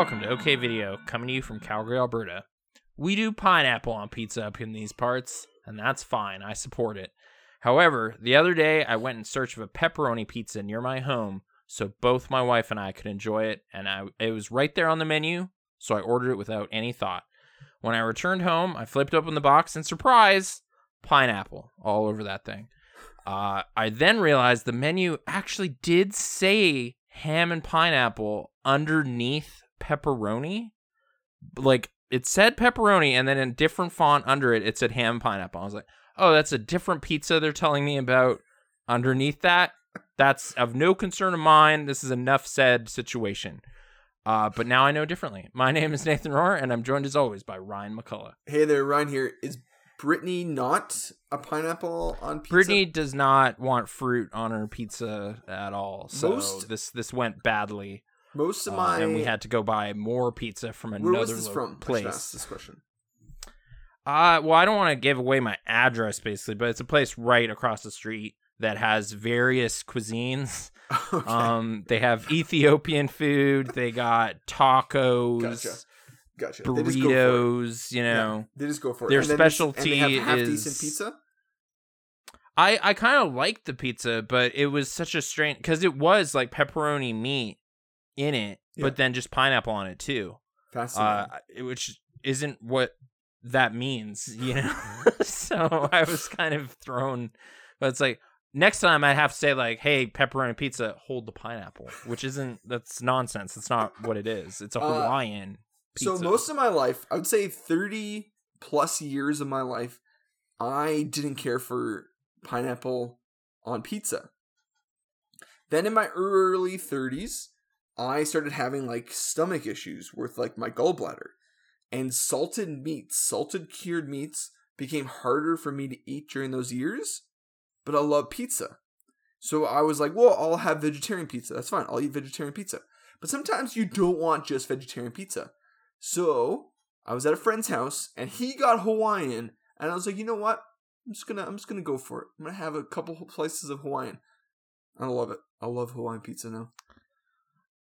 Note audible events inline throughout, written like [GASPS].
Welcome to OK Video, coming to you from Calgary, Alberta. We do pineapple on pizza up in these parts, and that's fine. I support it. However, the other day I went in search of a pepperoni pizza near my home so both my wife and I could enjoy it, and I, it was right there on the menu, so I ordered it without any thought. When I returned home, I flipped open the box and surprise, pineapple all over that thing. Uh, I then realized the menu actually did say ham and pineapple underneath pepperoni. Like it said pepperoni, and then in different font under it, it said ham pineapple. I was like, oh, that's a different pizza they're telling me about underneath that. That's of no concern of mine. This is enough said situation. Uh, but now I know differently. My [LAUGHS] name is Nathan Rohr, and I'm joined as always by Ryan McCullough. Hey there, Ryan here. Is Brittany not a pineapple on pizza? Brittany does not want fruit on her pizza at all. So Most- this this went badly, Most of uh, my and we had to go buy more pizza from another Where was this from? Place. ask this question. Uh, well, I don't want to give away my address basically, but it's a place right across the street that has various cuisines. [LAUGHS] okay. Um, they have Ethiopian food. They got tacos, Gotcha. gotcha. They just go for it. burritos. You Yeah, know, they just go for it. their And then and specialty they have is- decent pizza. I I kind of liked the pizza, but it was such a strange because it was like pepperoni meat in it, Yeah. but then just pineapple on it too. Fascinating. Uh, which isn't what that means, you [LAUGHS] know. [LAUGHS] so I was kind of thrown, but it's like next time I have to say like, "Hey, pepperoni pizza, hold the pineapple," which isn't that's nonsense. That's not what it is. It's a Uh, Hawaiian pizza. so most of my life, I would say thirty plus years of my life, I didn't care for pineapple on pizza. Then in my early thirties, I started having like stomach issues with like my gallbladder. And salted meats, salted cured meats became harder for me to eat during those years, but I love pizza. So I was like, well, I'll have vegetarian pizza. That's fine. I'll eat vegetarian pizza. But sometimes you don't want just vegetarian pizza. So I was at a friend's house and he got Hawaiian, and I was like, you know what? I'm just gonna I'm just gonna go for it. I'm gonna have a couple slices of Hawaiian. I love it. I love Hawaiian pizza now.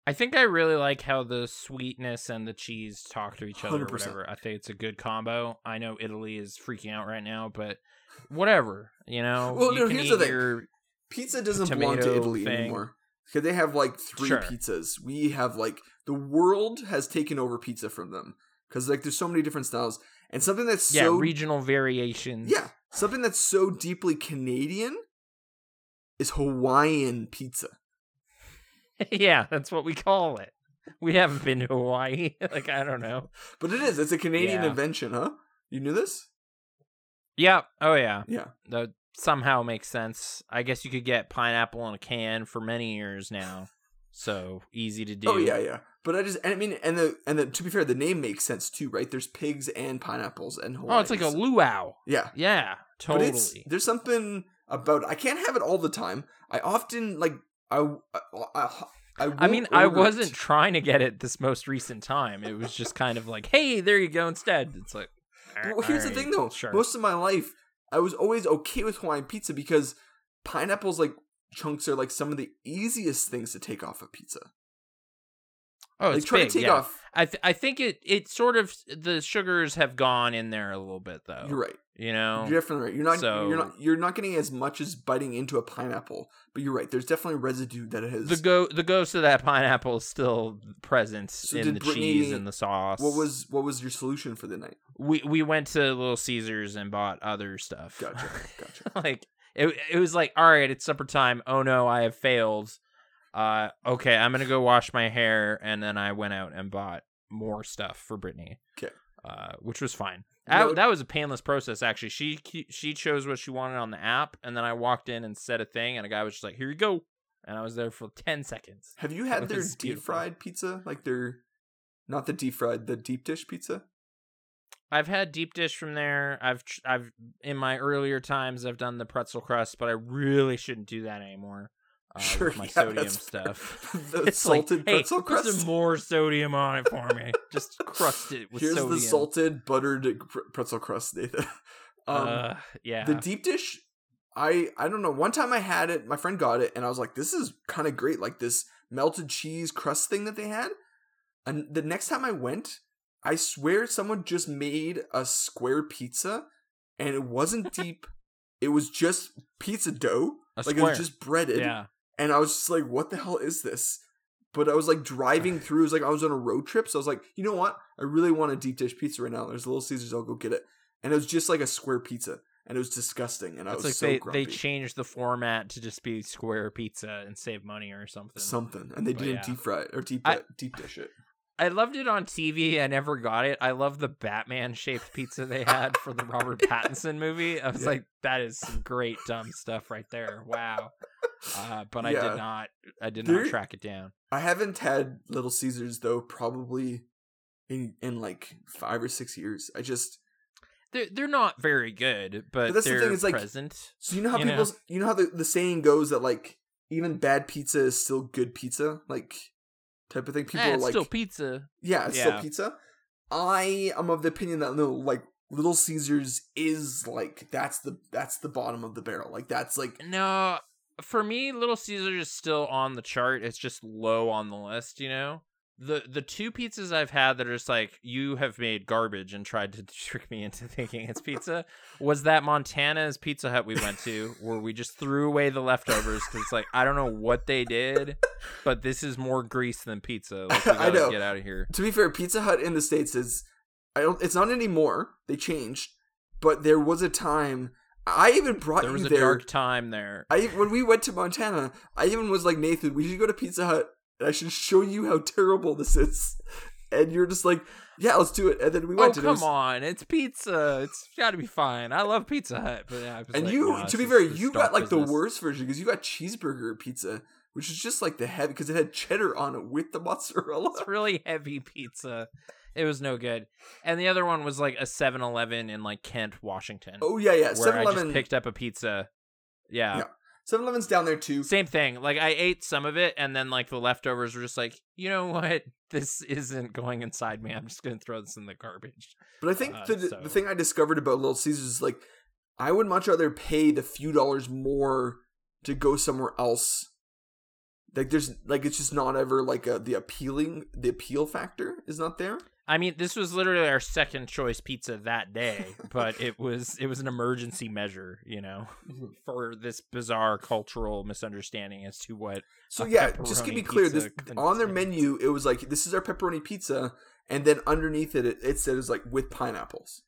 I think I really like how the sweetness and the cheese talk to each other 100%. whatever. I think it's a good combo. I know Italy is freaking out right now, but whatever, you know. Well, you no, here's the thing. Pizza doesn't belong to Italy thing. anymore. Because they have like three Sure. pizzas. We have like the world has taken over pizza from them. Because like there's so many different styles. And something that's yeah, so regional variations. Yeah. Something that's so deeply Canadian is Hawaiian pizza. [LAUGHS] yeah, that's what we call it. We haven't been to Hawaii. [LAUGHS] like I don't know. But it is. It's a Canadian Yeah. invention, huh? You knew this? Yeah. Oh yeah. Yeah. That somehow makes sense. I guess you could get pineapple in a can for many years now. So easy to oh, do. Oh yeah, yeah. But I just and I mean and the and the to be fair, the name makes sense too, right? There's pigs and pineapples and Hawaii. Oh, it's like a luau. Yeah. Yeah, But totally. it's there's something about I can't have it all the time. I often like I I I, I, mean, I wasn't it. trying to get it this most recent time. It was just kind of like, hey, there you go. Instead, it's like. Well, here's the thing though. Sure. Most of my life, I was always okay with Hawaiian pizza because pineapples like chunks are like some of the easiest things to take off a pizza. Oh, like it's try big. to take yeah. off. I th- I think it it sort of the sugars have gone in there a little bit though. You're right. You know. You're definitely right. You're not. so- You're not. You're not getting as much as biting into a pineapple. But you're right. There's definitely residue that has. the go the ghost of that [LAUGHS] pineapple is still present So in the Brittany- cheese and the sauce. what was what was your solution for the night? we we went to Little Caesars and bought other stuff. Gotcha. Gotcha. [LAUGHS] like it it was like all right, it's supper time. Oh no, I have failed. Uh okay, I'm going to go wash my hair and then I went out and bought more stuff for Brittany. 'Kay. Uh which was fine. No- That, that was a painless process actually. She she chose what she wanted on the app and then I walked in and said a thing and a guy was just like, "Here you go." And I was there for 10 seconds. Have you [LAUGHS] had their deep beautiful. fried pizza? Like their, not the deep fried, the deep dish pizza. I've had deep dish from there. I've I've in my earlier times I've done the pretzel crust, but I really shouldn't do that anymore. Uh, Sure, my yeah, sodium that's stuff. [LAUGHS] The it's salted like, hey, pretzel put crust? some more sodium on it for me. [LAUGHS] Just crust it with Here's sodium. the salted buttered pr- pretzel crust, Nathan. [LAUGHS] um, uh, yeah. the deep dish, I I don't know. One time I had it, my friend got it, and I was like, "This is kind of great." Like this melted cheese crust thing that they had. And the next time I went, I swear someone just made a square pizza, and it wasn't deep. it was just pizza dough, A like it was just breaded. yeah. And I was just like, "What the hell is this?" But I was like driving through. It was like I was on a road trip, so I was like, "You know what? I really want a deep dish pizza right now. There's a Little Caesars. I'll go get it." And it was just like a square pizza, and it was disgusting. And I was like so they, grumpy. they changed the format to just be square pizza and save money or something. something, and they But didn't yeah. deep fry it or deep I- deep dish it. I loved it on TV. I never got it. I love the Batman shaped pizza they had for the Robert [LAUGHS] Pattinson movie. I was Yeah. like, that is some great dumb stuff right there. Wow. Uh, but I did not. I did There- not track it down. I haven't had Little Caesars though, probably in in like five or six years. I just They're they're not very good, but, But that's the they're thing, it's like- present. so you know how You know? people you know how the, the saying goes that like even bad pizza is still good pizza, like type of thing. People Eh, are like still pizza. yeah, it's still pizza. I am of the opinion that no, like Little Caesars is like that's the that's the bottom of the barrel. Like that's like No, for me, Little Caesar is still on the chart. It's just low on the list, you know. The the two pizzas I've had that are just like you have made garbage and tried to [LAUGHS] trick me into thinking it's pizza was that Montana's Pizza Hut we went to where we just threw away the leftovers because it's like I don't know what they did, but this is more grease than pizza. Like, [LAUGHS] I gotta know. get out of here. to be fair, Pizza Hut in the states is I don't. It's not anymore. They changed, but there was a time. I even brought you There was you a there. dark time there. I when we went to Montana, I even was like Nathan, we should go to Pizza Hut, and I should show you how terrible this is. And you're just like, yeah, let's do it. And then we Oh went. it come was- on! It's pizza. It's got to be fine. I love Pizza Hut, but yeah, And like, you, "No, to be fair, you got like the worst version because you got cheeseburger pizza, which is just like the heavy because it had cheddar on it with the mozzarella. It's really heavy pizza. It was no good. And the other one was like a 7-Eleven in like Kent, Washington, Oh yeah, yeah. where Seven I just Eleven. picked up a pizza. Yeah. Yeah. Seven Eleven's down there too. Same thing. Like I ate some of it and then like the leftovers were just like, "You know what? [LAUGHS] This isn't going inside me. I'm just going to throw this in the garbage." But I think Uh, the so- the thing I discovered about Little Caesars is like I would much rather pay the few dollars more to go somewhere else. Like there's like it's just not ever like a, the appealing the appeal factor is not there. I mean, this was literally our second choice pizza that day, [LAUGHS] but it was it was an emergency measure, you know, for this bizarre cultural misunderstanding as to what So yeah, just to be clear, this on their menu it was like this is our pepperoni pizza, and then underneath it it, it says like with pineapples.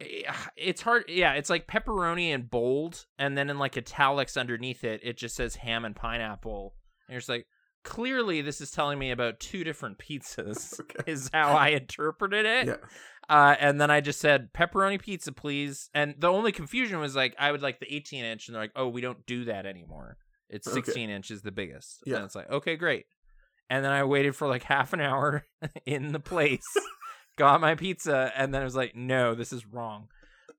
Eh, it's hard yeah it's like pepperoni in bold and then in like italics underneath it it just says ham and pineapple. And you're just like clearly this is telling me about two different pizzas [LAUGHS] Okay. is how i interpreted it Yeah. uh, and then i just said pepperoni pizza please and the only confusion was like i would like the 18 inch and they're like oh we don't do that anymore it's 16 inch is the biggest Yeah. and it's like okay great and then i waited for like half an hour [LAUGHS] in the place [LAUGHS] got my pizza and then I was like, no, this is wrong.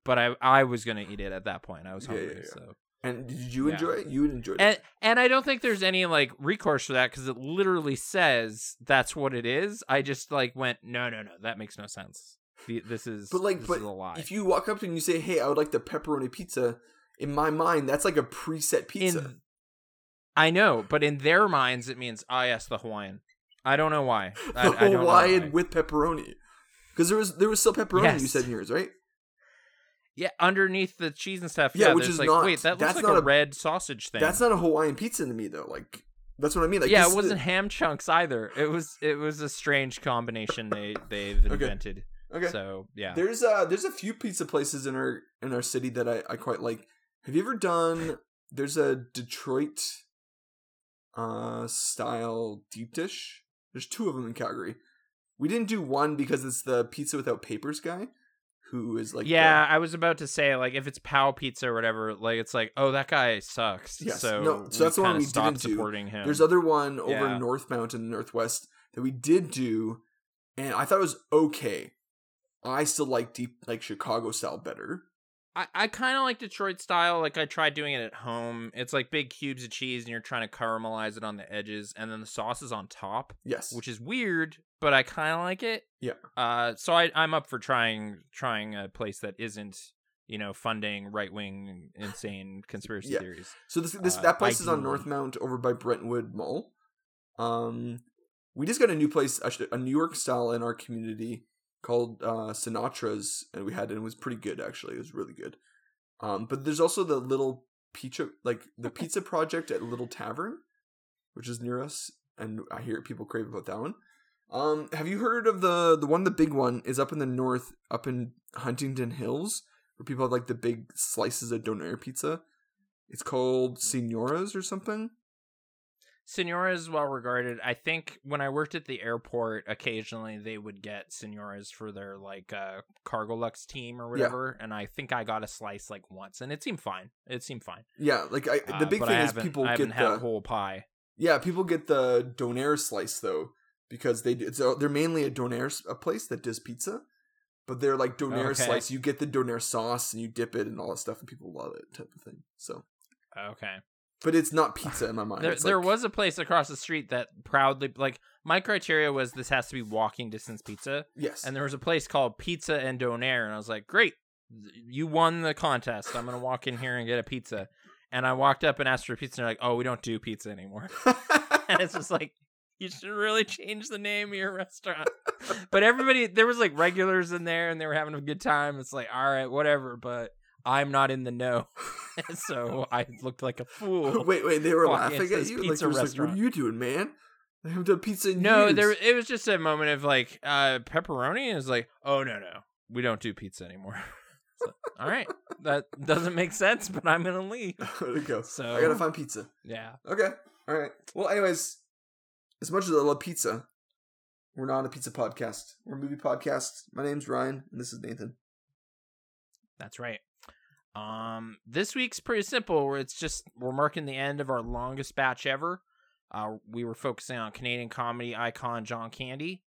But I I was gonna eat it at that point. I was hungry, yeah. so And did you Yeah. enjoy it? You enjoyed and it. and I don't think there's any like recourse for that because it literally says that's what it is. I just like went, no, no, no, that makes no sense. The- This is But like, this but is a lie. if you walk up to and you say, "Hey, I would like the pepperoni pizza," in my mind, that's like a preset pizza. in I know, but in their minds it means ah, I asked the Hawaiian. I don't know why. [LAUGHS] I, the don't know Hawaiian why. with pepperoni, because there was there was still pepperoni. You said in yours, right? Yeah, underneath the cheese and stuff. Yeah, Yeah, which is like not- wait, that looks like a, a- red sausage thing. That's not a Hawaiian pizza to me, though. Like that's what I mean. Like yeah, it wasn't the- ham chunks either. It was it was a strange combination they they've Okay. invented. okay. So yeah, There's uh there's a few pizza places in our in our city that I, I quite like. Have you ever done there's a Detroit uh style deep dish? There's two of them in Calgary. We didn't do one because it's the pizza without papers guy who is like the- yeah. I was about to say like if it's Pow Pizza or whatever, like it's like oh that guy sucks. Yes. So No, so that's the we one we stopped didn't do. supporting him. There's other one over Yeah. in Northmount in Northwest that we did do, and I thought it was okay. I still like deep like Chicago style better. I, I kind of like Detroit style. Like I tried doing it at home. It's like big cubes of cheese and you're trying to caramelize it on the edges, and then the sauce is on top. Yes. which is weird, but I kind of like it. Yeah. Uh, so I I'm up for trying trying a place that isn't you know funding right wing insane [LAUGHS] conspiracy Yeah. theories. So this this Uh, that place is on ideally. Northmount over by Brentwood Mall. Um we just got a new place, a New York style in our community called uh, Sinatra's, and we had it. and It was pretty good actually. It was really good. Um, but there's also the little pizza, like the pizza project at Little Tavern, which is near us, and I hear people crave about that one. Um, have you heard of the the one? The big one is up in the north, up in Huntington Hills, where people have like the big slices of donair pizza. It's called Senora's or something. Senora is well regarded. I think when I worked at the airport, occasionally they would get Senoras for their like uh Cargolux team or whatever, and I think I got a slice like once, and it seemed fine. It seemed fine. Yeah, like I, the Uh, big but thing is people I get the whole pie. yeah people get the donair slice though because they it's a, they're mainly a donair a place that does pizza, but they're like donair Okay. slice. You get the donair sauce and you dip it and all that stuff, and people love it type of thing. So, Okay. But it's not pizza in my mind. There, there like- was a place across the street that proudly like my criteria was this has to be walking distance pizza, yes, and there was a place called Pizza and Donair, and I was like, great, you won the contest. I'm gonna walk in here and get a pizza. And I walked up and asked for a pizza, and they're like, oh, we don't do pizza anymore. [LAUGHS] and it's just like you should really change the name of your restaurant. but everybody, there was like regulars in there, and they were having a good time. It's like, all right, whatever, but I'm not in the know, [LAUGHS] so I looked like a fool. [LAUGHS] wait, wait, they were laughing at you. Like, pizza they were just like, what are you doing, man? I haven't done pizza in No, years. there it was just a moment of like uh pepperoni is like, oh no no, we don't do pizza anymore. [LAUGHS] So, all right, that doesn't make sense, but I'm gonna leave. Where'd it go? So I gotta find pizza. yeah, Okay. All right. Well, anyways, as much as I love pizza, we're not a pizza podcast. We're a movie podcast. My name's Ryan, and this is Nathan. that's right. Um, this week's pretty simple. Where it's just we're marking the end of our longest batch ever. Uh, we were focusing on Canadian comedy icon John Candy.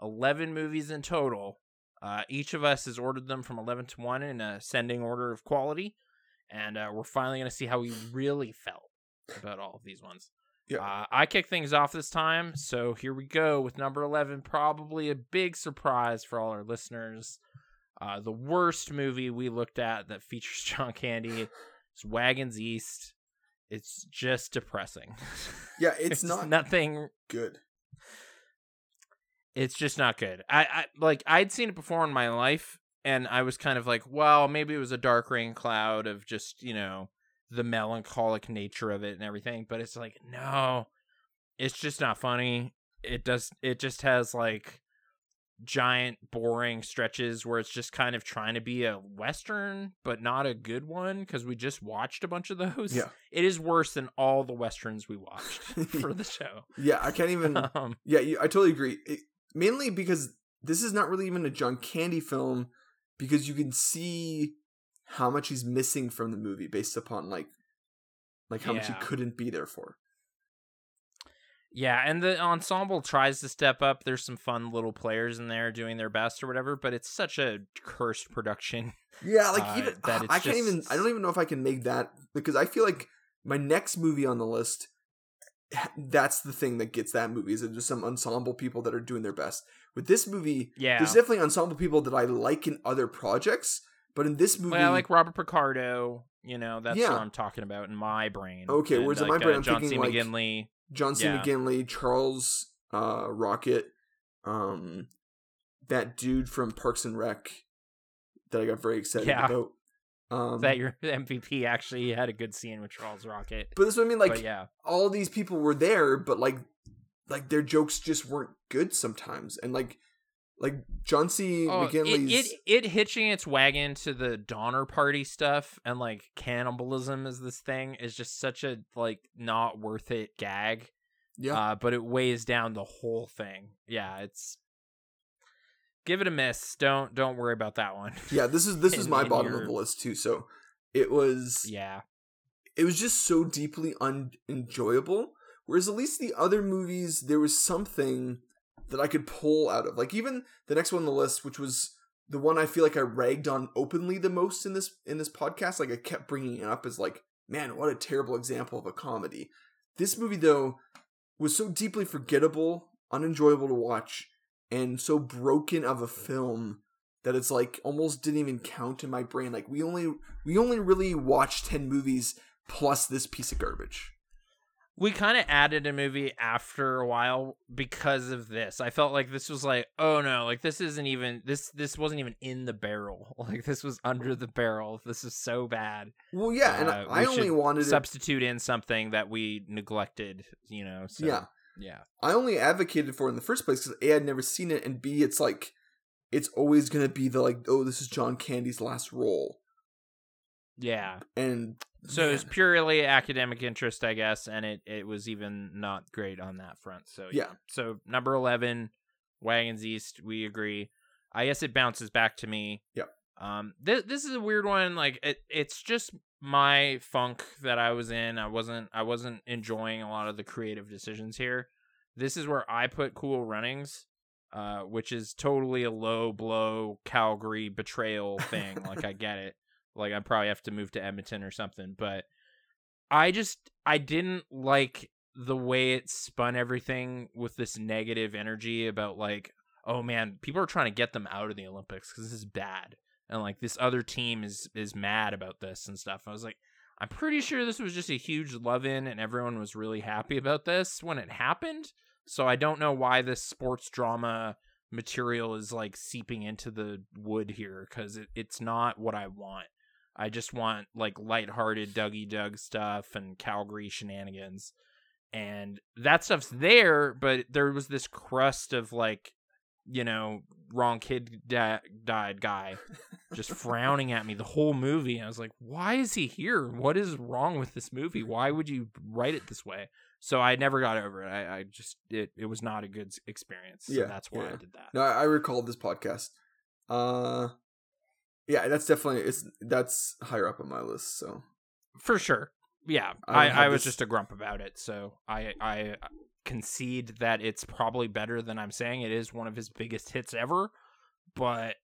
Eleven movies in total. Uh, each of us has ordered them from eleven to one in ascending order of quality, and uh, we're finally going to see how we really felt about all of these ones. Yeah. Uh, I kick things off this time, so here we go with number eleven. Probably a big surprise for all our listeners. Uh, the worst movie we looked at that features [LAUGHS] John Candy is Wagons East. It's just depressing. [LAUGHS] Yeah, it's not nothing. good. It's just not good. I, I like I'd seen it before in my life, and I was kind of like, well, maybe it was a dark rain cloud of just you know the melancholic nature of it and everything. But it's like, no, it's just not funny. It does. It just has like giant boring stretches where it's just kind of trying to be a western but not a good one because we just watched a bunch of those Yeah. it is worse than all the westerns we watched [LAUGHS] for the show Yeah, I can't even. [LAUGHS] um Yeah, you, I totally agree. It, mainly because this is not really even a John Candy film, because you can see how much he's missing from the movie based upon like, like how much he couldn't be there for. Yeah, and the ensemble tries to step up. There's some fun little players in there doing their best or whatever, but it's such a cursed production. Yeah, [LAUGHS] like Uh, even that it's I can't even. I don't even know if I can make that because I feel like my next movie on the list. That's the thing that gets that movie is that there's some ensemble people that are doing their best. With this movie, Yeah. there's definitely ensemble people that I like in other projects, but in this movie, Well, I like Robert Picardo. You know, that's Yeah. what I'm talking about in my brain. Okay, And, whereas in my brain, uh, I'm John thinking, C. like, McGinley. John C. Yeah. McGinley, Charles uh, Rocket, um, that dude from Parks and Rec that I got very excited Yeah. about. Um, that your [LAUGHS] MVP actually had a good scene with Charles Rocket. but this is what I mean. Like but yeah, all these people were there, but like, like their jokes just weren't good sometimes, and like, like John C. Oh, it, McGinley's. it it hitching its wagon to the Donner Party stuff and like cannibalism is this thing is just such a like not worth it gag. yeah, Uh, but it weighs down the whole thing. Yeah, it's give it a miss. Don't don't worry about that one. [LAUGHS] yeah. This is this is my bottom your- of the list too. So it was. yeah, it was just so deeply unenjoyable. Whereas at least the other movies, there was something that I could pull out of. Like even the next one on the list, which was the one I feel like I ragged on openly the most in this in this podcast. Like I kept bringing it up as like, man, what a terrible example of a comedy. This movie though was so deeply forgettable, unenjoyable to watch, and so broken of a film that it's like almost didn't even count in my brain. Like we only we only really watched ten movies plus this piece of garbage. We kind of added a movie after a while because of this. I felt like this was like, oh no, like this isn't even this this wasn't even in the barrel. [LAUGHS] Like this was under the barrel. This is so bad. Well, yeah, and Uh, I, I only wanted it, Substitute in something that we neglected, you know. So, yeah, yeah. I only advocated for it in the first place because a I'd never seen it, and b it's like it's always gonna be the like, oh, this is John Candy's last role, Yeah. and So it was purely academic interest, I guess, and it, it was even not great on that front. So Yeah. So number eleven, Wagons East, we agree. I guess it bounces back to me. Yep. Um, this this is a weird one. Like it, it's just my funk that I was in. I wasn't I wasn't enjoying a lot of the creative decisions here. This is where I put Cool Runnings, uh, which is totally a low blow Calgary betrayal thing. like I get it. Like I probably have to move to Edmonton or something, but I just I didn't like the way it spun everything with this negative energy about like oh man people are trying to get them out of the Olympics cuz this is bad and like this other team is is mad about this and stuff. I was like I'm pretty sure this was just a huge love in and everyone was really happy about this when it happened. So I don't know why this sports drama material is like seeping into the wood here cuz it, it's not what I want. I just want like lighthearted Dougie Doug stuff and Calgary shenanigans. And that stuff's there, but there was this crust of like, you know, wrong kid da- died guy just [LAUGHS] frowning at me the whole movie. And I was like, why is he here? What is wrong with this movie? Why would you write it this way? So I never got over it. I, I just it it was not a good experience. So Yeah, that's why yeah. I did that. No, I I recall this podcast. Uh, yeah, that's definitely it's that's higher up on my list. So For sure. Yeah. I I, I, was this- just a grump about it. So I I concede that it's probably better than I'm saying. It is one of his biggest hits ever, but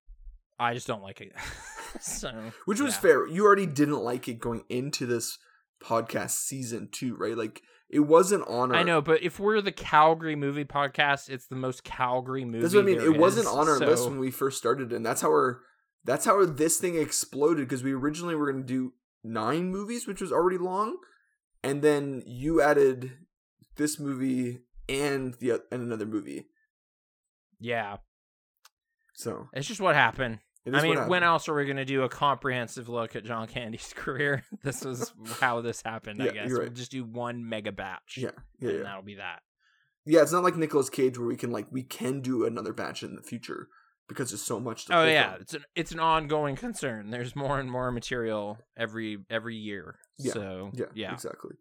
I just don't like it. [LAUGHS] so which was yeah. fair. You already didn't like it going into this podcast season two, right? Like it wasn't on. Our, I know, but if we're the Calgary movie podcast, it's the most Calgary movie. That's what I mean. It wasn't on our list when we first started, and that's how our that's how this thing exploded because we originally were going to do nine movies, which was already long, and then you added this movie and the and another movie. Yeah, So it's just what happened. I mean, when else are we going to do a comprehensive look at John Candy's [LAUGHS] career? This is how this happened, I guess. you're We'll just do one mega batch. Yeah, yeah, and yeah. that'll be that. Yeah, it's not like Nicolas Cage where we can like we can do another batch in the future because there's so much to Oh yeah, from. it's an it's an ongoing concern. There's more and more material every every year. Yeah, So Yeah, yeah. exactly.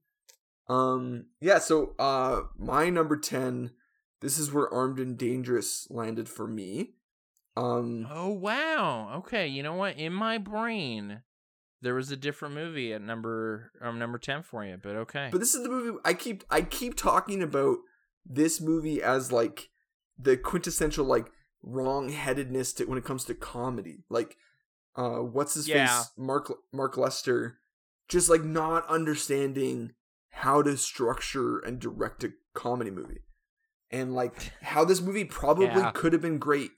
Um yeah, so uh my number 10 this is where Armed and Dangerous landed for me. Um Oh wow. Okay, you know what? In my brain, there was a different movie at number um number ten for you, but okay. but this is the movie I keep I keep talking about this movie as like the quintessential like wrong-headedness to when it comes to comedy. Like uh what's his Yeah. face Mark Mark Lester just like not understanding how to structure and direct a comedy movie. And like how this movie probably Yeah. could have been great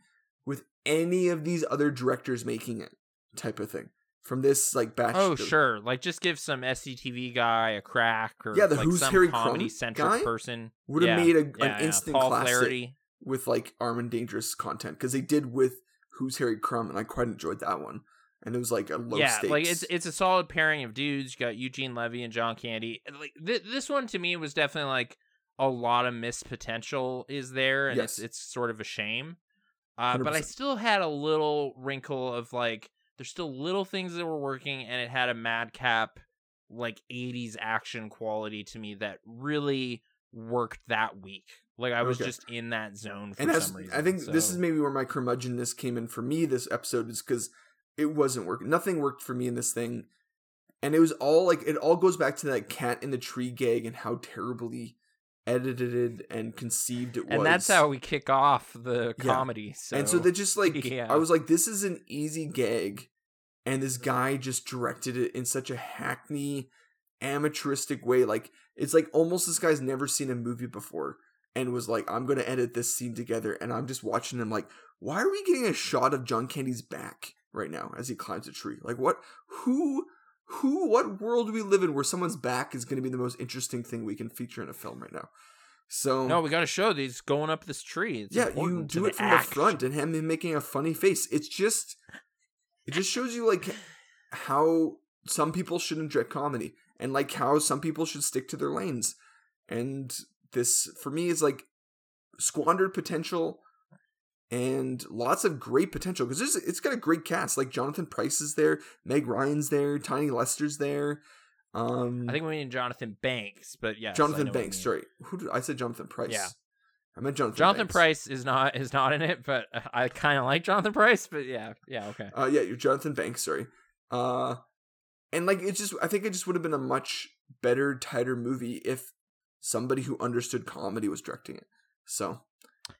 with any of these other directors making it type of thing. From this like batch Oh of- sure, like just give some SCTV guy a crack, or Yeah, the like Who's some Harry Crumb comedy centric person would have Yeah, made a, yeah, an instant Paul classic Flaherty. With like Armed and Dangerous content because they did with Who's Harry Crumb and I quite enjoyed that one. And it was like a low yeah, stakes. like it's it's a solid pairing of dudes. You got Eugene Levy and John Candy. Like th- this one to me was definitely like a lot of missed potential is there, and Yes. it's it's sort of a shame. Uh, but I still had a little wrinkle of like there's still little things that were working, and it had a madcap like 80s action quality to me that really worked that week. Like I was Okay. just in that zone for and some as reason. I think this is maybe where my curmudgeonness came in for me this episode is because it wasn't working. Nothing worked for me in this thing, and it was all like it all goes back to that cat in the tree gag and how terribly edited and conceived it was. and that's how we kick off the Yeah. comedy. So and so they just like [LAUGHS] yeah. I was like, this is an easy gag, and this guy just directed it in such a hackney, amateuristic way. Like it's like almost this guy's never seen a movie before, and was like, I'm gonna edit this scene together, and I'm just watching him like, why are we getting a shot of John Candy's back right now as he climbs a tree? Like what? Who? who, what world do we live in where someone's back is going to be the most interesting thing we can feature in a film right now? So No, we got to show these going up this tree. It's yeah, you do it from act. the front and him making a funny face. It's just, it just shows you like how some people shouldn't direct comedy and like how some people should stick to their lanes. And this for me is like squandered potential and lots of great potential because it's got a great cast. Like Jonathan Pryce is there, Meg Ryan's there, Tiny Lister's there. Um, I think we mean Jonathan Banks, but yeah, Jonathan Banks. Sorry, who did I said? Jonathan Pryce. Yeah. I meant Jonathan. Jonathan Banks. Pryce is not is not in it, but I kind of like Jonathan Pryce. But yeah, yeah, okay. Uh, yeah, you're Jonathan Banks. Sorry. Uh, and like it's just, I think it just would have been a much better, tighter movie if somebody who understood comedy was directing it. So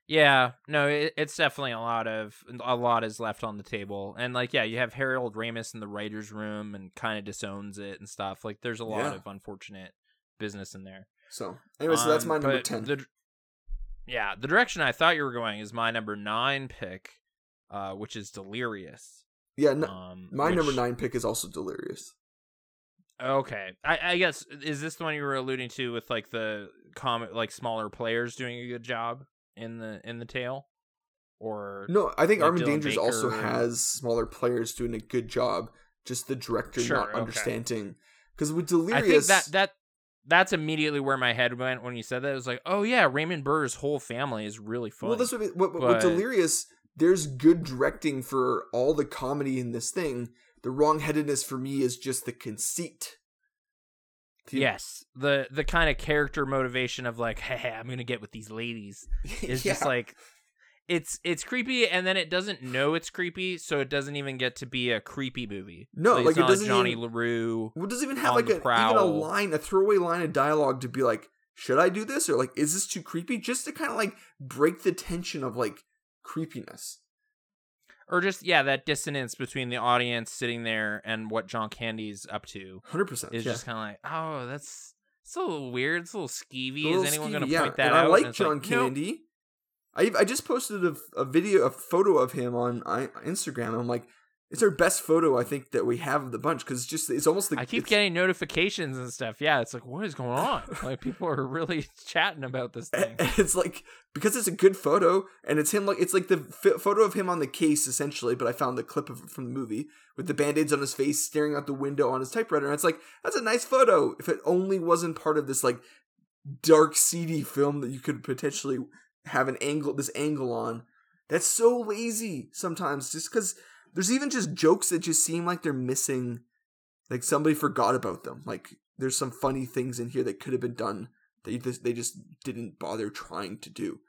Yeah, no, it, it's definitely a lot of a lot is left on the table, and like yeah, you have Harold Ramis in the writers' room and kind of disowns it and stuff. Like there's a lot Yeah. of unfortunate business in there. so anyway, so that's Um, my number ten. the- yeah, the direction I thought you were going is my number nine pick, uh, which is Delirious. yeah, Um, my number nine pick is also Delirious. Okay, I, I guess is this the one you were alluding to with like the comic, like smaller players doing a good job in the in the tale, or No, I think Like Armin Dylan Dangerous also Baker. has smaller players doing a good job. Just the director Sure, not okay. understanding. Because with I Delirious, think that that that's immediately where my head went when you said that. It was like, oh yeah, Raymond Burr's whole family is really funny. Well, that's what, what, what but- with Delirious. There's good directing for all the comedy in this thing. The wrongheadedness for me is just the conceit. The- yes, the the kind of character motivation of like, hey, I'm gonna get with these ladies [LAUGHS] is just like it's it's creepy and then it doesn't know it's creepy so it doesn't even get to be a creepy movie No, like, like, it doesn't johnny even- larue Well, it doesn't even have like a, even a line, a throwaway line of dialogue to be like, should I do this or like, is this too creepy? Just to kind of like break the tension of like creepiness. Or just yeah that dissonance between the audience sitting there and what john candy's up to Hundred percent. is yeah. just kind of like oh that's it's a little weird it's a little skeevy A little is anyone skeevy, gonna yeah. point that and out I like John like, nope. Candy. I I just posted a, a video, a photo of him on I, Instagram. And I'm like, it's our best photo I think that we have of the bunch because it's just it's almost like I keep getting notifications and stuff. Yeah, it's like, what is going on? [LAUGHS] Like, people are really [LAUGHS] chatting about this thing. and it's like because it's a good photo and it's him like it's like the f- photo of him on the case essentially but i found the clip of from the movie with the band-aids on his face staring out the window on his typewriter and it's like that's a nice photo if it only wasn't part of this like dark seedy film that you could potentially have an angle this angle on that's so lazy sometimes just because there's even just jokes that just seem like they're missing like somebody forgot about them like there's some funny things in here that could have been done they just they just didn't bother trying to do.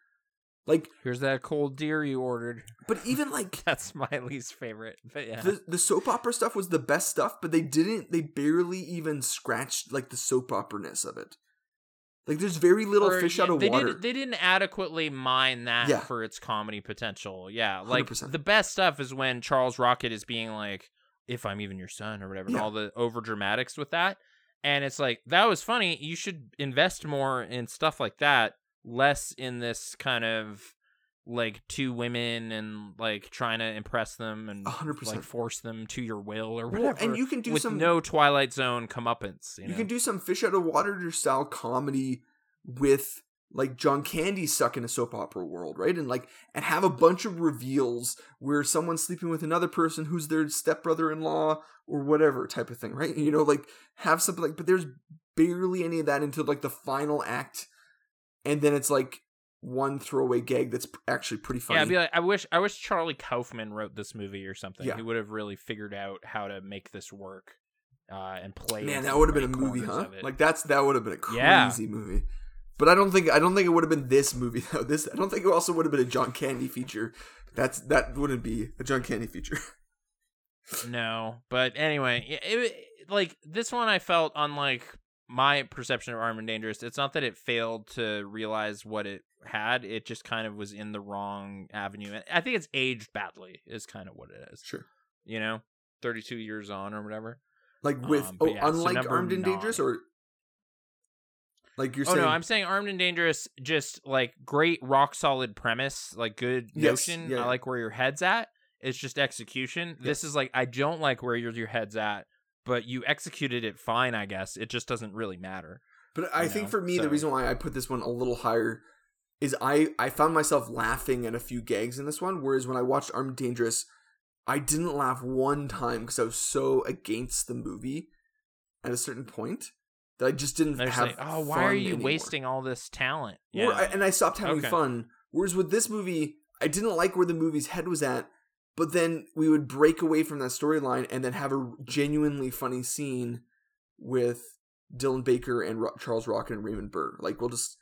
Like, Here's that cold deer you ordered. but even [LAUGHS] like That's my least favorite. But yeah. the the soap opera stuff was the best stuff, but they didn't. They barely even scratched like the soap opera ness of it. Like, there's very little Or, fish yeah, out of they water. Didn't, they didn't adequately mine that Yeah. for its comedy potential. Yeah, like 100%. the best stuff is when Charles Rocket is being like, "If I'm even your son" or whatever, and all the over dramatics with that. And it's like that was funny. You should invest more in stuff like that, less in this kind of like two women and like trying to impress them and A hundred like force them to your will or Well, whatever. and you can do with some no Twilight Zone comeuppance. You, you know? can do some fish out of water style comedy with like John Candy stuck in a soap opera world, right? And like and have a bunch of reveals where someone's sleeping with another person who's their stepbrother-in-law or whatever type of thing, right? [LAUGHS] You know, like have something like but there's barely any of that until like the final act and then it's like one throwaway gag that's actually pretty funny. Yeah, I'd be like, I wish, I wish Charlie Kaufman wrote this movie or something. Yeah. He would have really figured out how to make this work uh, and play. Man, that would have been a movie, huh? Like that's that would have been a crazy Yeah. movie. But I don't think I don't think it would have been this movie [LAUGHS] though. This I don't think it also would have been a John Candy feature. That's that wouldn't be a John Candy feature. [LAUGHS] no, but anyway, it, it- like this one, I felt unlike my perception of Armed and Dangerous. It's not that it failed to realize what it had; it just kind of was in the wrong avenue. And I think it's aged badly. Is kind of what it is. Sure. You know, thirty-two years on or whatever. Like with Um, oh, yeah, unlike number Armed and Dangerous, or like you're oh saying. no, I'm saying Armed and Dangerous, just like great rock solid premise, like good Yes, notion. yeah. I like where your head's at. It's just execution. This is like I don't like where your your head's at. but you executed it fine. I guess it just doesn't really matter. But I You think know, for me, so- the reason why I put this one a little higher is I I found myself laughing at a few gags in this one, whereas when I watched Armed Dangerous, I didn't laugh one time because I was so against the movie at a certain point that I just didn't They're have. saying, "Oh, why are you anymore." wasting all this talent?" Or and I stopped having Okay. fun. Whereas with this movie, I didn't like where the movie's head was at, but then we would break away from that storyline and then have a genuinely funny scene with Dylan Baker and Ro- Charles Rocket and Raymond Burr. Like we'll just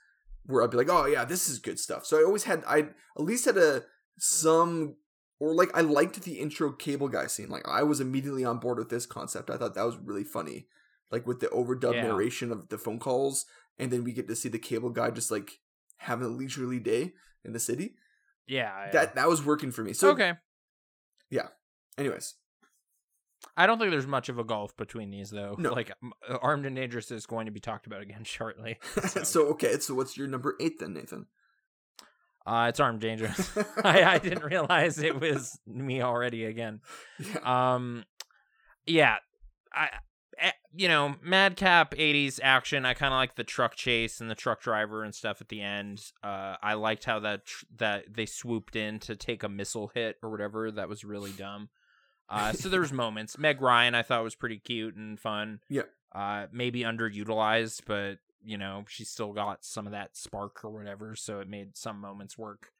where I'd be like, oh yeah, this is good stuff. So I always had I at least had a some or like I liked the intro cable guy scene. Like I was immediately on board with this concept. I thought that was really funny. Like with the overdub Yeah. narration of the phone calls, and then we get to see the cable guy just like having a leisurely day in the city. yeah, yeah. That that was working for me. So okay. Yeah. Anyways, I don't think there's much of a gulf between these, though. No. Like, uh, Armed and Dangerous is going to be talked about again [LAUGHS] shortly. so, So, okay, so what's your number eight then, Nathan? uh, it's Armed Dangerous. [LAUGHS] [LAUGHS] I, I didn't realize it was me already again. yeah. Um, yeah, I, eh, you know, madcap '80s action. I kind of like the truck chase and the truck driver and stuff at the end. Uh, I liked how that tr- that they swooped in to take a missile hit or whatever. That was really dumb. Uh, so there was moments. Meg Ryan, I thought was pretty cute and fun. Yeah. Uh, maybe underutilized, but you know, she still got some of that spark or whatever, so it made some moments work.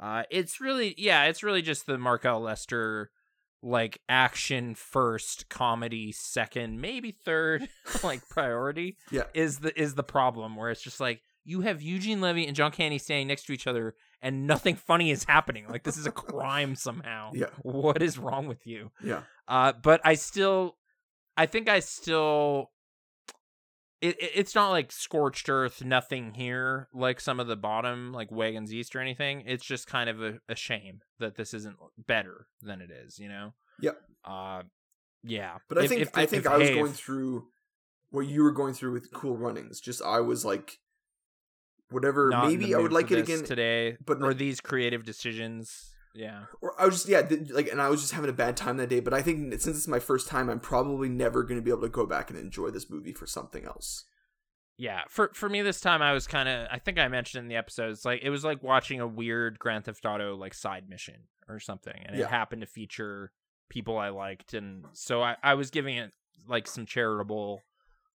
Uh, it's really, yeah, it's really just the Mark L. Lester like action first, comedy second, maybe third, [LAUGHS] like priority. Yeah. is the is the problem where it's just like you have Eugene Levy and John Candy standing next to each other and nothing funny is happening. Like this is a crime [LAUGHS] somehow. Yeah. What is wrong with you? Yeah. Uh, but I still, I think I still. It, it- it's not like scorched earth, nothing here, like some of the bottom, like Wagons East or anything. It's just kind of a, a shame that this isn't better than it is, you know. Yep. Uh, yeah. But I If- think if- I think if I was Have- going through what you were going through with Cool Runnings. Just I was like, whatever. not maybe I would like it again. today, but or these creative decisions. Yeah. Or I was just yeah, th- like, and I was just having a bad time that day. But I think since it's my first time, I'm probably never going to be able to go back and enjoy this movie for something else. Yeah, for for me this time I was kind of I think I mentioned in the episodes like it was like watching a weird Grand Theft Auto like side mission or something and Yeah. it happened to feature people I liked and so I I was giving it like some charitable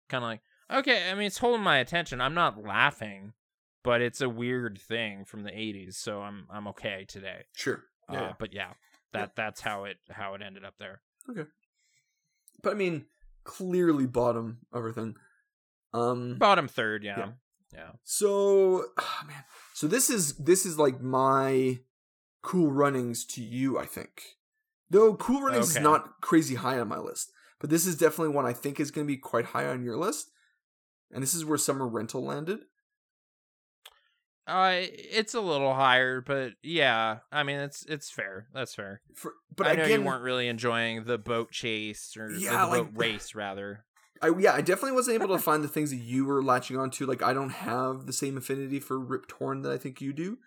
kind of like okay, I mean it's holding my attention. I'm not laughing, but it's a weird thing from the 80s, so I'm I'm okay today. Sure. Uh, Yeah. but yeah, that that's how it how it ended up there. Okay. But I mean, clearly bottom everything. Um. Bottom third, yeah. Yeah. Yeah. So, [SIGHS] ah, man. So this is this is like my cool runnings to you. I think, though cool runnings Okay. is not crazy high on my list, but this is definitely one I think is going to be quite high on your list. And this is where summer rental landed. Uh, it's a little higher, but yeah, I mean it's it's fair. That's fair. For, but I know again, you weren't really enjoying the boat chase or, or the like- boat race, rather. I yeah, I definitely wasn't able to find the things that you were latching onto. Like I don't have the same affinity for Rip Torn that I think you do.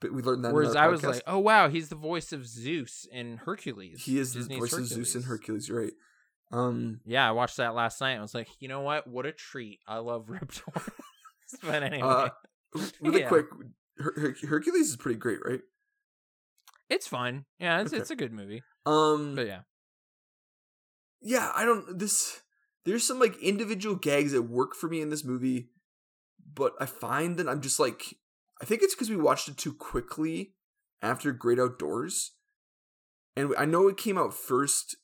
But we learned that. Whereas I was like, oh wow, he's the voice of Zeus in Hercules. he is Disney's the voice of Zeus in Hercules. Right. Um, Yeah, I watched that last night. I was like, you know what? What a treat! I love Rip Torn. [LAUGHS] but anyway, Uh, [LAUGHS] really Yeah. quick, Her- Her- Hercules is pretty great, right? it's fun. Yeah, it's Okay. it's a good movie. Um, But yeah, yeah, I don't this there's some like individual gags that work for me in this movie, but I find that I'm just like I think it's because we watched it too quickly after Great Outdoors. And I know it came out first,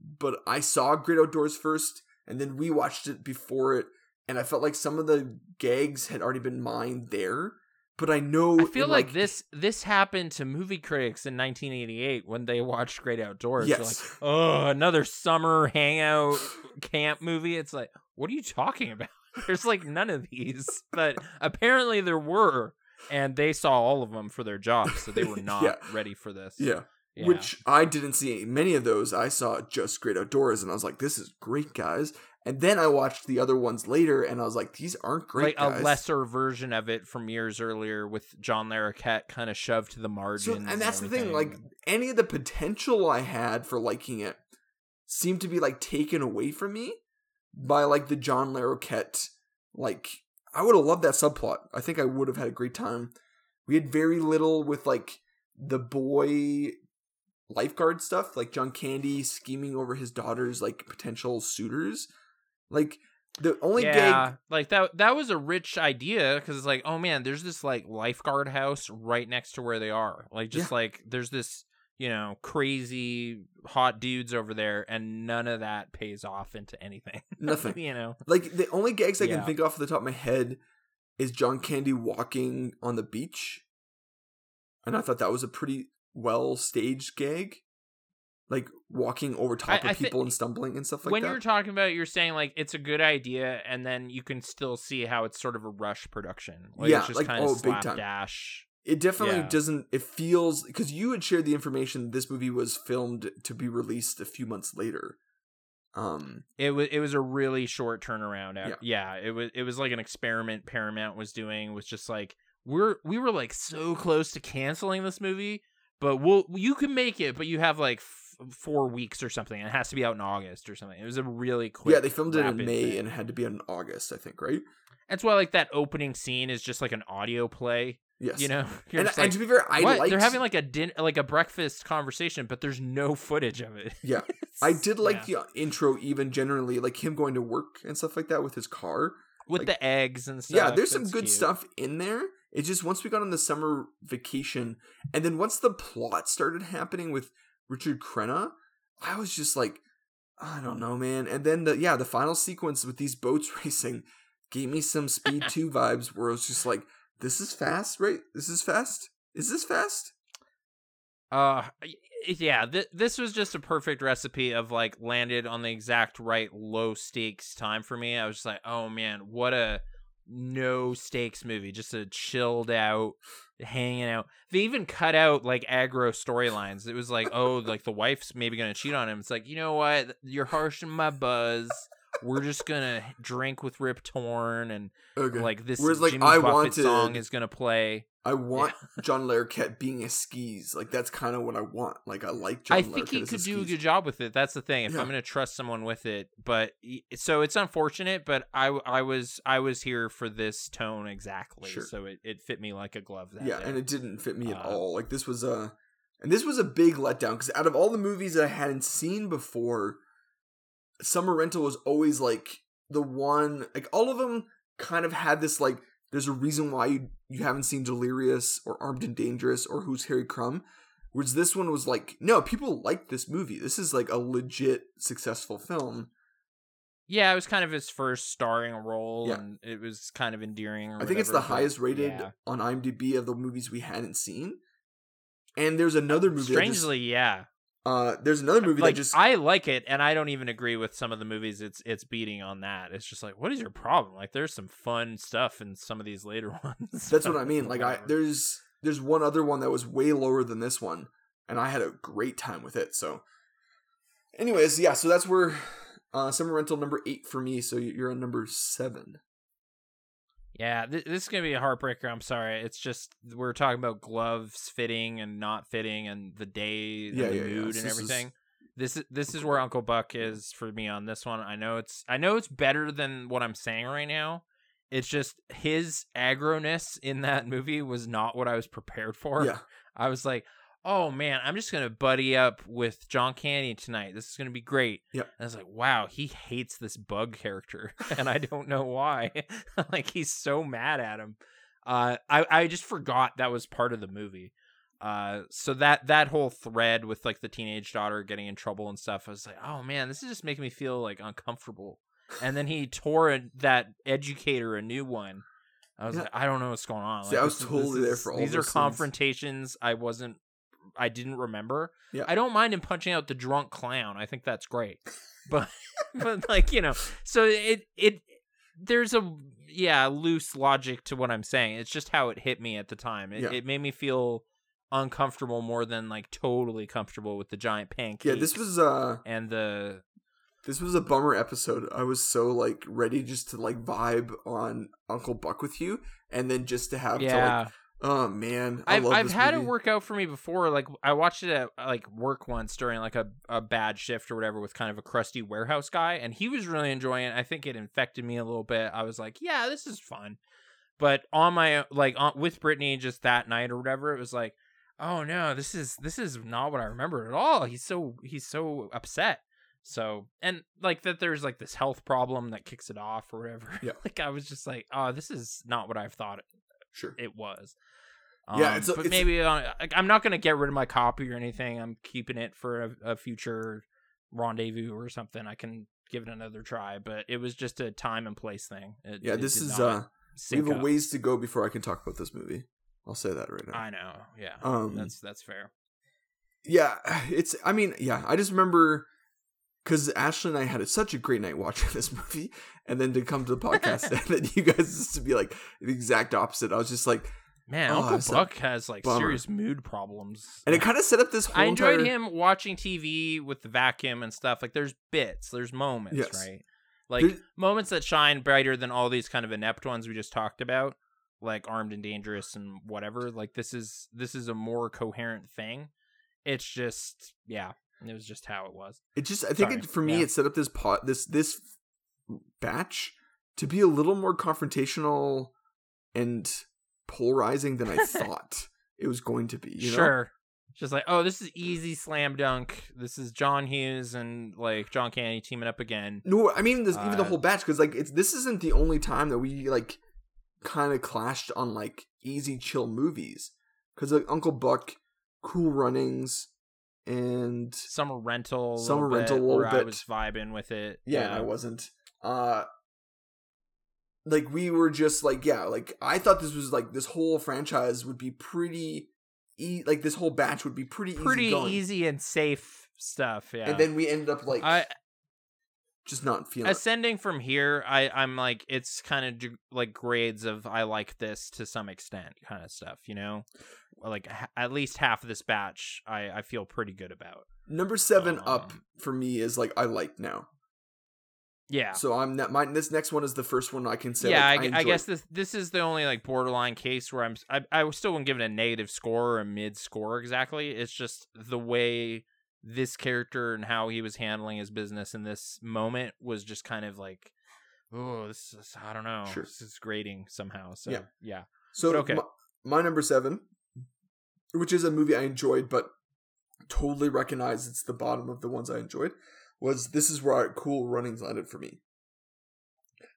but I saw Great Outdoors first, and then we watched it before it, and I felt like some of the gags had already been mined there. But I know I feel in, like, this this happened to movie critics in 1988 when they watched Great Outdoors. They're Yes. like, oh, another summer hangout camp movie. It's like, what are you talking about? [LAUGHS] There's like none of these, but apparently there were, and they saw all of them for their jobs, so they were [LAUGHS] not Yeah. ready for this. Yeah. Yeah. Which I didn't see many of those. I saw just Great Outdoors, and I was like, "This is great, guys." And then I watched the other ones later, and I was like, "These aren't great." like guys. a lesser version of it from years earlier with John Larroquette kind of shoved to the So, and that's the thing. Like any of the potential I had for liking it seemed to be like taken away from me by like the John Larroquette. Like I would have loved that subplot. I think I would have had a great time. We had very little with like the boy lifeguard stuff, like John Candy scheming over his daughter's like potential suitors. Like the only yeah, like that that was a rich idea because it's like, oh man, there's this like lifeguard house right next to where they are. Like just like there's this, you know, crazy hot dudes over there and none of that pays off into anything. [LAUGHS] Nothing. you know. Like the only gags I Yeah. can think off the top of my head is John Candy walking on the beach, and I thought that was a pretty well staged gag, like walking over top I- of I thi- people and stumbling and stuff like when that. When you're talking about it, you're saying like it's a good idea and then you can still see how it's sort of a rush production. Like Yeah, it's just like, kind oh, of big time. slapdash. it definitely Yeah. doesn't. It feels because you had shared the information. This movie was filmed to be released a few months later. Um, It was it was a really short turnaround. Yeah. Yeah. yeah, it was it was like an experiment Paramount was doing. Was just like we're we were like so close to canceling this movie, but we'll you can make it, but you have like f- four weeks or something. and It has to be out in August or something. It was a really quick. yeah, they filmed it in May thing. and it had to be in August, I think. Right? That's why like that opening scene is just like an audio play. Yes. You know, and, [LAUGHS] just and to be fair, I liked. They're having like a din- like a breakfast conversation, but there's no footage of it. Yeah. [LAUGHS] I did like Yeah. the uh, intro, even generally, like him going to work and stuff like that with his car. with like- the eggs and stuff. yeah, there's some good cute. stuff in there. It's just once we got on the summer vacation, and then once the plot started happening with Richard Crenna, I was just like, I don't know, man. And then the yeah, the final sequence with these boats [LAUGHS] racing gave me some Speed Two [LAUGHS] vibes, where I was just like, this is fast, right? This is fast. Is this fast? Uh, yeah. Th- this was just a perfect recipe of like landed on the exact right low stakes time for me. I was just like, oh man, what a no stakes movie. Just a chilled out, hanging out. They even cut out like aggro storylines. It was like, oh, like the wife's maybe gonna cheat on him. It's like, you know what? You're harshing my buzz. We're just gonna drink with Rip Torn and Okay. like this Whereas, like, Jimmy I Buffett wanted- song is gonna play. I want [LAUGHS] John Larroquette being a skis. Like that's kind of what I want. Like I like John I think Larroquette he could do a good job with it. That's the thing. If Yeah. I'm going to trust someone with it, but so it's unfortunate, but I I was I was here for this tone exactly. Sure. So it, it fit me like a glove. That yeah, day. and it didn't fit me at Uh, all. Like this was a, and this was a big letdown because out of all the movies that I hadn't seen before, Summer Rental was always like the one. Like all of them kind of had this like. There's a reason why you you haven't seen Delirious or Armed and Dangerous or Who's Harry Crumb. Whereas this one was like, no, people like this movie. This is like a legit successful film. yeah, it was kind of his first starring role, Yeah. and it was kind of endearing. or I think it's the highest rated yeah. on IMDb of the movies we hadn't seen. And there's another movie. that just- Strangely, yeah. Uh, there's another movie like that just I like it, and I don't even agree with some of the movies it's it's beating on that. It's just like, what is your problem? Like, there's some fun stuff in some of these later [LAUGHS] ones. That's what I mean. Like I [LAUGHS] there's there's one other one that was way lower than this one, and I had a great time with it. So, anyways, yeah. So that's where uh, summer rental number eight for me. So you're on number seven. Yeah, th- this is gonna be a heartbreaker. I'm sorry. It's just we're talking about gloves fitting and not fitting, and the day, and Yeah, the yeah, yeah. mood, This and is- everything. This is this is where Uncle Buck is for me on this one. I know it's I know it's better than what I'm saying right now. It's just his aggroness in that movie was not what I was prepared for. Yeah, [LAUGHS] I was like, oh man, I'm just gonna buddy up with John Candy tonight. This is gonna be great. Yep. And I was like, wow, he hates this bug character, [LAUGHS] and I don't know why. [LAUGHS] like he's so mad at him. Uh, I I just forgot that was part of the movie. Uh, so that that whole thread with like the teenage daughter getting in trouble and stuff, I was like, oh man, this is just making me feel like uncomfortable. And then he tore a, that educator a new one. I was Yeah. like, I don't know what's going on. See, Like, I was this totally this there is- for all These are scenes. confrontations I wasn't, I didn't remember. Yeah. I don't mind him punching out the drunk clown. I think that's great. But, [LAUGHS] but like you know, so it it there's a yeah loose logic to what I'm saying. It's just how it hit me at the time. It, Yeah. it made me feel uncomfortable more than like totally comfortable with the giant pancakes. yeah. This was uh and the this was a bummer episode. I was so like ready just to like vibe on Uncle Buck with you, and then just to have to like yeah Oh man, I I've love I've had movie. it work out for me before. Like I watched it at like work once during like a, a bad shift or whatever with kind of a crusty warehouse guy, and he was really enjoying it. I think it infected me a little bit. I was like, yeah, this is fun. But on my like on, with Brittany just that night or whatever, it was like, oh no, this is this is not what I remember at all. He's so he's so upset. So and like that there's like this health problem that kicks it off or whatever. Yeah. [LAUGHS] like I was just like, oh, this is not what I've thought Sure. it was. Yeah, Um, it's a- but it's- maybe uh, I'm not gonna get rid of my copy or anything. I'm keeping it for a, a future rendezvous or something. I can give it another try, but it was just a time and place thing. It- Yeah, it this is uh we have a ways to go before I can talk about this movie. I'll say that right now. I know. Yeah, Um, that's that's fair. yeah, [SIGHS] it's. I mean, yeah, I just remember because Ashley and I had such a great night watching [LAUGHS] this movie, and then to come to the podcast, [LAUGHS] and then you guys just to be like the exact opposite. I was just like, Man, oh, Uncle Buck has like bummer. serious mood problems. and it kind of set up this whole. I enjoyed entire- him watching TV with the vacuum and stuff. Like there's bits, there's moments, Yes. right? Like There's- moments that shine brighter than all these kind of inept ones we just talked about, like Armed and Dangerous and whatever. Like this is this is a more coherent thing. It's just yeah, it was just how it was. It just, I think, Sorry, it, for me, yeah. it set up this pot, this this batch to be a little more confrontational and polarizing than I [LAUGHS] thought it was going to be. You know? sure. Just like, oh, this is easy slam dunk. This is John Hughes and like John Candy teaming up again. No, I mean this, even the Uh, whole batch because like it's this isn't the only time that we like kind of clashed on like easy chill movies because like Uncle Buck, Cool Runnings, and Summer rental, Summer Rental a bit, little where I was vibing with it. yeah, I wasn't. Uh like we were just like yeah, like I thought this was like this whole franchise would be pretty. E- like this whole batch would be pretty pretty easy going. easy and safe stuff. Yeah, and then we ended up like I just not feeling. it. ascending from here. I I'm like it's kind of d- like grades of I like this to some extent kind of stuff. You know, like h- at least half of this batch I I feel pretty good about. Number seven up Um, for me is like I like now. Yeah. So I'm not. My this next one is the first one I can say. yeah, like, I, I enjoyed. guess this this is the only like borderline case where I'm I I still wouldn't give it a negative score or a mid score exactly. It's just the way this character and how he was handling his business in this moment was just kind of like, oh, this is I don't know, Sure. this is grating somehow. So Yeah. yeah, So but okay. my, my number seven, which is a movie I enjoyed, but totally recognize it's the bottom of the ones I enjoyed, was this is where Cool Runnings landed for me.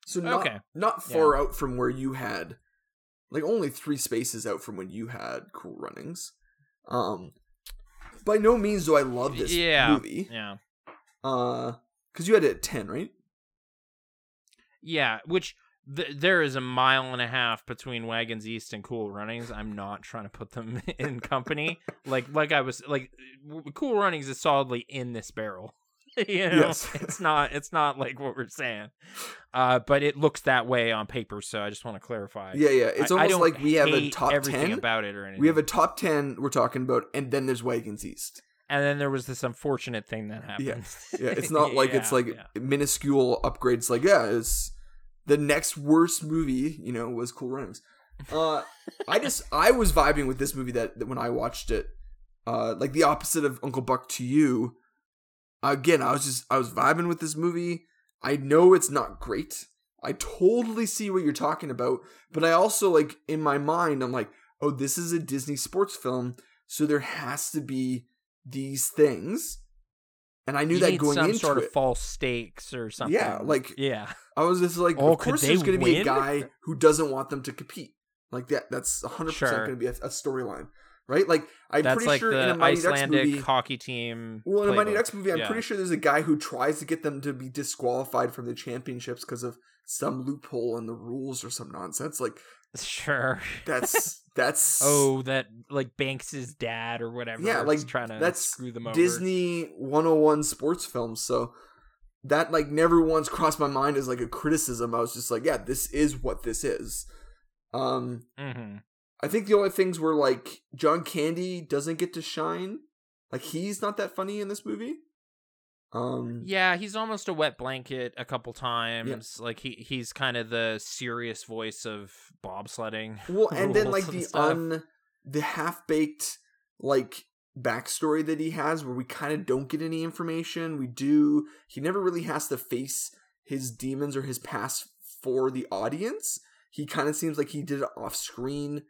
So not Okay. not far out from where you had, like only three spaces out from when you had Cool Runnings. Um, by no means do I love this Yeah. movie. yeah, Uh, because you had it at ten, right? yeah. Which th- there is a mile and a half between Wagons East and Cool Runnings. I'm not trying to put them [LAUGHS] in company. like like I was like, w- Cool Runnings is solidly in this barrel. [LAUGHS] you know, Yes. [LAUGHS] it's not it's not like what we're saying. Uh, but it looks that way on paper. So I just want to clarify. Yeah, yeah. It's I- I almost don't like we have a top ten. about it or anything. We have a top ten we're talking about, and then there's Wagons East. and then there was this unfortunate thing that happened. Yeah, it's [LAUGHS] not like it's like yeah. minuscule upgrades. Like, yeah, it's the next worst movie. You know, was Cool Runnings. Uh, I just I was vibing with this movie that, that when I watched it, uh, like the opposite of Uncle Buck to you. Again, I was just I was vibing with this movie. I know it's not great. I totally see what you're talking about, but I also like in my mind I'm like, oh, this is a Disney sports film, so there has to be these things. And I knew You that going some into sort it. of false stakes or something. Yeah, like yeah, I was just like, Oh, of course there's going to be a guy who doesn't want them to compete. Like that, that's 100% Sure. going to be a, a storyline, right? Like I'm that's pretty like sure in a Mighty Ducks movie. hockey team. Well, in a Mighty. Ducks movie, I'm Yeah. pretty sure there's a guy who tries to get them to be disqualified from the championships because of some loophole in the rules or some nonsense. Like Sure. that's [LAUGHS] that's oh, that like Banks's dad or whatever. Yeah, like, trying to that's screw them over. Disney 101 sports films. So that like never once crossed my mind as like a criticism. I was just like, yeah, this is what this is. Um, hmm I think the only things were like John Candy doesn't get to shine. Like he's not that funny in this movie. Um, Yeah, he's almost a wet blanket a couple times. Like he he's kind of the serious voice of bobsledding. Well, [LAUGHS] and then like and the stuff. un the half baked like backstory that he has, where we kind of don't get any information. We do. He never really has to face his demons or his past for the audience. He kind of seems like he did it off screen.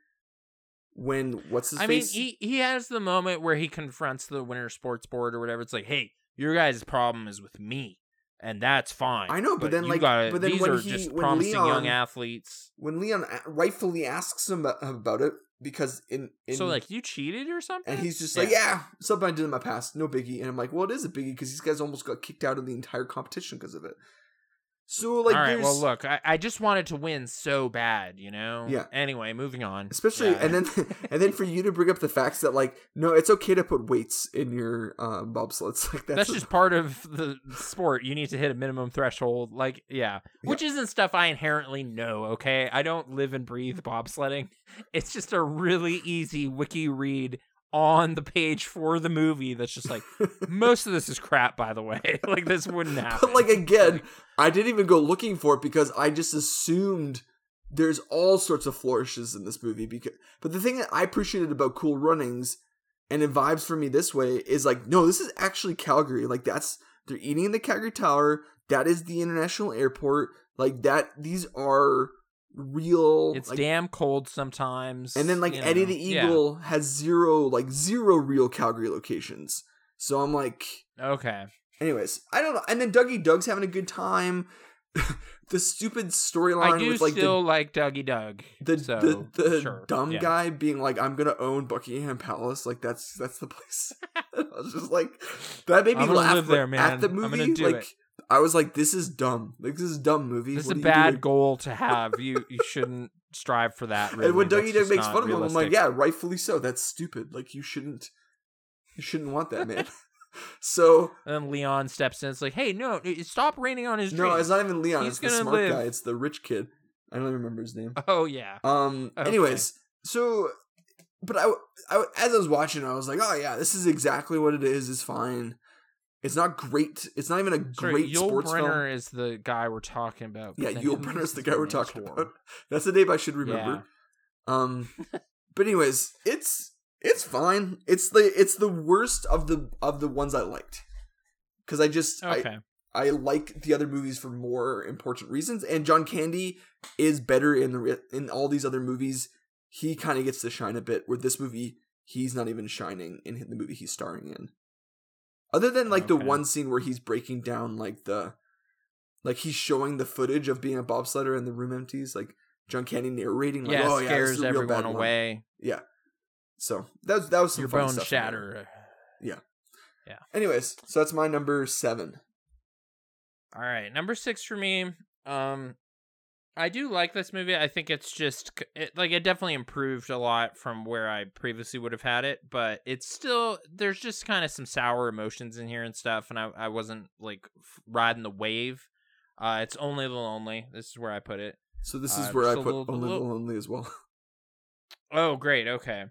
When what's his I mean, he he has the moment where he confronts the winter sports board or whatever. It's like, hey, your guys' problem is with me, and that's fine. I know, but then, like- gotta- but then these when are he- just when promising young athletes. when Leon rightfully asks him about, it because in, in so like, you cheated or something? And he's just like, yeah, something I did in my past, no biggie. And I'm like, well, it is a biggie because these guys almost got kicked out of the entire competition because of it. So like, All right. there's Well, look, I, I just wanted to win so bad, you know. Yeah. Anyway, moving on. especially, Yeah. and then [LAUGHS] and then for you to bring up the facts that like, no, it's okay to put weights in your uh, bobsleds. [LAUGHS] Like that's, that's just part of the sport. You need to hit a minimum threshold. Like, yeah, which isn't stuff I inherently know. Okay, I don't live and breathe bobsledding. [LAUGHS] It's just a really easy wiki read on the page for the movie. That's just like [LAUGHS] most of this is crap. By the way, [LAUGHS] like this wouldn't happen. But like again, I didn't even go looking for it because I just assumed there's all sorts of flourishes in this movie. Because, but the thing that I appreciated about Cool Runnings, and it vibes for me this way, is like, no, this is actually Calgary. Like that's they're eating in the Calgary Tower. That is the international airport. Like that. These are real. it's like, damn cold sometimes. and then like Eddie know. the Yeah. Eagle has zero, like zero real Calgary locations. So I'm like, Okay. Anyways, I don't know. And then Dougie Doug's having a good time. [LAUGHS] the stupid storyline I do with like still like Dougie Doug. the the, so, the, the sure, dumb yeah. guy being like, "I'm gonna own Buckingham Palace." Like that's that's the place. [LAUGHS] I was just like, that made me laugh there, at man. the I'm movie. gonna do like it. I was like, "This is dumb. Like this is a dumb movie. This is a bad doing?" [LAUGHS] goal to have. You you shouldn't strive for that. Really. and when Dougie Doug makes fun of him, I'm like, "Yeah, rightfully so. That's stupid. Like you shouldn't, you shouldn't want that, man." [LAUGHS] so And then Leon steps in. It's like, hey, no, stop raining on his no, dreams. it's not even Leon. He's it's the smart live. guy. It's the rich kid. I don't even remember his name. [LAUGHS] Oh yeah. Um. Okay. Anyways, so, but I, I, as I was watching, I was like, oh yeah, this is exactly what it is. It's fine. It's not great. It's not even a Sorry, great Yul sports Brenner film. is the guy we're talking about. Yeah, Yul Brenner's is the guy we're talking about. [LAUGHS] That's the name I should remember. Um. [LAUGHS] but anyways, it's it's fine. It's the it's the worst of the of the ones I liked because I just I, Okay. I like the other movies for more important reasons, and John Candy is better in the in all these other movies. He kind of gets to shine a bit. Where this movie, he's not even shining in the movie he's starring in. Other than like the one scene where he's breaking down like the, like he's showing the footage of being a bobsledder and the room empties, like John Candy narrating, like, yeah, "Oh yeah, scares is a real bad everyone one." away. Yeah. So that was that was some Your funny bones stuff in there. shatter. Anyways, so that's my number seven. All right, number six for me. Um, I do like this movie. I think it's just it, like it definitely improved a lot from where I previously would have had it, but it's still there's just kind of some sour emotions in here and stuff, and I I wasn't like f- riding the wave. Uh, it's only the lonely. This is where I put it. So this Uh, is where I put little- Only the Lonely as well. Oh, great. Okay.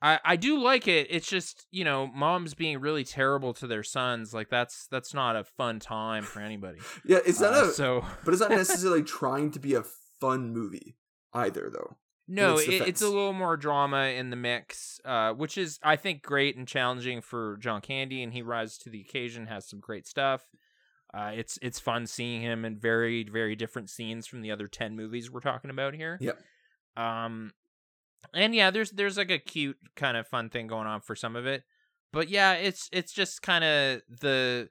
I, I do like it. It's just, you know, moms being really terrible to their sons. Like that's that's not a fun time for anybody. [LAUGHS] yeah, it's not Uh, a so [LAUGHS] but it's not [LAUGHS] necessarily trying to be a fun movie either though. no, its it, it's a little more drama in the mix, uh, which is I think great and challenging for John Candy, and he rises to the occasion. Has some great stuff. Uh, it's it's fun seeing him in very very different scenes from the other ten movies we're talking about here. Yep. Um, and yeah, there's there's like a cute kind of fun thing going on for some of it, but yeah, it's it's just kind of the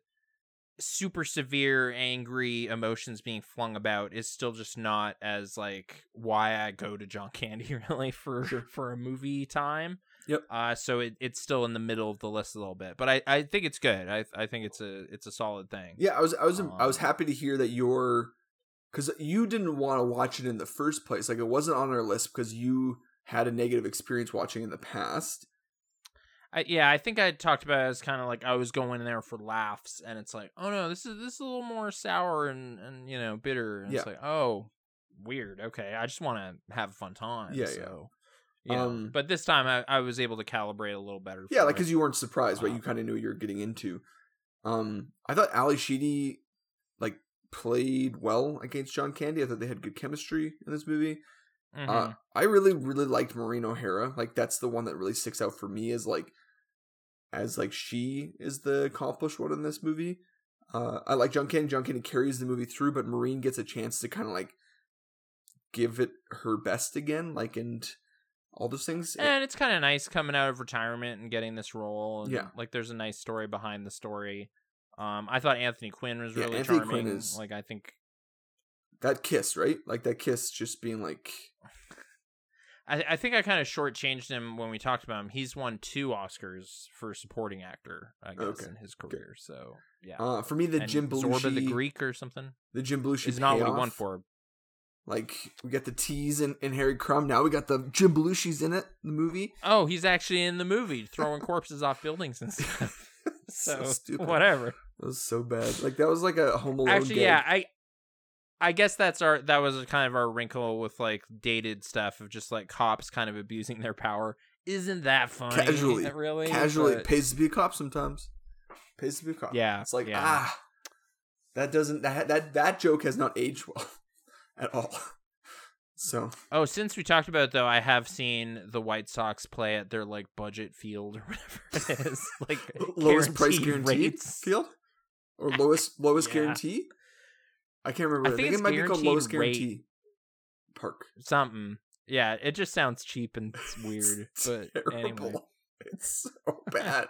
super severe angry emotions being flung about is still just not as like why I go to John [LAUGHS] Candy really for [LAUGHS] for a movie time. Yep. Uh so it, it's still in the middle of the list a little bit. But I, I think it's good. I I think it's a it's a solid thing. Yeah, I was I was I was Um, happy to hear that you're because you didn't want to watch it in the first place. Like it wasn't on our list because you had a negative experience watching in the past. I, yeah, I think I talked about it as kind of like I was going in there for laughs, and it's like, oh no, this is this is a little more sour and and you know bitter. And it's like, oh, weird. Okay, I just want to have a fun time. Yeah, yeah. so, know, Um, but this time I, I was able to calibrate a little better. Yeah, like because you weren't surprised, right? Uh, You kind of knew what you were getting into. Um, I thought Ally Sheedy like played well against John Candy. I thought they had good chemistry in this movie. Mhm. Uh, I really, really liked Maureen O'Hara. Like that's the one that really sticks out for me as like, as like she is the accomplished one in this movie. Uh, I like Candy. John carries the movie through, but Maureen gets a chance to kind of like give it her best again, like and all those things. and it's kind of nice coming out of retirement and getting this role. And, Yeah. like there's a nice story behind the story. Um, I thought Anthony Quinn was Yeah, really Anthony charming. Quinn is- Like I think that kiss, right? Like that kiss, just being like, I, I think I kind of shortchanged him when we talked about him. He's won two Oscars for supporting actor, I guess, Okay, in his career. So yeah, uh, for me, the And Jim Belushi, Zorba the Greek or something the Jim Belushi is not what he won for. Like we got the tease in, in Harry Crumb. Now we got the Jim Belushi's in it. The movie. Oh, he's actually in the movie throwing corpses off buildings and stuff. [LAUGHS] so, So, stupid. whatever. That was so bad. Like that was like a Home Alone. Actually, gag. yeah, I I guess that's our that was kind of our wrinkle with like dated stuff of just like cops kind of abusing their power. Isn't that funny? Casually. really? Casually, But- it pays to be a cop sometimes. Pays to be a cop. Yeah, It's like yeah. ah, that doesn't that that that joke has not aged well [LAUGHS] at all. So Oh, since we talked about it, though, I have seen the White Sox play at their like budget field or [LAUGHS] whatever it is, like lowest price guaranteed guarantee rates. field or lowest lowest Yeah. guarantee. I can't remember. I I think think, it might be called lowest rate. guarantee park. something. Yeah, it just sounds cheap and it's [LAUGHS] weird. It's but anyway. It's so [LAUGHS] bad.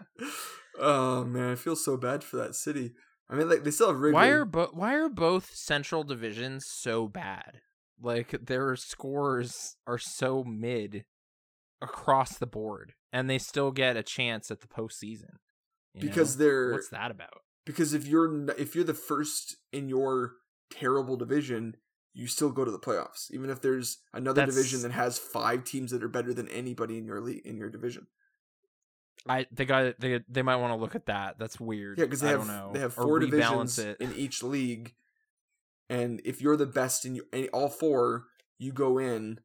oh man, I feel so bad for that city. I mean, like they still have Wrigley. why are bo- why are both Central divisions so bad? Like their scores are so mid across the board, and they still get a chance at the postseason. you know? because they're what's that about? because if you're if you're the first in your terrible division, you still go to the playoffs, even if there's another That's- division that has five teams that are better than anybody in your league in your division. I they got they they might want to look at that. That's weird. Yeah, because they I have don't know. they have four divisions it. in each league, and if you're the best in your, in all four, you go in.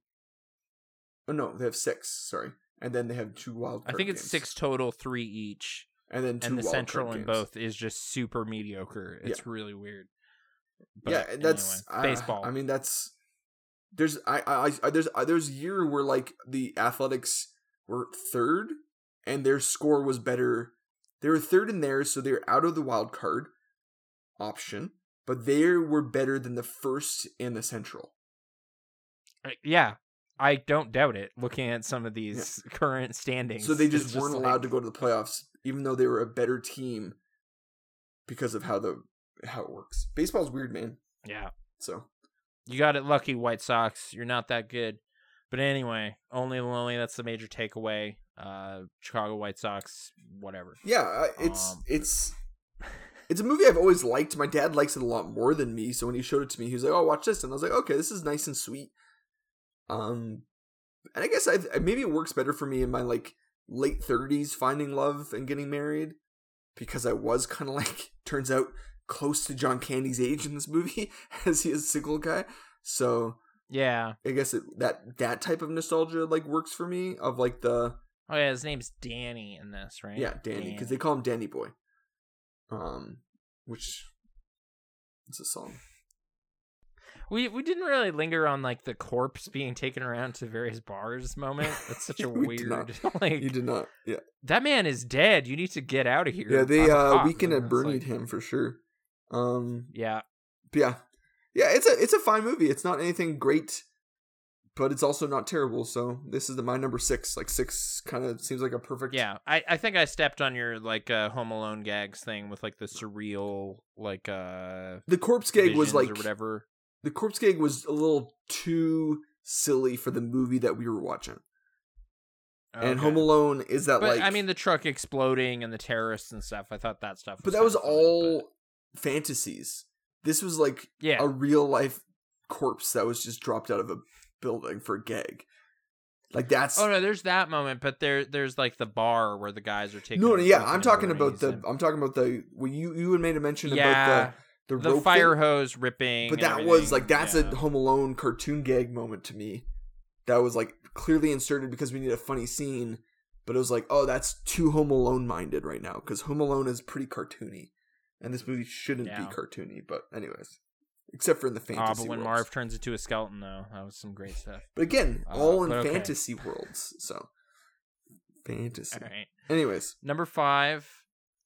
Oh no, they have six. Sorry, and then they have two wild. I think it's games. six total, three each, and then two and the wild central in both is just super mediocre. It's really weird. But yeah, that's anyway, uh, baseball. I mean, that's there's I I, I there's uh, there's a year where like the Athletics were third, and their score was better. They were third in there, so they're out of the wild card option, but they were better than the first in the Central. Uh, yeah, I don't doubt it. Looking at some of these current standings, So they just weren't allowed to go to the playoffs, even though they were a better team because of how the how it works. Baseball's weird, man. Yeah, So you got it lucky, White Sox. You're not that good. But anyway, only lonely. That's the major takeaway. Uh, Chicago White Sox, whatever. yeah, it's Um, it's [LAUGHS] it's a movie I've always liked. My dad likes it a lot more than me, so when he showed it to me, he was like, "Oh, watch this," and I was like, "Okay, this is nice and sweet." Um, and I guess I maybe it works better for me in my like late thirties, finding love and getting married, because I was kind of [LAUGHS] like turns out close to John Candy's age in this movie [LAUGHS] as he is a single guy. So Yeah. I guess it, that that type of nostalgia like works for me of like the Oh yeah, his name's Danny in this, right? yeah Danny because they call him Danny Boy, um, which it's a song. we we didn't really linger on like the corpse being taken around to various bars moment. That's such a [LAUGHS] We weird [LAUGHS] like You did not, yeah, that man is dead. You need to get out of here. yeah. They uh cop. weekend And Bernie'd like- him for sure. Um, Yeah, yeah, yeah. It's a it's a fine movie. It's not anything great, but it's also not terrible. So this is the my number six. Like six kind of seems like a perfect. yeah. I I think I stepped on your like uh, Home Alone gags thing with like the surreal like uh The corpse gag was like whatever. the corpse gag was a little too silly for the movie that we were watching. And Home Alone is that But like I mean the truck exploding and the terrorists and stuff. I thought that stuff. Was but that was all fantasies. This was like yeah. a real life corpse that was just dropped out of a building for a gag. Like that's Oh no, there's that moment, but there there's like the bar where the guys are taking. no, no, yeah. I'm talking about the. and- I'm talking about the. Well, you you had made a mention yeah, about the the, the, fire thing, hose ripping. but that was like that's yeah. a Home Alone cartoon gag moment to me. That was like clearly inserted because we need a funny scene, but it was like, oh, that's too Home Alone minded right now because Home Alone is pretty cartoony. And this movie shouldn't Yeah. be cartoony. But anyways, except for in the fantasy. Ah, but when worlds. Marv turns into a skeleton, though, that was some great stuff. But again, Uh, all in okay. fantasy worlds. So fantasy. Right. Anyways, Number five.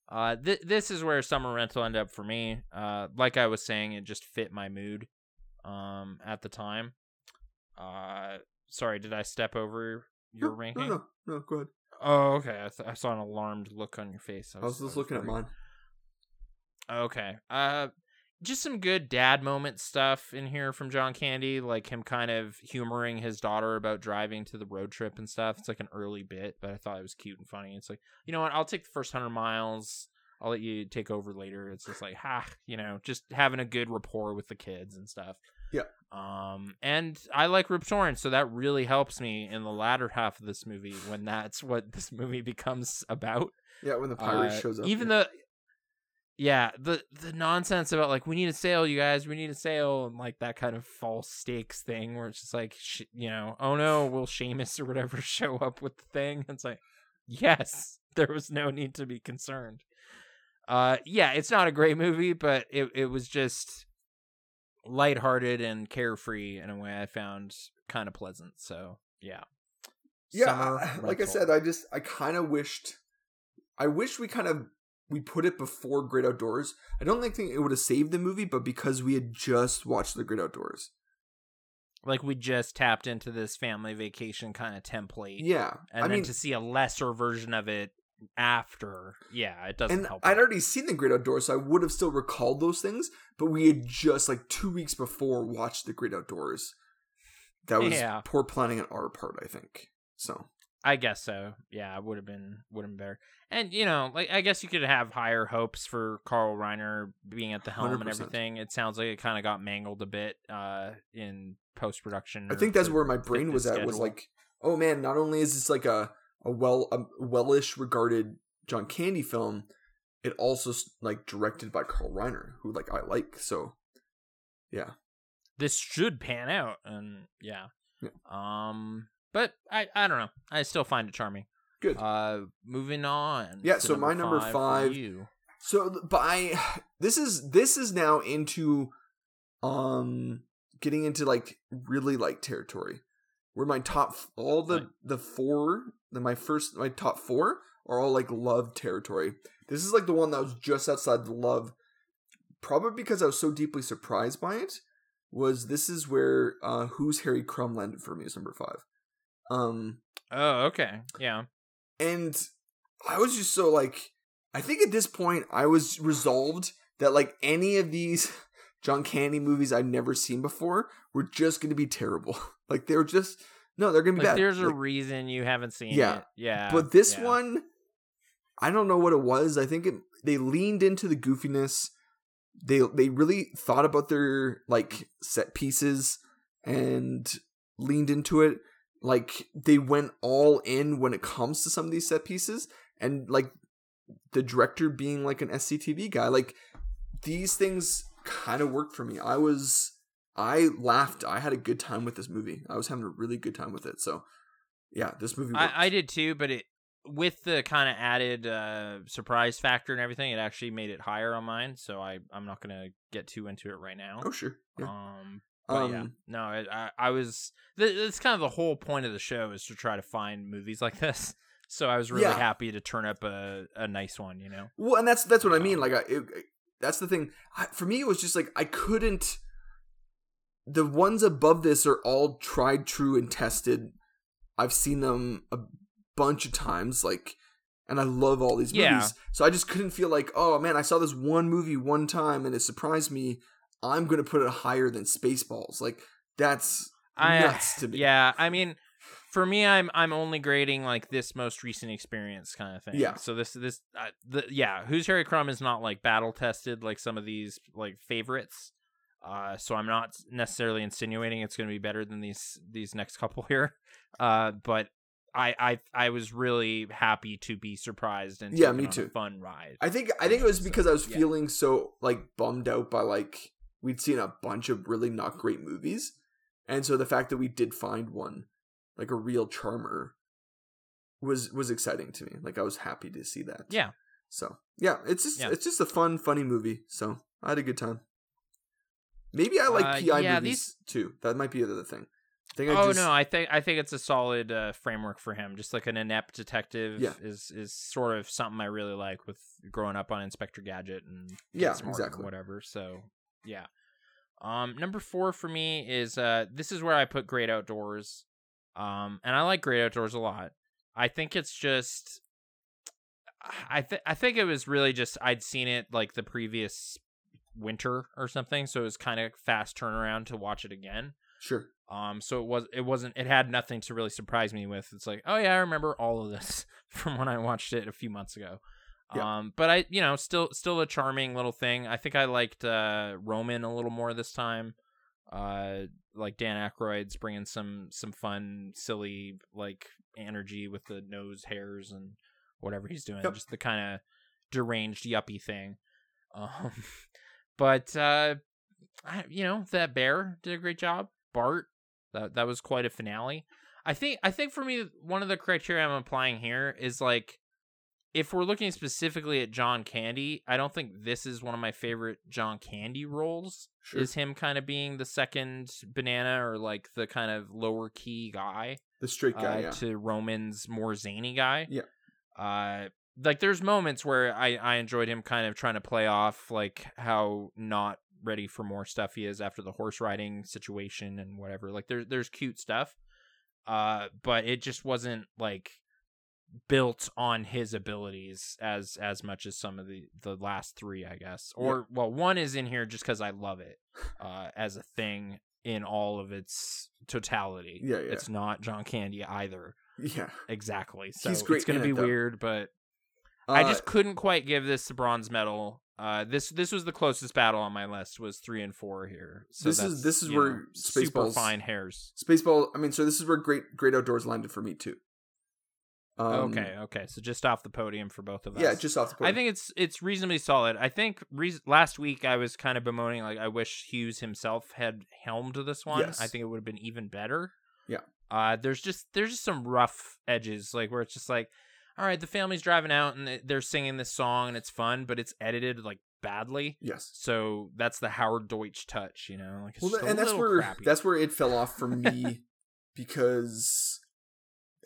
Uh, th- this is where summer rental ended up for me. Uh, like I was saying, it just fit my mood. Um, at the time. Uh, sorry, did I step over your no, ranking? No, no, no. Go ahead. Oh, okay. I, th- I saw an alarmed look on your face. I was just looking at mine. Okay. Uh just some good dad moment stuff in here from John Candy, like him kind of humoring his daughter about driving to the road trip and stuff. It's like an early bit, but I thought it was cute and funny. It's like, you know what? I'll take the first 100 miles. I'll let you take over later. It's just like, ha, you know, just having a good rapport with the kids and stuff. Yeah. Um, and I like Rip Torn, so that really helps me in the latter half of this movie when that's what this movie becomes about. Yeah, when the pirate Uh, shows up. Even yeah. Yeah, the the nonsense about like we need a sale, you guys, we need a sale, and like that kind of false stakes thing where it's just like sh- you know, oh no, will Seamus or whatever [LAUGHS] show up with the thing? It's like yes, [LAUGHS] there was no need to be concerned. Uh, yeah, it's not a great movie, but it it was just lighthearted and carefree in a way I found kind of pleasant. So yeah, yeah, Summer [LAUGHS] like I said, I just I kind of wished, I wish we kind of we put it before Great Outdoors. I don't think it would have saved the movie, but because we had just watched the Great Outdoors, like we just tapped into this family vacation kind of template. yeah, and I then mean, to see a lesser version of it after, yeah, it doesn't and help. I'd already seen the Great Outdoors, so I would have still recalled those things. But we had just like two weeks before watched the Great Outdoors. That was Yeah. poor planning on our part, I think. So I guess so. Yeah, it would have been would have been better. And you know, like I guess you could have higher hopes for Carl Reiner being at the helm and 100%. everything. It sounds like it kind of got mangled a bit uh in post production. I think that's where my brain was at. Was like, oh man, not only is this like a a well a wellish regarded John Candy film, it also like directed by Carl Reiner, who like I like. So yeah, this should pan out, and yeah. Yeah. Um, but I I don't know. I still find it charming. good. Uh, moving on. Yeah, so my number for five- you. So by [SIGHS] this is this is now into um getting into like really like territory where my top all the Right. the four the my first my top four are all like love territory. This is like the one that was just outside the love probably because I was so deeply surprised by it was this is where uh who's Harry Crumb landed for me is number 5. Um Oh, okay. Yeah. and I was just so like, I think at this point I was resolved that like any of these [LAUGHS] John Candy movies I've never seen before were just going to be terrible. [LAUGHS] like they were just no, they're going to be Like bad. there's a reason you haven't seen Yeah. it. Yeah. but this yeah. one, I don't know what it was. I think it, they leaned into the goofiness. They they really thought about their like set pieces and leaned into it. Like they went all in when it comes to some of these set pieces, and like the director being like an SCTV guy, like these things kind of worked for me. I was I laughed. I had a good time with this movie. I was having a really good time with it. So yeah, this movie. I, I did too, but it with the kind of added uh, surprise factor and everything, it actually made it higher on mine. So I I'm not gonna get too into it right now. oh sure. Yeah. Um, but yeah, Um, no, I I, was. Th- that's kind of the whole point of the show is to try to find movies like [LAUGHS] this. So I was really Yeah. happy to turn up a, a nice one. You know. Well, and that's that's what I mean. Um, Like, I, it, that's the thing. I, for me, it was just like I couldn't. The ones above this are all tried, true, and tested. I've seen them a bunch of times, like, and I love all these movies. Yeah. So I just couldn't feel like, oh man, I saw this one movie one time and it surprised me. I'm gonna put it higher than Spaceballs. Like, that's I nuts to me. yeah. I mean, for me, I'm I'm only grading like this most recent experience kind of thing. Yeah. So this this uh, the yeah, who's Harry Crumb is not like battle tested like some of these like favorites. Uh, so I'm not necessarily insinuating it's going to be better than these these next couple [LAUGHS] here. Uh, but I I I was really happy to be surprised and Yeah, me on a too. fun ride. I think I think it was because I was yeah. feeling so like bummed out by like we'd seen a bunch of really not great movies, and so the fact that we did find one, like a real charmer, was was exciting to me. Like I was happy to see that. Yeah. So yeah, it's just Yeah. it's just a fun, funny movie. So I had a good time. Maybe I like Uh, PI yeah, movies too. That might be the other thing. I think I Oh just, no, I think I think it's a solid uh, framework for him. Just like an inept detective Yeah. is is sort of something I really like with growing up on Inspector Gadget and Yeah, exactly. whatever. So yeah. Um, number four for me is uh this is where I put Great Outdoors. Um, and I like Great Outdoors a lot. I think it's just I think I think it was really just I'd seen it like the previous winter or something, so it was kind of fast turnaround to watch it again. Sure. Um, so it was it wasn't it had nothing to really surprise me with. It's like, oh yeah, I remember all of this [LAUGHS] from when I watched it a few months ago. Yeah. Um, but I, you know, still still a charming little thing. I think I liked uh Roman a little more this time. Uh, like Dan Aykroyd's bringing some some fun, silly like energy with the nose hairs and whatever he's doing. Yep. Just the kind of deranged yuppie thing. Um, [LAUGHS] but uh, I, you know, that bear did a great job. Bart, that that was quite a finale. I think I think for me one of the criteria I'm applying here is like if we're looking specifically at John Candy, I don't think this is one of my favorite John Candy roles. Sure. Is him kind of being the second banana or like the kind of lower key guy the straight guy. uh, yeah. to Roman's more zany guy. Yeah. Uh, like there's moments where I I enjoyed him kind of trying to play off like how not ready for more stuff he is after the horse riding situation and whatever. Like there's there's cute stuff. Uh, but it just wasn't like built on his abilities as as much as some of the the last three i guess or well one is in here just because i love it uh as a thing in all of its totality Yeah, yeah. it's not john candy either yeah. exactly so He's great it's gonna be it, weird but i Uh, just couldn't quite give this the bronze medal uh this this was the closest battle on my list was three and four here so This is- this is where know, super Spaceballs- fine hairs Spaceball. I mean, so this is where great great outdoors landed for me too. Um, okay okay so just off the podium for both of us Yeah, just off the. Podium. I think it's it's reasonably solid. I think re- last week I was kind of bemoaning like I wish Hughes himself had helmed this one. Yes. I think it would have been even better. Yeah. Uh there's just there's just some rough edges like where it's just like all right, the family's driving out and they- they're singing this song and it's fun, but it's edited like badly. yes. So that's the Howard Deutch touch, you know. Like it's Well, a and that's where crappy. that's where it fell off for [LAUGHS] me because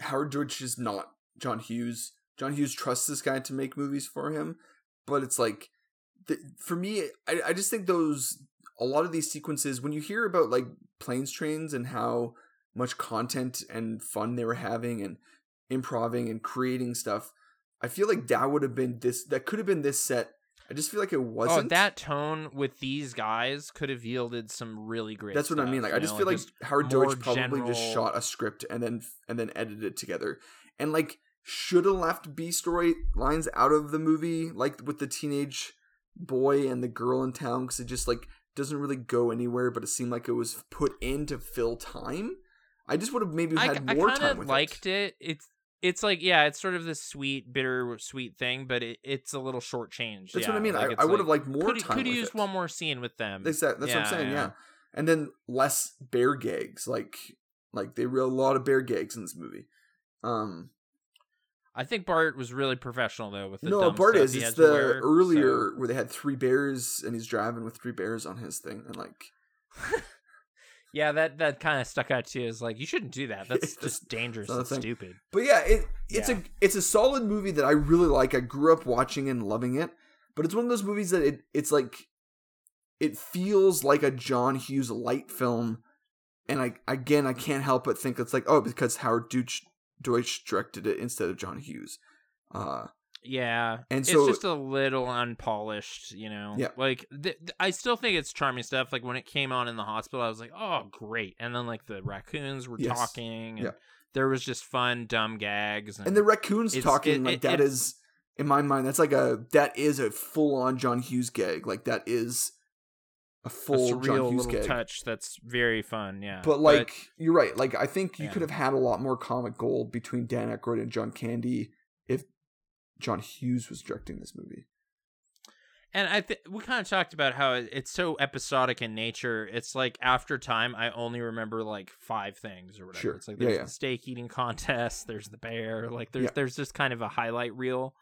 Howard Deutch is not John Hughes. John Hughes trusts this guy to make movies for him, but it's like the, for me, I, I just think those a lot of these sequences when you hear about like planes, trains, and how much content and fun they were having and improving and creating stuff. I feel like that would have been this. That could have been this set. I just feel like it oh, wasn't. Oh, that tone with these guys could have yielded some really great. That's what I mean. Like I just know, feel like just Howard Deutch probably just shot a script and then and then edited it together, and like should have left B story lines out of the movie, like with the teenage boy and the girl in town, because it just like doesn't really go anywhere. But it seemed like it was put in to fill time. I just would have maybe had I more kind time of liked it. it. It's it's like yeah, it's sort of this sweet, bitter, sweet thing, but it, it's a little shortchanged. That's yeah. what I mean. Like, I, I would like, have liked more could time. could with use it. one more scene with them. That's that. That's what I'm saying. Yeah. and then less bear gags. Like like they real a lot of bear gags in this movie. Um, I think Bart was really professional though with the no, Bart is. It's the wear, earlier so- where they had three bears and he's driving with three bears on his thing and like [LAUGHS] yeah, that that kind of stuck out to you as like you shouldn't do that. That's [LAUGHS] just dangerous and stupid. But yeah, it it's Yeah. a it's a solid movie that I really like. I grew up watching and loving it, but it's one of those movies that it it's like it feels like a John Hughes light film, and I again I can't help but think it's like oh because Howard Deutch Deutch directed it instead of John Hughes. Uh, Yeah, And it's just a little unpolished, you know. Yeah. like th- th- I still think it's charming stuff. Like when it came on in the hospital, I was like, "Oh, great!" And then like the raccoons were Yes. talking, and Yeah. there was just fun, dumb gags, and, and the raccoons talking it- like it- that it- is in my mind that's like a that is a full on John Hughes gag. Like that is a a full surreal John Hughes little gag. touch that's very fun. Yeah, But like you're right. Like I think you Yeah. could have had a lot more comic gold between Dan Aykroyd and John Candy if John Hughes was directing this movie. And I th- we kind of talked about how it's so episodic in nature. It's like after time, I only remember like five things or whatever. Sure. It's like Yeah, there's yeah. the steak eating contest, [LAUGHS] there's the bear, like there's Yeah. there's just kind of a highlight reel.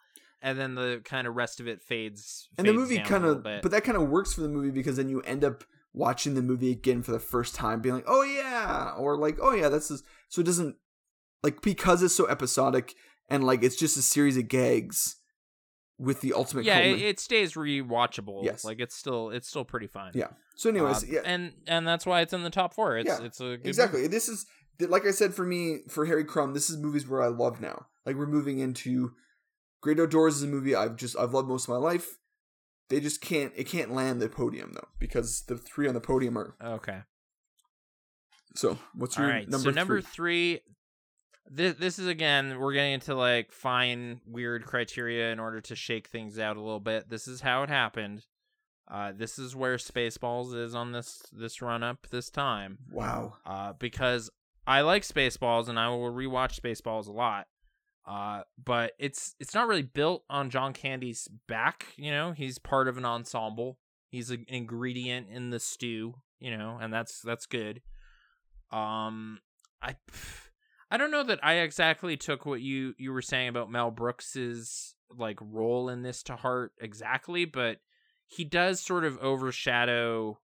And then the kind of rest of it fades. and the movie kind of but that kind of works for the movie because then you end up watching the movie again for the first time being like oh yeah or like oh yeah that's this. so it doesn't like because it's so episodic and like it's just a series of gags with the ultimate yeah, it, it stays rewatchable. Yes. like it's still it's still pretty fun. yeah so anyways Uh, yeah and and that's why it's in the top four. It's Yeah, it's a good exactly this is like i said for me for harry crumb this is movies where i love now like we're moving into great outdoors is a movie i've just i've loved most of my life they just can't it can't land the podium though because the three on the podium are. Okay. so what's your right. number so number three? three. This this is again we're getting into like fine weird criteria in order to shake things out a little bit. This is how it happened. Uh, this is where Spaceballs is on this this run up this time. wow Uh, because I like Spaceballs and I will rewatch Spaceballs a lot. Uh, but it's it's not really built on John Candy's back. You know, he's part of an ensemble. He's an ingredient in the stew. You know, and that's that's good. Um, I I don't know that I exactly took what you you were saying about Mel Brooks's like role in this to heart exactly, but he does sort of overshadow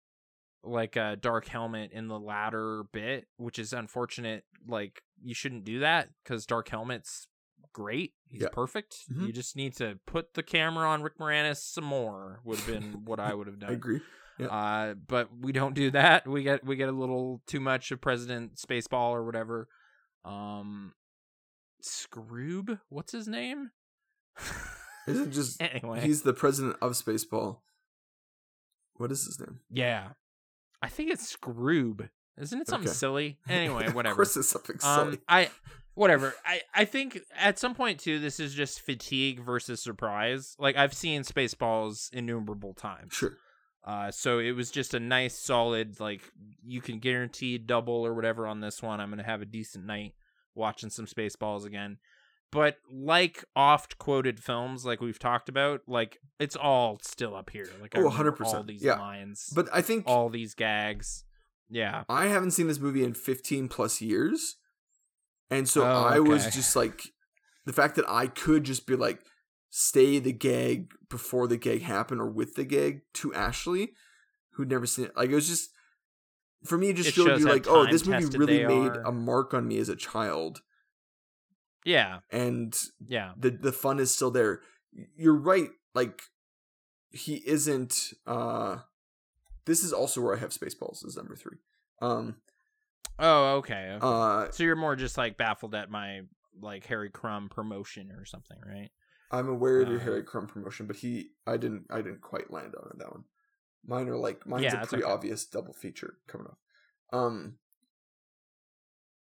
like a dark helmet in the latter bit, which is unfortunate. Like you shouldn't do that because dark helmet's great. He's Yeah. perfect. Mhm. You just need to put the camera on Rick Moranis some more. Would have been what I would have [LAUGHS] done. i agree Yeah. Uh, but we don't do that. We get we get a little too much of President Spaceball or whatever. Um, Skroob, what's his name? [LAUGHS] isn't just [LAUGHS] anyway, he's the president of spaceball what is his name yeah, I think it's Skroob. Isn't it something Okay. silly? Anyway, of whatever. course it's something Um, silly I whatever. I I think at some point too, this is just fatigue versus surprise. Like I've seen Spaceballs innumerable times. sure Uh, so it was just a nice, solid, like you can guarantee double or whatever on this one. I'm gonna have a decent night watching some Spaceballs again. But like oft quoted films, like we've talked about, like it's all still up here. Like Oh, 100%, all these yeah. lines, but i think all these gags. Yeah, I haven't seen this movie in 15 plus years. And so Oh, I was just like the fact that I could just be like stay the gag before the gag happened or with the gag to Ashley who'd never seen it. Like it was just for me it just It showed you like oh this movie really made are. a mark on me as a child yeah, and yeah. the the fun is still there. You're right like he isn't uh this is also where I have Spaceballs as number 3. Um Oh, okay. okay. uh so you're more just like baffled at my like Harry Crumb promotion or something, right? I'm aware of your Uh, Harry Crumb promotion, but he I didn't I didn't quite land on it, that one. Mine are like mine's Yeah, a pretty okay. obvious double feature coming up. Um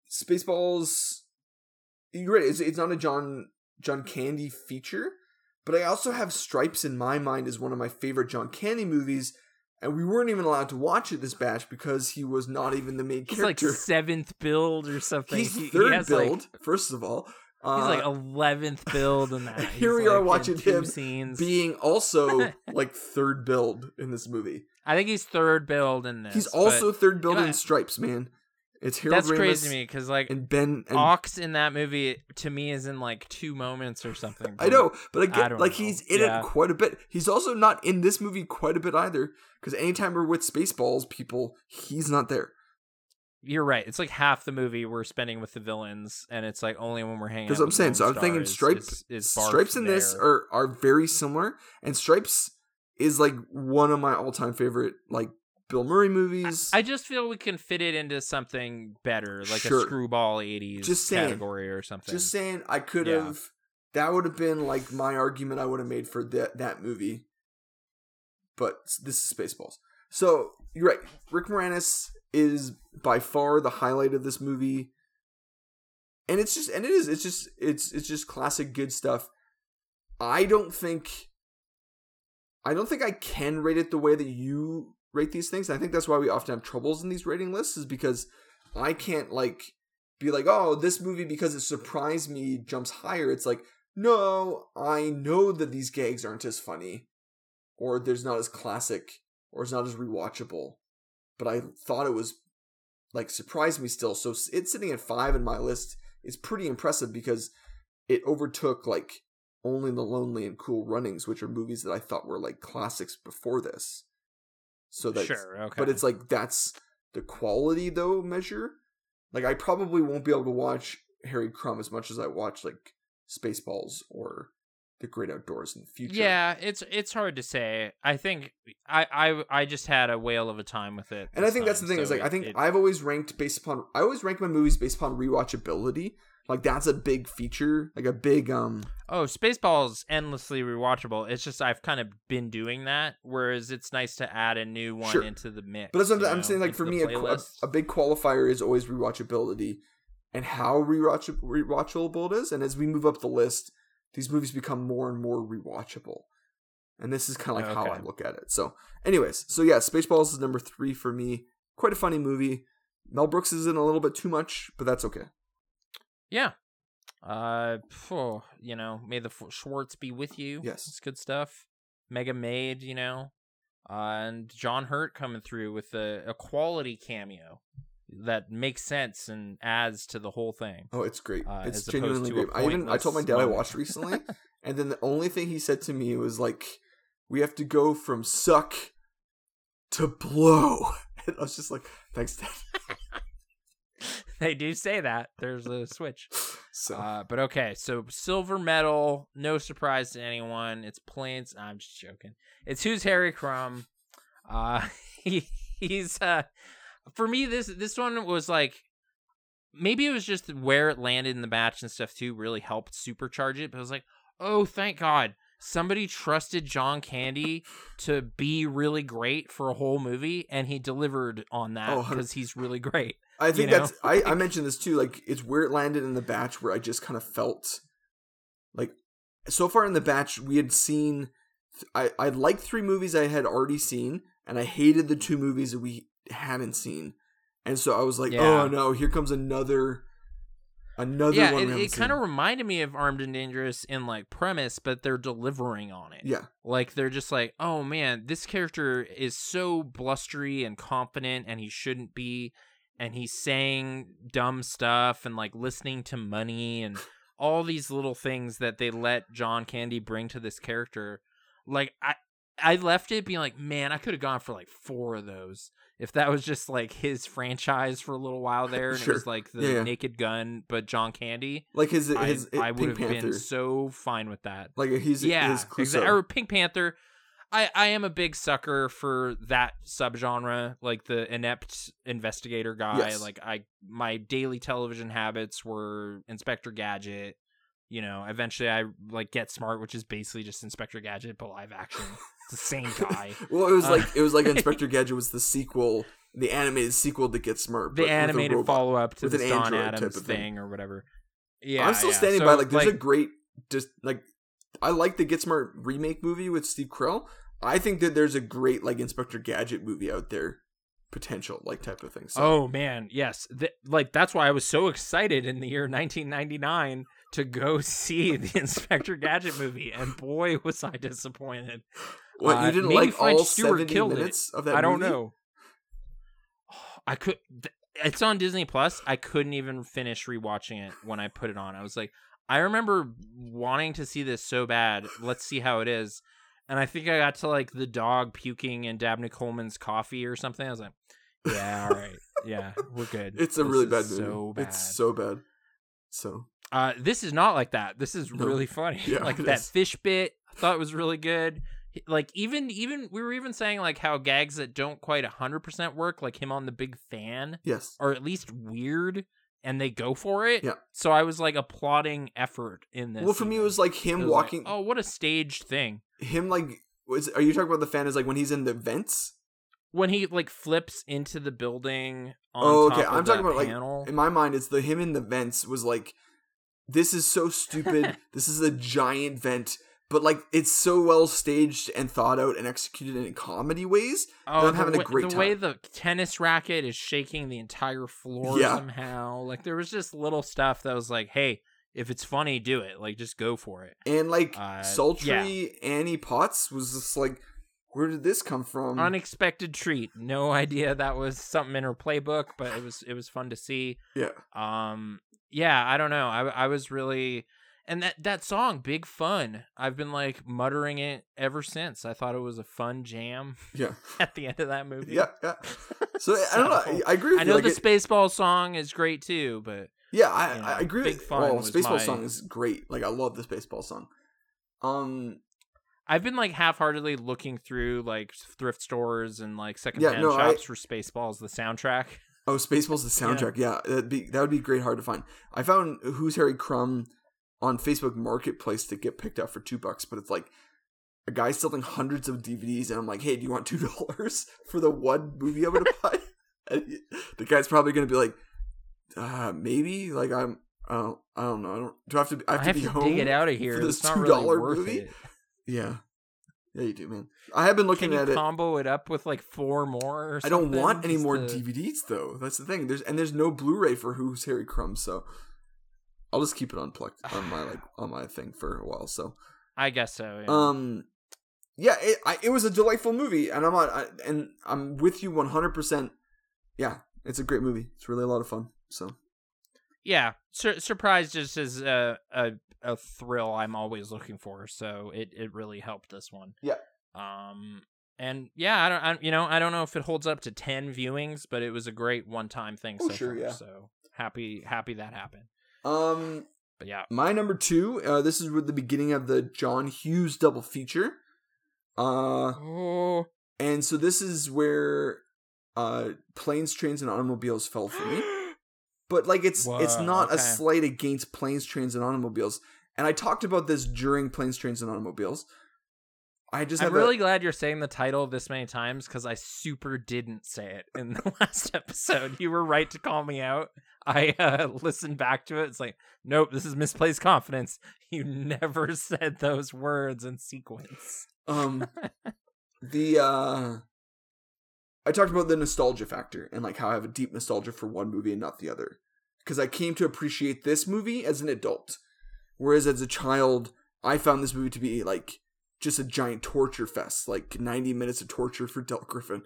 Spaceballs you're right, it's, it's not a John John Candy feature, but I also have Stripes in my mind as one of my favorite John Candy movies, and we weren't even allowed to watch it this batch because he was not even the main character. He's like seventh billed or something. He's He- he third has, like- billed, first of all. He's Uh, like eleventh billed in that. [LAUGHS] Here He's, we are like, in watching him scenes. being also [LAUGHS] like third billed in this movie. I think he's third billed in this. He's also third billed you know, in Stripes, man. It's Harold that's Ramis crazy to me because like and Ben and Ox in that movie to me is in like two moments or something. I know, but I I get like know. he's in Yeah. it quite a bit. He's also not in this movie quite a bit either. Because anytime we're with Spaceballs people, he's not there. You're right. It's like half the movie we're spending with the villains, and it's like only when we're hanging. Because I'm saying, so I'm thinking Stripes, is, is, is Stripes in this are are very similar, and Stripes is like one of my all time favorite like Bill Murray movies. I just feel we can fit it into something better, like Sure. a screwball '80s Just saying. category or something. Just saying, I could Yeah. have. That would have been like my argument I would have made for that that movie. But this is Spaceballs. So you're right. Rick Moranis is by far the highlight of this movie, and it's just and it is it's just it's it's just classic good stuff. I don't think. I don't think I can rate it the way that you rate these things. I think that's why we often have troubles in these rating lists, is because I can't like be like, oh, this movie because it surprised me jumps higher. It's like, no, I know that these gags aren't as funny, or there's not as classic, or it's not as rewatchable. But I thought it was like surprised me still. So it's sitting at five in my list is pretty impressive because it overtook like Only the Lonely and Cool Runnings, which are movies that I thought were like classics before this. So that's sure, okay. but it's like that's the quality though measure. Like I probably won't be able to watch Harry Crumb as much as I watch like Spaceballs or The Great Outdoors in the future. Yeah, it's it's hard to say. I think I I I just had a whale of a time with it. And I think that's the time, thing is so like I think it- I've always ranked based upon I always rank my movies based upon rewatchability. Like that's a big feature, like a big um Oh, Spaceballs endlessly rewatchable. It's just I've kind of been doing that, whereas it's nice to add a new one Sure. into the mix. But that's what I'm, know, saying. Like for me, a, a, a big qualifier is always rewatchability, and how rewatch rewatchable it is. And as we move up the list, these movies become more and more rewatchable. And this is kind of like how I look at it. So, anyways, so yeah, Spaceballs is number three for me. Quite a funny movie. Mel Brooks is in a little bit too much, but that's okay. Yeah. Uh, phew, you know, may the F- Schwartz be with you. Yes. it's good stuff. Mega Maid, you know, uh, and John Hurt coming through with a, a quality cameo that makes sense and adds to the whole thing. Oh, it's great. Uh, it's genuinely great. I even I told my dad I watched recently, [LAUGHS] and then the only thing he said to me was like, "We have to go from suck to blow." [LAUGHS] And I was just like, "Thanks, Dad." [LAUGHS] [LAUGHS] they do say that. There's a switch. [LAUGHS] So Uh, but okay, so silver medal, no surprise to anyone. It's plains. I'm just joking. It's who's Harry Crumb. Uh, [LAUGHS] he he's uh, for me this this one was like maybe it was just where it landed in the batch and stuff too really helped supercharge it. But I was like, oh, thank God. Somebody trusted John Candy to be really great for a whole movie, and he delivered on that Oh, because he's really great. I think you know? that's I, I mentioned this too. Like it's where it landed in the batch where I just kind of felt like so far in the batch we had seen I I liked three movies I had already seen and I hated the two movies that we hadn't seen. And so I was like, oh, Yeah. oh no, here comes another another yeah, one. it, it kind of reminded me of Armed and Dangerous in like premise, but they're delivering on it. yeah, Like they're just like, oh man, this character is so blustery and confident, and he shouldn't be, and he's saying dumb stuff and like listening to money and [SIGHS] all these little things that they let John Candy bring to this character. Like I, I left it being like, man, I could have gone for like four of those if that was just like his franchise for a little while [LAUGHS] there, and Sure. it was like the Yeah. Naked Gun, but John Candy. like his I, his I would have been so fine with that. like he's yeah, his Clouseau. exa- or Pink Panther. I, I am a big sucker for that subgenre, like the inept investigator guy. Yes. Like I, my daily television habits were Inspector Gadget. You know, eventually I like Get Smart, which is basically just Inspector Gadget but live action. It's the same [LAUGHS] guy. well, it was Uh, like it was like Inspector [LAUGHS] Gadget was the sequel, the animated sequel to Get Smart. the but with a animated follow up to the an Don android Adams thing. thing or whatever. Yeah, I'm still yeah. standing So, by like there's a great just like I like the Get Smart remake movie with Steve Carell. I think that there's a great like Inspector Gadget movie out there potential like type of thing. So Oh man, yes. Th- like that's why I was so excited in the year 1999 to go [LAUGHS] see the [LAUGHS] Inspector Gadget movie, and boy was I disappointed. what uh, you didn't maybe like French all Stewart 70 killed it. minutes of that I don't movie? know. [SIGHS] I could. th- It's on Disney Plus. I couldn't even finish rewatching it when I put it on. I was like, I remember wanting to see this so bad. Let's see how it is. And I think I got to like the dog puking in Dabney Coleman's coffee or something. I was like, yeah, all right, yeah, we're good. It's a This really bad movie. So bad. It's so bad. So Uh, this is not like that. This is No. really funny. [LAUGHS] Yeah, [LAUGHS] like that is. fish bit, I thought was really good. Like even even we were even saying like how gags that don't quite hundred percent work, like him on the big fan, yes, or at least weird, and they go for it. Yeah. So I was like applauding effort in this. well for me it was like him was like, walking. oh, what a staged thing! Him like was are you talking about the fan is like when he's in the vents? When he like flips into the building. On Oh, okay. I'm talking about, like, in my mind it's the him in the vents was like this is so stupid [LAUGHS] this is a giant vent but like it's so well staged and thought out and executed in comedy ways Oh, I'm the having a way, great the way time. the tennis racket is shaking the entire floor Yeah. somehow. Like there was just little stuff that was like, "Hey, if it's funny, do it. Like just go for it." and like Uh, sultry annie potts was just like where did this come from Unexpected treat. No [LAUGHS] idea that was something in her playbook, but it was it was fun to see. yeah Um, yeah, I don't know. I I was really, and that that song, Big Fun, I've been like muttering it ever since. I thought it was a fun jam Yeah, [LAUGHS] at the end of that movie. yeah, yeah. [LAUGHS] So, I don't know. So, I agree. With I you. know like the it- Spaceball song is great too, but Yeah, I, you know, I agree. Big with, Fun well, Spaceball my- song is great. Like I love this Spaceball song. Um, I've been like half-heartedly looking through like thrift stores and like secondhand no, I- shops for Spaceballs, the soundtrack. oh, Spaceball's the [LAUGHS] soundtrack. Yeah, that'd be that would be great. Hard to find. I found Who's Harry Crumb on Facebook Marketplace to get picked up for two bucks, but it's like a guy selling hundreds of DVDs, and I'm like, hey, do you want two [LAUGHS] dollars for the one movie I'm gonna [LAUGHS] buy? He- the guy's probably gonna be like, uh, maybe. Like I'm. I don't, I don't know. I don't. Do I have to? I I have, have to to, be home dig it out of here. for this It's not really $2 worth movie? it. Yeah. Yeah, you do, man. I have been looking at it. combo it up with like four more? Or I don't want any more to- DVDs though. That's the thing. There's and there's no Blu-ray for Who's Harry Crumb, so I'll just keep it unplugged on my like on my thing for a while. So I guess so. Yeah. um, yeah, it I, it was a delightful movie, and I'm on I, and I'm with you 100. percent Yeah, it's a great movie. It's really a lot of fun. So yeah, Sur- surprise just is a, a a thrill I'm always looking for. So it it really helped this one. Yeah. Um. And yeah, I don't, I, you know, I don't know if it holds up to ten viewings, but it was a great one-time thing. Oh, so sure, far, yeah. So happy, happy that happened. Um, But yeah, my number two. Uh, this is with the beginning of the John Hughes double feature. Uh, oh, and so this is where uh planes, trains, and automobiles fell for me. [GASPS] but like it's it's Whoa, not a slight against planes, trains, and automobiles. And I talked about this during planes, trains, and automobiles. I just I'm really glad you're saying the title this many times because I super didn't say it in the [LAUGHS] last episode. You were right to call me out. I uh, [LAUGHS] listened back to it. It's like, nope, this is misplaced confidence. You never [LAUGHS] said those words in sequence. um the uh I talked about the nostalgia factor and like how I have a deep nostalgia for one movie and not the other. Because I came to appreciate this movie as an adult. Whereas as a child, I found this movie to be like just a giant torture fest, like 90 minutes of torture for Del Griffith.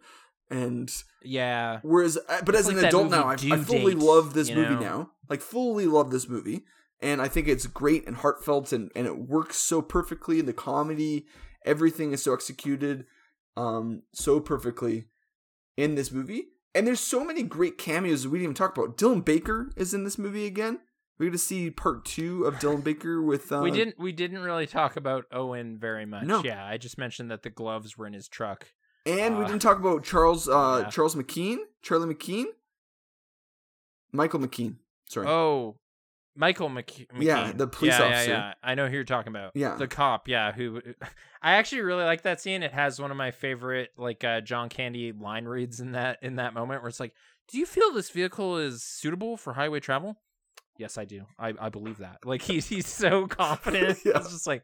And Yeah, whereas, uh, but It's as like an adult now, I, I fully Date, love this movie know? now. Like, fully love this movie. And I think it's great and heartfelt and, and it works so perfectly. In the comedy, everything is so executed um, so perfectly in this movie. And there's so many great cameos that we didn't even talk about. Dylan Baker is in this movie again. We're gonna see part two of Dylan Baker with. Uh, we didn't we didn't really talk about Owen very much. No. Yeah, I just mentioned that the gloves were in his truck. and we uh, didn't talk about Charles. Uh, yeah. Charles McKean, Charlie McKean, Michael McKean. Sorry. Oh, Michael McK- McKean. Yeah, the police yeah, officer. Yeah, yeah, I know who you're talking about. Yeah. the cop. Yeah, who [LAUGHS] I actually really like that scene. It has one of my favorite like uh, John Candy line reads in that in that moment where it's like, "Do you feel this vehicle is suitable for highway travel?" Yes, I do. I, I believe that. Like he's he's so [LAUGHS] confident. [LAUGHS] Yeah. It's just like,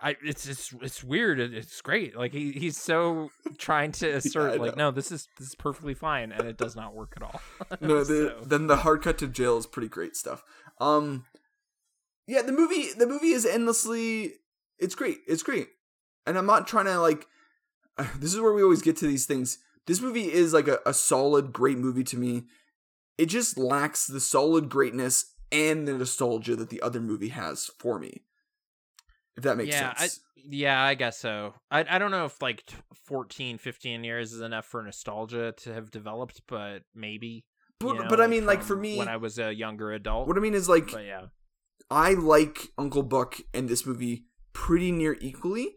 I it's it's it's weird. It's great. Like he he's so trying to [LAUGHS] assert I like, no, this is this is perfectly fine, and it does not work at all. no, the, So- then the hard cut to jail is pretty great stuff. Um, yeah, the movie the movie is endlessly. It's great. It's great, and I'm not trying to like. [SIGHS] This is where we always get to these things. This movie is like a, a solid, great movie to me. It just lacks the solid greatness and the nostalgia that the other movie has for me. If that makes yeah, sense. I, yeah, I guess so. I I don't know if like t- 14, 15 years is enough for nostalgia to have developed, but maybe. but, you but know, I mean, like for me, when I was a younger adult. what I mean is like but yeah, I like Uncle Buck and this movie pretty near equally.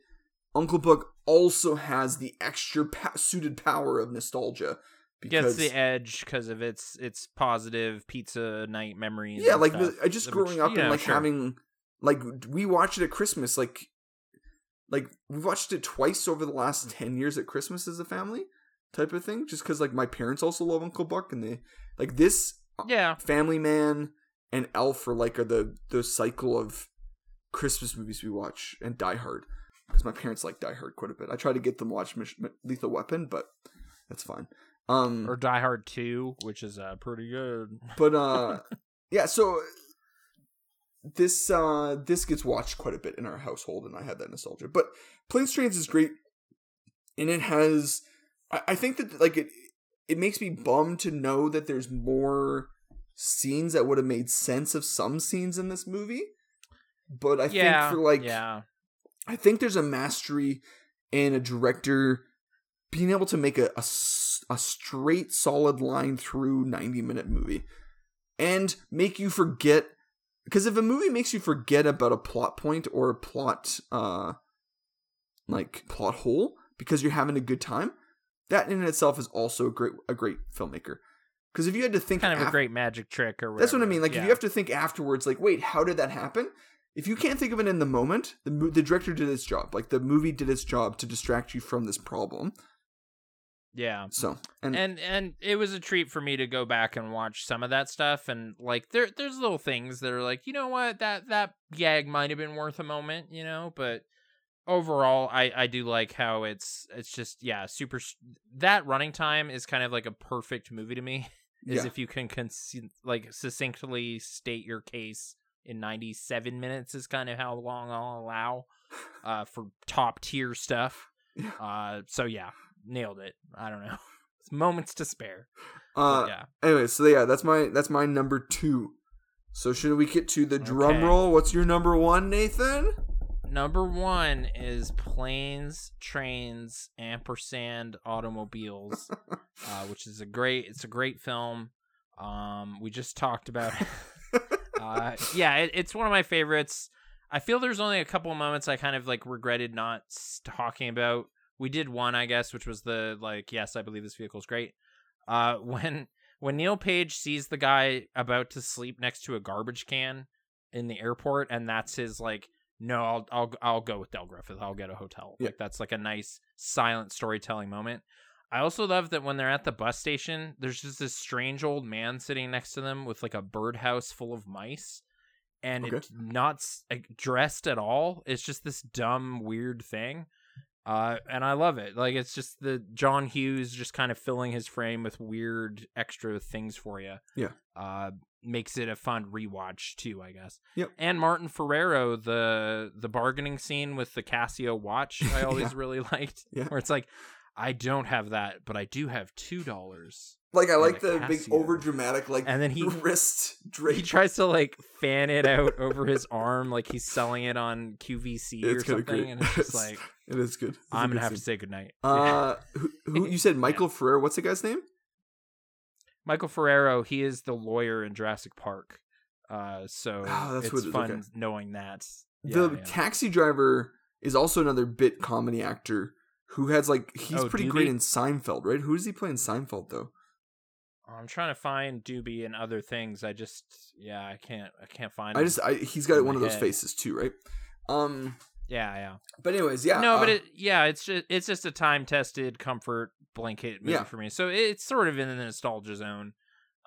Uncle Buck also has the extra pa- suited power of nostalgia gets the edge because of its its positive pizza night memories. yeah, like stuff, the, I just which, growing up and like sure. having like we watched it at Christmas like like we watched it twice over the last mm. 10 years at Christmas as a family type of thing just cuz like my parents also love Uncle Buck and they like this uh, yeah, Family Man and Elf are like are the the cycle of Christmas movies we watch and Die Hard because my parents like Die Hard quite a bit. I try to get them to watch Lethal Weapon, but that's fine. Um, or Die Hard Two, which is uh pretty good. but uh, [LAUGHS] yeah. So this uh this gets watched quite a bit in our household, and I had that nostalgia. But Planes Trains is great, and it has. I, I think that like it it makes me bummed to know that there's more scenes that would have made sense of some scenes in this movie. but I yeah, think for like yeah, I think there's a mastery in a director being able to make a a straight solid line through 90 minute movie and make you forget because if a movie makes you forget about a plot point or a plot uh like plot hole because you're having a good time that in itself is also a great a great filmmaker because if you had to think kind of a great magic trick or whatever. that's what I mean. Like, if you have to think afterwards, like, wait, how did that happen? If you can't think of it in the moment, the the director did its job. Like, the movie did its job to distract you from this problem. Yeah. So, and, and and it was a treat for me to go back and watch some of that stuff and like there there's little things that are like you know what? That that gag might have been worth a moment you know? But overall i i do like how it's it's just yeah super that running time is kind of like a perfect movie to me [LAUGHS] is yeah, if you can conce- like succinctly state your case in 97 minutes is kind of how long i'll allow uh for top tier stuff [LAUGHS] uh so yeah nailed it i don't know [LAUGHS] it's moments to spare uh, yeah anyway, so yeah, that's my that's my number two. So should we get to the drum roll? What's your number one, Nathan? Number one is planes, trains, ampersand, automobiles, [LAUGHS] uh, which is a great. It's a great film. Um, we just talked about. [LAUGHS] uh, yeah, it, it's one of my favorites. I feel there's only a couple of moments I kind of like regretted not talking about. We did one, I guess, which was the like, yes, I believe this vehicle is great. Uh, [LAUGHS] when when Neil Page sees the guy about to sleep next to a garbage can in the airport, and that's his like, no, I'll I'll I'll go with Del Griffith. I'll get a hotel. Yeah. Like that's like a nice silent storytelling moment. I also love that when they're at the bus station, there's just this strange old man sitting next to them with like a birdhouse full of mice, and Okay. it's not like, dressed at all. It's just this dumb, weird thing. Uh, and I love it. Like it's just the John Hughes just kind of filling his frame with weird extra things for you. Yeah. Uh, makes it a fun rewatch too, I guess. Yep. And Martin Ferrero, the the bargaining scene with the Casio watch, [LAUGHS] I always Yeah. really liked. Yeah. Where it's like, I don't have that, but I do have two dollars. Like I like the big Casio. over dramatic like And then he [LAUGHS] wrist he tries to like fan it out [LAUGHS] over his arm, like he's selling it on QVC or It's kinda something, and it's just like It is good. It's I'm gonna have to scene. say goodnight. Uh, who, who you said Michael Ferrer? What's the guy's name? Michael Ferrero, he is the lawyer in Jurassic Park. Uh, so Oh, that's it's what fun okay. knowing that. the Yeah, yeah. taxi driver is also another bit comedy actor who has like he's Oh, pretty great in Seinfeld, right? Who does he play in Seinfeld though? I'm trying to find Doobie and other things. I just, yeah, I can't, I can't find. I him. just I, he's got one of those head. faces too, right? Um, yeah, yeah. but anyways, yeah. no, but uh, it, yeah, it's just, it's just a time tested comfort blanket movie Yeah. for me. So it's sort of in the nostalgia zone,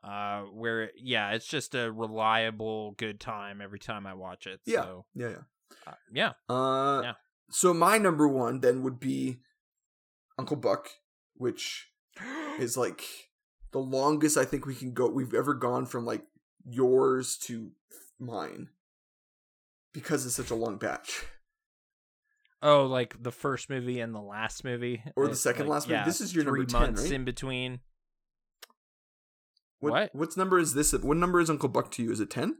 uh, where yeah, it's just a reliable good time every time I watch it. Yeah. So, yeah, yeah. uh, yeah. Uh, Yeah. so my number one then would be Uncle Buck, which [GASPS] is like the longest I think we can go. We've ever gone from like yours to mine because it's such a long batch. Oh, like the first movie and the last movie, Or the It's second like, last movie? yeah, This is your three number 10, months right? in between. What, What? What's number is this? What number is Uncle Buck to you? Is it ten?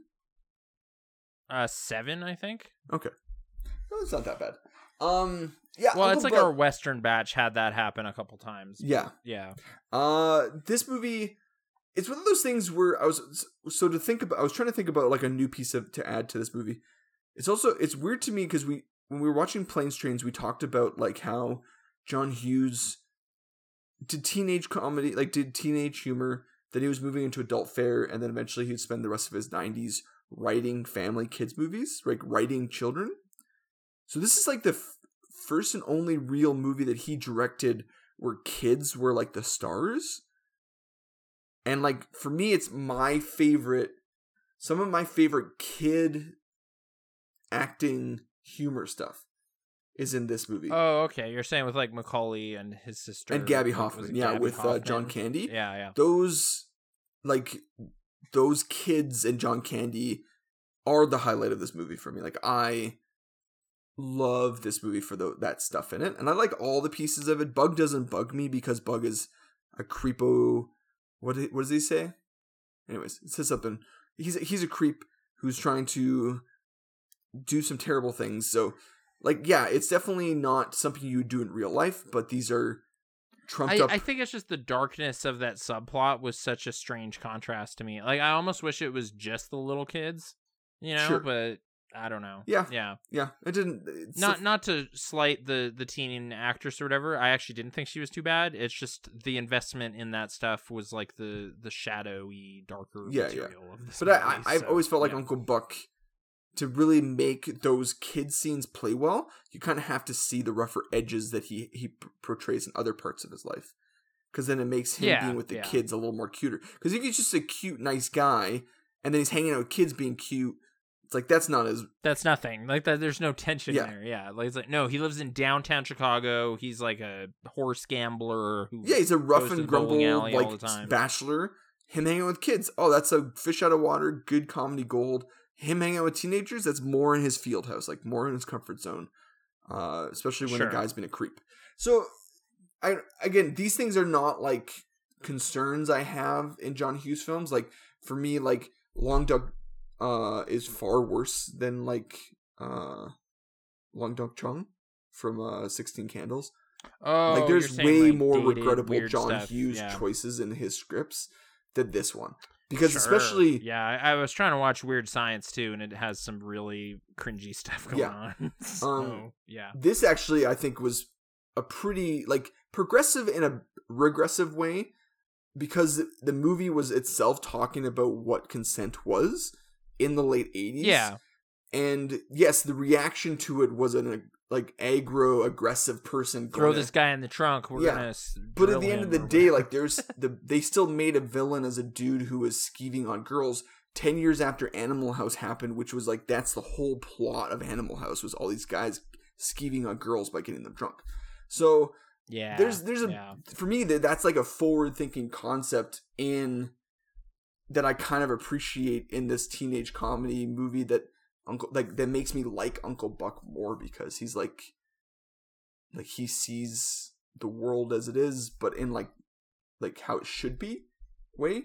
Uh, seven, I think. Okay, no, it's not that bad. Um, yeah. Well, Uncle it's like Buck- our Western batch had that happen a couple times. Yeah. yeah. Uh, this movie, it's one of those things where I was so to think about. I was trying to think about like a new piece of to add to this movie. It's also it's weird to me because we when we were watching Planes Trains, we talked about like how John Hughes did teenage comedy, like did teenage humor. Then he was moving into adult fare, and then eventually he'd spend the rest of his '90s writing family kids movies, like writing children. So this is like the f- first and only real movie that he directed where kids were like the stars. And like for me, it's my favorite. Some of my favorite kid acting humor stuff is in this movie. Oh, okay. You're saying with like Macaulay and his sister and Gaby Hoffmann, yeah, Gaby with uh, John Candy. Yeah, yeah. Those like those kids and John Candy are the highlight of this movie for me. Like I love this movie for the, that stuff in it, and I like all the pieces of it. Bug doesn't bug me because Bug is a creepo. What what does he say? Anyways, it says something. He's he's a creep who's trying to do some terrible things. So, like, yeah, it's definitely not something you would do in real life, but these are trumped I, up. I think it's just the darkness of that subplot was such a strange contrast to me. Like I almost wish it was just the little kids, you know, Sure. but I don't know. Yeah. Yeah. yeah, it didn't. It's Not not to slight the the teen actress or whatever. I actually didn't think she was too bad. It's just the investment in that stuff was like the the shadowy, darker Yeah, yeah. material of this But I, I, movie, I've so, always felt like yeah. Uncle Buck to really make those kid scenes play well. You kind of have to see the rougher edges that he he portrays in other parts of his life, because then it makes him Yeah, being with the yeah. kids a little more cuter. Because if he's just a cute, nice guy, and then he's hanging out with kids being cute, it's like that's not as That's nothing. Like that there's no tension Yeah. there. Yeah. Like it's like no, he lives in downtown Chicago. He's like a horse gambler who yeah. He's a rough and grumble like bachelor. Him hanging out with kids. Oh, that's a fish out of water. Good comedy gold. Him hanging out with teenagers. That's more in his field house, like more in his comfort zone. Uh, especially when Sure. the guy's been a creep. So, I again, these things are not like concerns I have in John Hughes films. Like for me, like Long Duk uh is far worse than like uh Long Duk Chung from uh 16 Candles Oh, like there's way like, more regrettable John stuff. Hughes yeah. choices in his scripts than this one because Sure. especially yeah I, I was trying to watch weird science too and it has some really cringy [LAUGHS] stuff going Yeah. on [LAUGHS] so Um, yeah this actually I think was a pretty like progressive in a regressive way because the movie was itself talking about what consent was in the late 80s yeah and yes the reaction to it was an like aggro aggressive person throw going this guy in the trunk we're Yeah. gonna But at the end of the day, like there's [LAUGHS] the they still made a villain as a dude who was skeeving on girls. Ten years after Animal House happened, which was like that's the whole plot of Animal House was all these guys skeeving on girls by getting them drunk. So yeah there's there's a yeah. for me that that's like a forward thinking concept in that I kind of appreciate in this teenage comedy movie that Uncle like that makes me like Uncle Buck more because he's like like he sees the world as it is, but in like like how it should be way.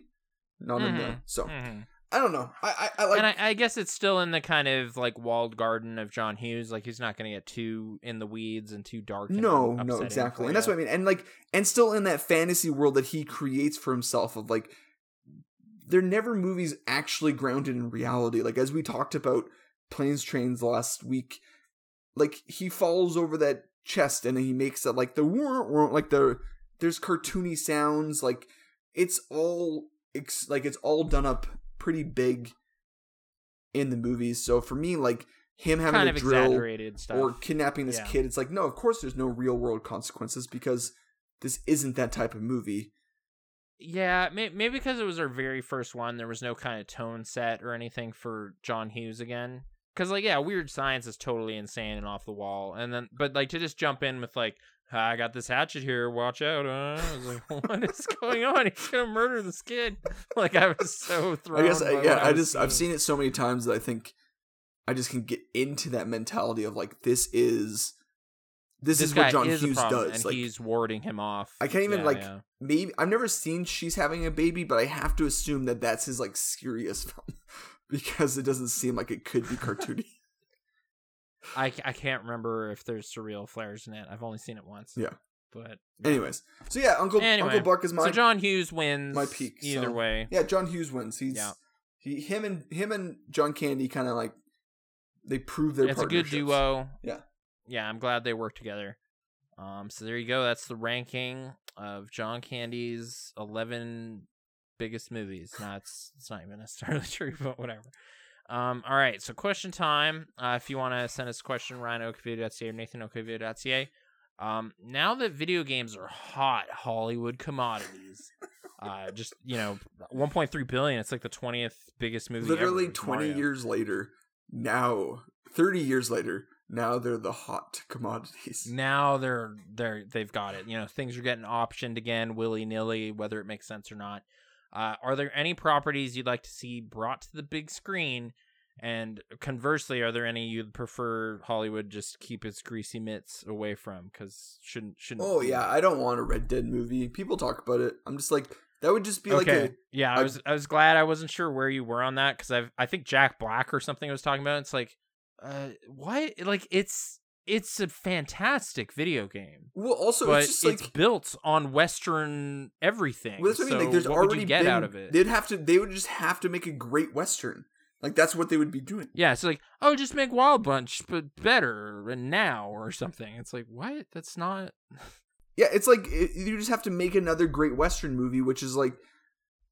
Not in the so Mhm. I don't know. I I, I like and I, I guess it's still in the kind of like walled garden of John Hughes. Like he's not going to get too in the weeds and too dark. and no no exactly and that's what i mean and like and still in that fantasy world that he creates for himself of like they're never movies actually grounded in reality like as we talked about planes trains last week like he falls over that chest and he makes that like the whir- whir- like the there's cartoony sounds like it's all ex- like it's all done up pretty big in the movies so for me like him having kind of drill exaggerated stuff. or kidnapping this Yeah. kid. It's like, no, of course there's no real world consequences because this isn't that type of movie. Yeah, maybe because it was our very first one, there was no kind of tone set or anything for John Hughes again. Because like, yeah, Weird Science is totally insane and off the wall, and then but like to just jump in with like, I got this hatchet here, watch out! Uh, I was like, [LAUGHS] what is going on? He's gonna murder this [LAUGHS] kid. Like I was so thrown. I guess, I, yeah, I was just I've seen it so many times that I think I just can get into that mentality of like this is this, this is what John is Hughes problem, does. and Like he's warding him off. I can't even, Yeah, like, yeah. maybe I've never seen she's having a baby, but I have to assume that that's his like serious [LAUGHS] film because it doesn't seem like it could be cartoony. [LAUGHS] [LAUGHS] I I can't remember if there's surreal flares in it. I've only seen it once. Yeah. but Anyways, so yeah, Uncle Anyway, Uncle Buck is my so John Hughes wins my peak, either so- way. Yeah, John Hughes wins. He's Yeah. he him and him and John Candy kind of like they prove their it's a good duo. Yeah. Yeah, I'm glad they work together. Um, so there you go. That's the ranking of John Candy's 11 biggest movies. No, it's it's not even necessarily [LAUGHS] true, but whatever. Um, all right, so question time. Uh, if you want to send us a question, Ryan okvideo.ca or Nathan okvideo.ca. Um, now that video games are hot Hollywood commodities, [LAUGHS] uh, just you know, 1.3 billion. It's like the 20th biggest movie. Literally ever, twenty Mario. years later, now thirty years later, now they're the hot commodities. [LAUGHS] now they're they're they've got it. You know, things are getting optioned again, willy nilly, whether it makes sense or not. Uh, are there any properties you'd like to see brought to the big screen? And conversely, are there any you'd prefer Hollywood just keep its greasy mitts away from? Because shouldn't shouldn't. Oh yeah. I don't want a Red Dead movie. People talk about it. I'm just like that would just be okay. like a yeah, I a- was I was glad I wasn't sure where you were on that because I I think Jack Black or something was talking about. it. It's like uh, what? Like it's it's a fantastic video game, Well, also but it's it's, just like built on Western everything. well, that's what I mean. Like, so there's what would already you get been, out of it. They'd have to. They would just have to make a great western. Like that's what they would be doing. Yeah, it's like, oh, just make Wild Bunch, but better and now or something. It's like, what? That's not. [LAUGHS] Yeah, it's like it, you just have to make another great western movie, which is like.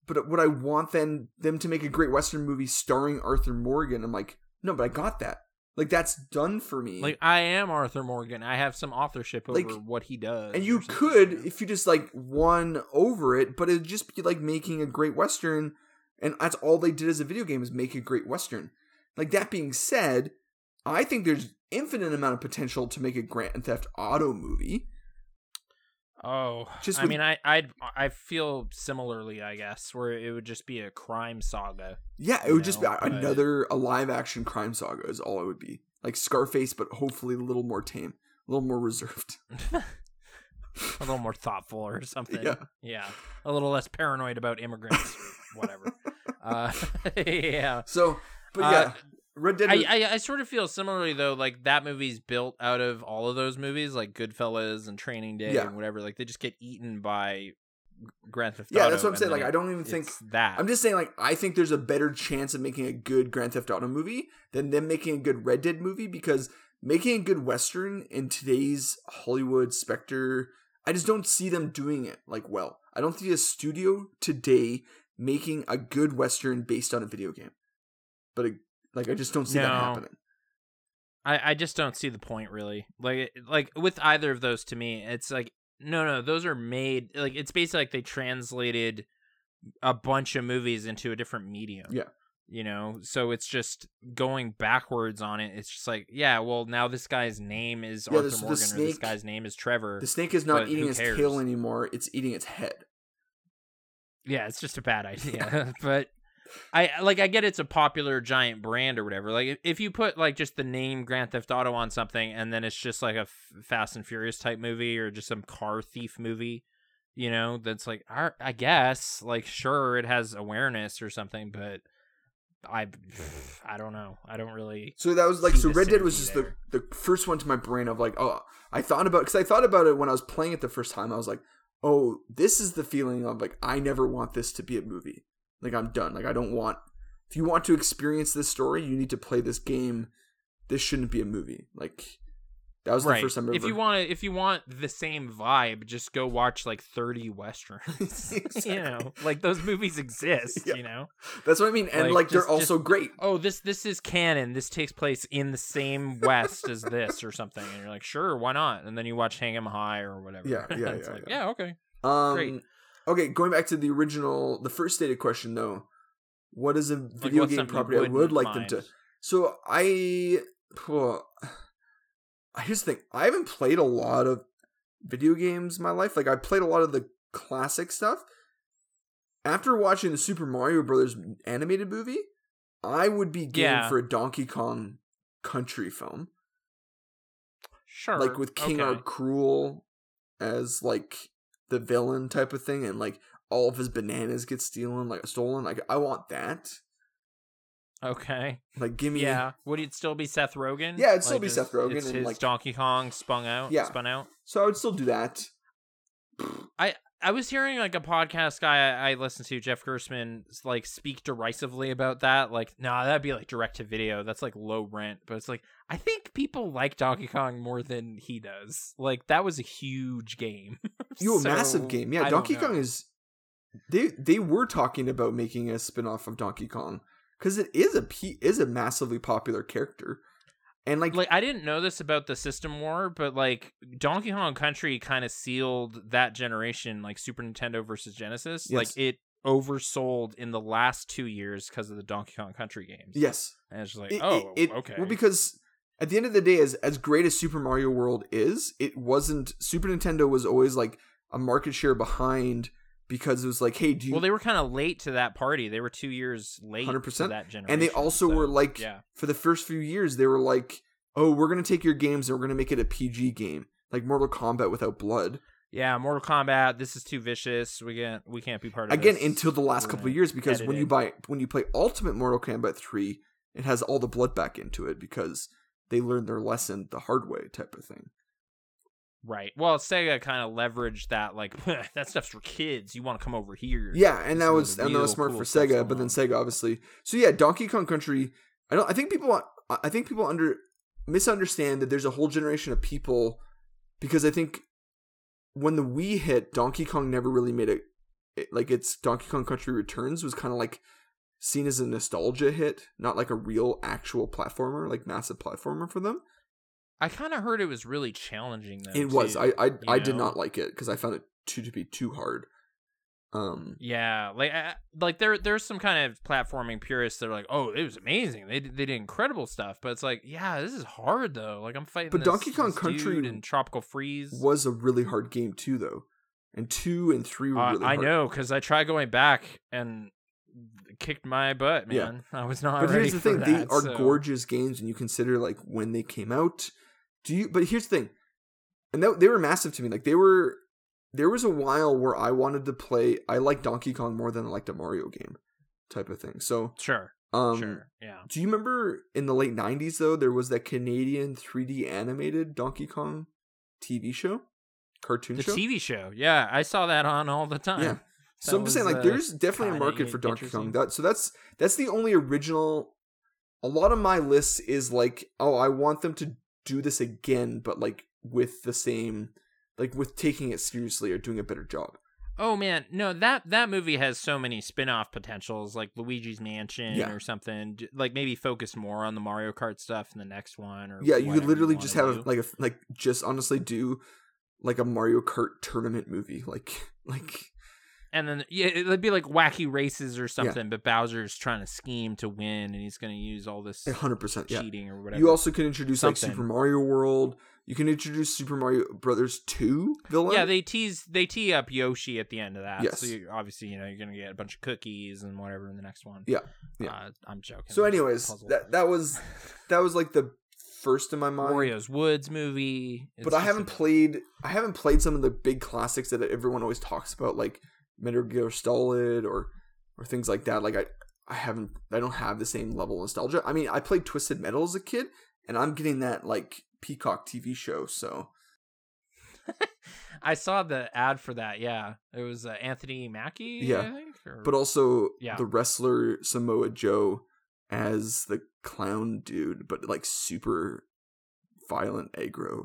But would I want then them to make a great western movie starring Arthur Morgan? I'm like, no, but I got that. Like that's done for me. Like, I am Arthur Morgan. I have some authorship over Like, what he does. and you could if you just like won over it, but it'd just be like making a great western, and that's all they did as a video game is make a great western. Like that being said, I think there's infinite amount of potential to make a Grand Theft Auto movie. Oh, Just I with- mean, I I I feel similarly, I guess, where it would just be a crime saga. Yeah, it would just be but- another a live action crime saga is all it would be. Like Scarface, but hopefully a little more tame, a little more reserved. [LAUGHS] a little more thoughtful or something. Yeah. yeah, a little less paranoid about immigrants. Or whatever. [LAUGHS] Uh, [LAUGHS] yeah. So, but Uh, yeah, Red Dead. I, I I sort of feel similarly though, like that movie's built out of all of those movies, like Goodfellas and Training Day Yeah. and whatever. Like they just get eaten by Grand Theft yeah, that's what I'm saying. Like, I don't even think that. I'm just saying, like, I think there's a better chance of making a good Grand Theft Auto movie than them making a good Red Dead movie because making a good Western in today's Hollywood Spectre, I just don't see them doing it like well. I don't see a studio today making a good Western based on a video game. But it, like, I just don't see that happening. I, I just don't see the point really. Like like with either of those to me, it's like no no, those are made like it's basically like they translated a bunch of movies into a different medium. Yeah. You know, so it's just going backwards on it. It's just like, yeah, well, now this guy's name is Yeah, Arthur this- Morgan, or this guy's name is Trevor. The snake is not eating its tail anymore; it's eating its head. Yeah, it's just a bad [LAUGHS] idea. [LAUGHS] but I like I get it's a popular giant brand or whatever. Like if- you put like just the name Grand Theft Auto on something and then it's just like a F- Fast and Furious type movie or just some car thief movie, you know, that's like I I guess like sure it has awareness or something, but I [SIGHS] I don't know. I don't really So that was like so. Red Dead was just there. the the first one to my brain of like oh I thought about because I thought about it when I was playing it the first time. I was like oh this is the feeling of like I never want this to be a movie. Like I'm done. Like I don't want. If you want to experience this story, you need to play this game. This shouldn't be a movie. Like that was the first time. If you want to, if you want the same vibe, just go watch like thirty westerns. Exactly. [LAUGHS] [LAUGHS] you know, like those movies exist. Yeah. You know. that's what I mean, and like, like, they're also just- great. oh this this is canon this takes place in the same west as this or something and you're like sure why not and then you watch hang 'em high or whatever Yeah, yeah, [LAUGHS] It's yeah, like, yeah. okay Um, Great. Okay, going back to the original, the first stated question though, what is a video what's game property I would like them to? So I, well, [SIGHS] here's the thing: I haven't played a lot of video games in my life. Like I played a lot of the classic stuff. After watching the Super Mario Brothers animated movie, I would be game Yeah. for a Donkey Kong country film, sure like with King okay. Art Cruel as like the villain type of thing, and like all of his bananas get stolen, like stolen. Like I want that. okay Like give me yeah would it still be seth rogen Yeah, it'd still Like, be Seth Rogen it's and, his like- donkey kong spun out Yeah. spun out So I would still do that. I was hearing like a podcast guy I, I listened to, Jeff Gerstmann, like speak derisively about that. Like, nah, that'd be like direct to video. That's like low rent. But it's like I think people like Donkey Kong more than he does. Like that was a huge game. [LAUGHS] You a massive game. Yeah, I Donkey. Kong is they they were talking about making a spin-off of Donkey Kong cuz it is a P, is a massively popular character. And like, like I didn't know this about the system war, but like Donkey Kong Country kind of sealed that generation, like Super Nintendo versus Genesis. Like it oversold in the last two years because of the Donkey Kong Country games. yes. and it's just like, It- oh, it- it- okay. Well, because at the end of the day as as great as Super Mario World is, it wasn't Super Nintendo was always like a market share behind because it was like, "Hey, do you well, they were kind of late to that party. They were two years late 100%. to that generation. and they also so, were like yeah, for the first few years they were like oh we're gonna take your games and we're gonna make it a pg game like mortal kombat without blood yeah. Mortal Kombat. This is too vicious. We can't. We can't be part of again this. until the last We're couple of years because when you buy when you play ultimate mortal kombat 3 it has all the blood back into it because they learned their lesson the hard way type of thing. Right. Well, Sega kind of leveraged that, like [LAUGHS] that stuff's for kids. You want to come over here? Yeah, and that was and that was smart cool for Sega, but then. Sega obviously. So yeah, Donkey Kong Country. I don't. I think people. I I think people under misunderstand that there's a whole generation of people because I think when the Wii hit, Donkey Kong never really made a it, like its Donkey Kong Country Returns was kind of like seen as a nostalgia hit, not like a real actual platformer, like massive platformer for them. I kind of heard it was really challenging though. it was. too, I I, you I did not like it because I found it too to be too hard. Um. Yeah, like I, like there there's some kind of platforming purists that are like, oh, it was amazing. They did- they did incredible stuff, but it's like, yeah, this is hard though. Like I'm fighting. But this- Donkey Kong Country in Tropical Freeze. was a really hard game too, though. And two and three were Uh, really I hard. know because I tried going back and kicked my butt, Yeah. man. I was not. But here's the thing: they are so- gorgeous games, and you consider like when they came out. Do you? But here's the thing, and that, they were massive to me. Like they were. There was a while where I wanted to play. I like Donkey Kong more than I liked a Mario game, type of thing. So, Sure, um, sure, yeah. do you remember in the late '90s though there was that Canadian 3D animated Donkey Kong TV show, cartoon The show? TV show, yeah, I saw that on all the time. Yeah. [LAUGHS] So I'm just saying, like, uh, there's definitely a market for Donkey Kong. That so that's that's the only original. A lot of my lists is like, oh, I want them to do this again, but like with the same, like with taking it seriously or doing a better job. Oh man, no that that movie has so many spin-off potentials, like Luigi's Mansion Yeah. or something. Like maybe focus more on the Mario Kart stuff in the next one, or Yeah, you could literally wanna just have do. like a like just honestly do like a Mario Kart tournament movie, like [LAUGHS] like and then yeah, it'd be like wacky races or something. But Bowser's trying to scheme to win, and he's going to use all this hundred percent. Yeah, cheating or whatever. you also can introduce like Super Mario World. You can introduce Super Mario Brothers two villain. yeah, they tease they tee up Yoshi at the end of that. Yes. So you, obviously, you know, you're gonna get a bunch of cookies and whatever in the next one. Yeah, yeah. Uh, I'm joking. so, anyways, that that was that was like the first in my mind. Wario's Woods movie. It's but I haven't a- played. I haven't played some of the big classics that everyone always talks about, like Metal Gear Solid or or things like that. Like I, I haven't. I don't have the same level of nostalgia. I mean, I played Twisted Metal as a kid, and I'm getting that like Peacock TV show. So [LAUGHS] I saw the ad for that. Yeah, it was uh, Anthony Mackie. Yeah. I think, or- but also Yeah. the wrestler Samoa Joe as the clown dude, but like super violent aggro.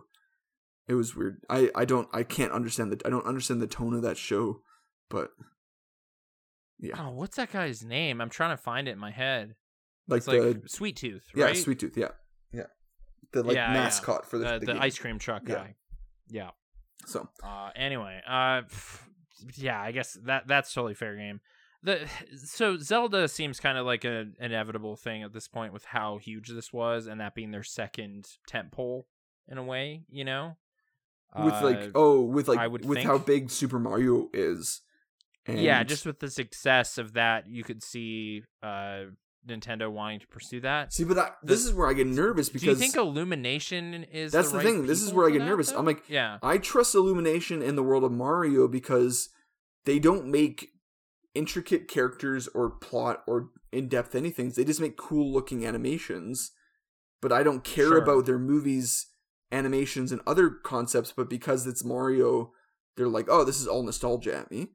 It was weird. I I don't I can't understand the I don't understand the tone of that show, but yeah, oh, what's that guy's name? I'm trying to find it in my head. like It's like the Sweet Tooth, yeah? Sweet Tooth, yeah, yeah, the like Yeah, yeah. mascot for the, the, the, ice cream truck Yeah. guy. Yeah. So Uh, anyway, uh, yeah, I guess that that's totally fair game. The so Zelda seems kind of like an inevitable thing at this point with how huge this was, and that being their second tentpole in a way, you know. with Uh, like oh with like with how big Super Mario is, and yeah, just with the success of that, you could see uh Nintendo wanting to pursue that. see, but the- this is where I get nervous because Do you think Illumination is? That's the right thing, this is where I get nervous. though? I'm like, yeah, I trust Illumination in the world of Mario because they don't make intricate characters or plot or in depth anything. They just make cool looking animations. But I don't care Sure. about their movies, animations, and other concepts. But because it's Mario, they're like, oh, this is all nostalgia at me.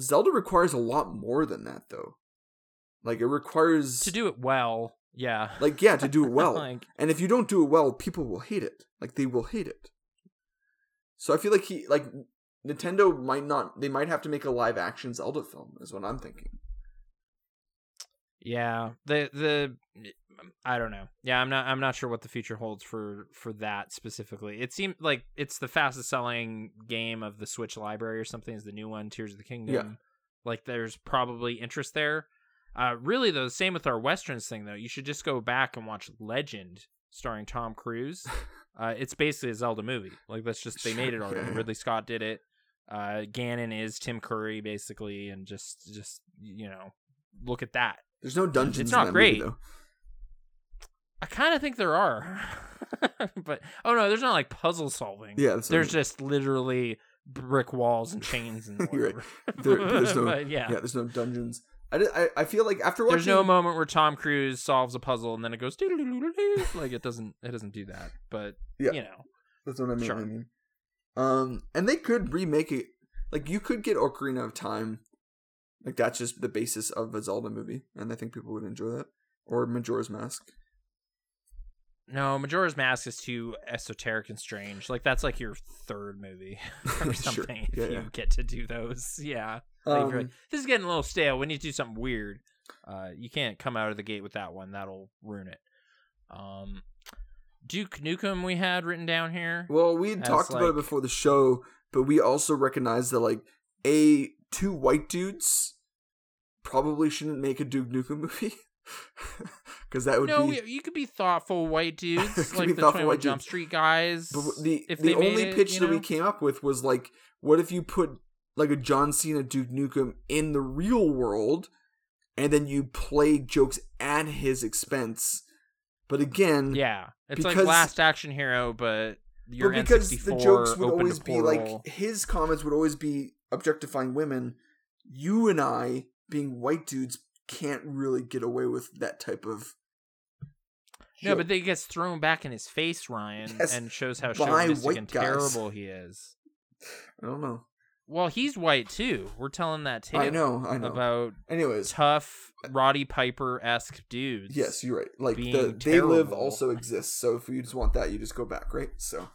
Zelda requires a lot more than that, though. Like, it requires. to do it well. Yeah, Like, yeah, to do it [LAUGHS] well. Like, And if you don't do it well, people will hate it. Like they will hate it. So I feel like he like Nintendo might not they might have to make a live action Zelda film is what I'm thinking. Yeah, the the I don't know. Yeah, I'm not I'm not sure what the future holds for for that specifically. It seemed like it's the fastest selling game of the Switch library or something is the new one Tears of the Kingdom. Yeah. Like there's probably interest there. Uh really though, same with our westerns thing though. You should just go back and watch Legend starring Tom Cruise. [LAUGHS] uh it's basically a Zelda movie. Like that's just they made it already. Ridley Scott did it. Uh Ganon is Tim Curry basically and just just you know, look at that. There's no dungeons. It's in not that great. Movie, though. I kind of think there are, [LAUGHS] but oh no, there's not like puzzle solving. Yeah, that's what I there's just literally brick walls and chains and [LAUGHS] You're right. There- there's [LAUGHS] no- but yeah, yeah. There's no dungeons. I, di- I, I feel like after watching There's no moment where Tom Cruise solves a puzzle and then it goes like it doesn't it doesn't do that. But Yeah. you know, That's what I mean. Sure. I mean, um, and they could remake it. Like you could get Ocarina of Time. Like that's just the basis of a Zelda movie, and I think people would enjoy that. Or Majora's Mask. No, Majora's Mask is too esoteric and strange. Like that's like your third movie [LAUGHS] or [LAUGHS] Sure. something. Yeah, if you yeah. get to do those, yeah. Like, Um, like, this is getting a little stale. We need to do something weird. Uh, you can't come out of the gate with that one. That'll ruin it. Um, Duke Nukem we had written down here. well, we had talked about it before the show, but we also recognize that like a two white dudes probably shouldn't make a Duke Nukem [LAUGHS] movie because that would be. no, be. you could be thoughtful white dudes [LAUGHS] like be the thoughtful 21 white Jump. Street guys. But the if the only it, pitch you that we came up with was like, what if you put like a John Cena Duke Nukem in the real world, and then you play jokes at his expense. But again, Yeah, it's like Last Action Hero, but you're but because N64 the jokes would always be like his comments would always be objectifying women. You and I, being white dudes, can't really get away with that type of. no, joke. but they gets thrown back in his face, Ryan, Yes, and shows how chauvinistic and guys. terrible he is. I don't know. Well, he's white too. We're telling that too. I know. I know. about Anyways, tough Roddy Piper esque dudes. Yes, you're right. Like the They Live also exists. So if you just want that, you just go back, right? So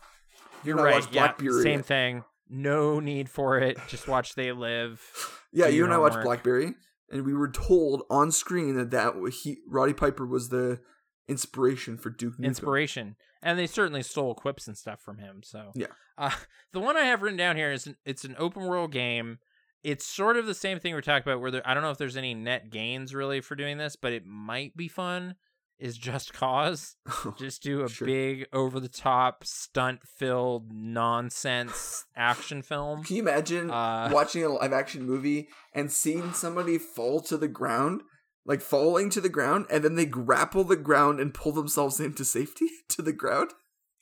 you're right. watch Yeah, Blackberry. same thing. No need for it. Just watch They Live. [LAUGHS] yeah, you and I watched homework. Blackberry, and we were told on screen that that he Roddy Piper was the inspiration for Duke Nukem. inspiration and they certainly stole quips and stuff from him so Yeah. uh, [LAUGHS] the one i have written down here is an, it's an open world game it's sort of the same thing we're talking about where there, i don't know if there's any net gains really for doing this but it might be fun is just cause. [LAUGHS] Just do a Sure. big over the top stunt filled nonsense action film. Can you imagine Uh, watching a live action movie and seeing somebody fall to the ground, like falling to the ground, and then they grapple the ground and pull themselves into safety [LAUGHS] to the ground?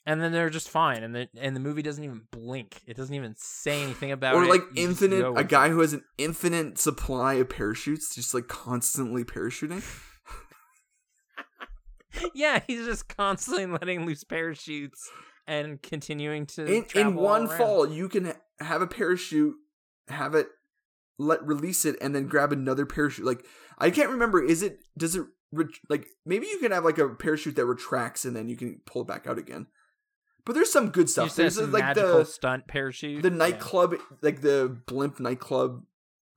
and then they're just fine and the and the movie doesn't even blink. It doesn't even say anything about or it. or like You infinite a guy who has an infinite supply of parachutes just like constantly parachuting [LAUGHS] yeah, he's just constantly letting loose parachutes and continuing to in, in travel all one around. fall you can have a parachute have it let release it and then grab another parachute like i can't remember is it does it ret- like maybe you can have like a parachute that retracts and then you can pull it back out again but there's some good stuff there's some like the stunt parachute. the Yeah. nightclub like the blimp nightclub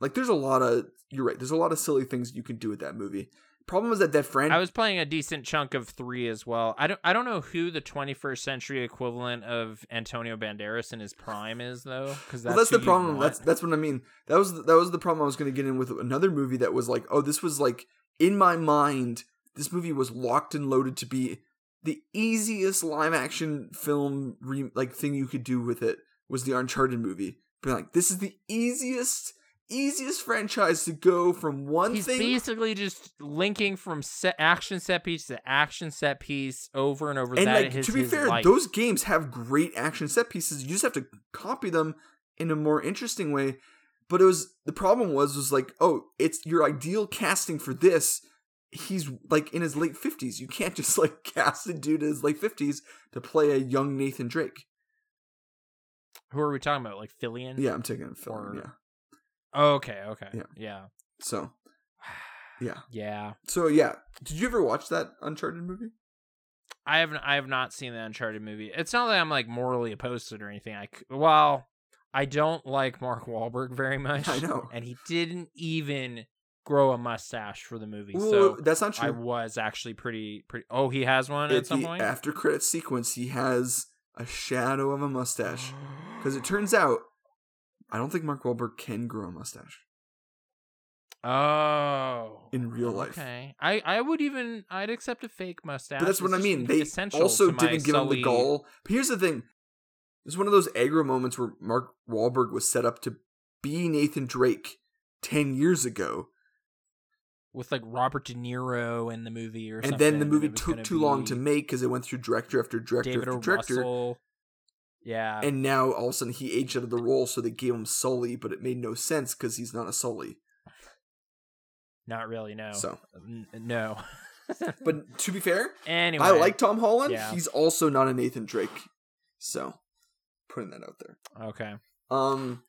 like there's a lot of you're right there's a lot of silly things you can do with that movie problem was that that friend I was playing a decent chunk of three as well. I don't. I don't know who the 21st century equivalent of Antonio Banderas in his prime is, though. Because that's, well, that's the problem. That's that's what I mean. That was that was the problem I was going to get in with another movie that was like, oh, this was like in my mind, this movie was locked and loaded to be the easiest live action film re- like thing you could do with it was the Uncharted movie. But like, this is the easiest easiest franchise to go from one He's thing. basically just linking from set action set piece to action set piece over and over. and that like is to be fair, life. those games have great action set pieces. You just have to copy them in a more interesting way. But it was the problem was was like, oh, it's your ideal casting for this. He's like in his late fifties. You can't [LAUGHS] just like cast a dude in his late fifties to play a young Nathan Drake. Who are we talking about? Like Fillion? Yeah, I'm taking film. Or- Yeah. Oh, okay. Okay. Yeah. Yeah. So [SIGHS] yeah. Yeah. So yeah. Did you ever watch that Uncharted movie? I haven't. I have not seen the Uncharted movie. It's not that I'm like morally opposed to it or anything. I well, I don't like Mark Wahlberg very [LAUGHS] much. I know. and he didn't even grow a mustache for the movie. Well, so that's not true. I was actually pretty pretty. Oh, he has one at At some the point. after credit sequence, he has a shadow of a mustache. [GASPS] Because it turns out, I don't think Mark Wahlberg can grow a mustache oh, in real life. Okay, I I would even I'd accept a fake mustache. But that's what I mean. They also didn't give him the Sully- gall. But here's the thing: it's one of those aggro moments where Mark Wahlberg was set up to be Nathan Drake ten years ago, with like Robert De Niro in the movie or something. and something. then the movie took too long to make because it went through director after director David after director. Russell. Yeah, And now all of a sudden he aged out of the role, so they gave him Sully, but it made no sense because he's not a Sully. Not really. No. So, N- no. [LAUGHS] but to be fair, anyway, I like Tom Holland. Yeah. He's also not a Nathan Drake. So, putting that out there. Okay. Um,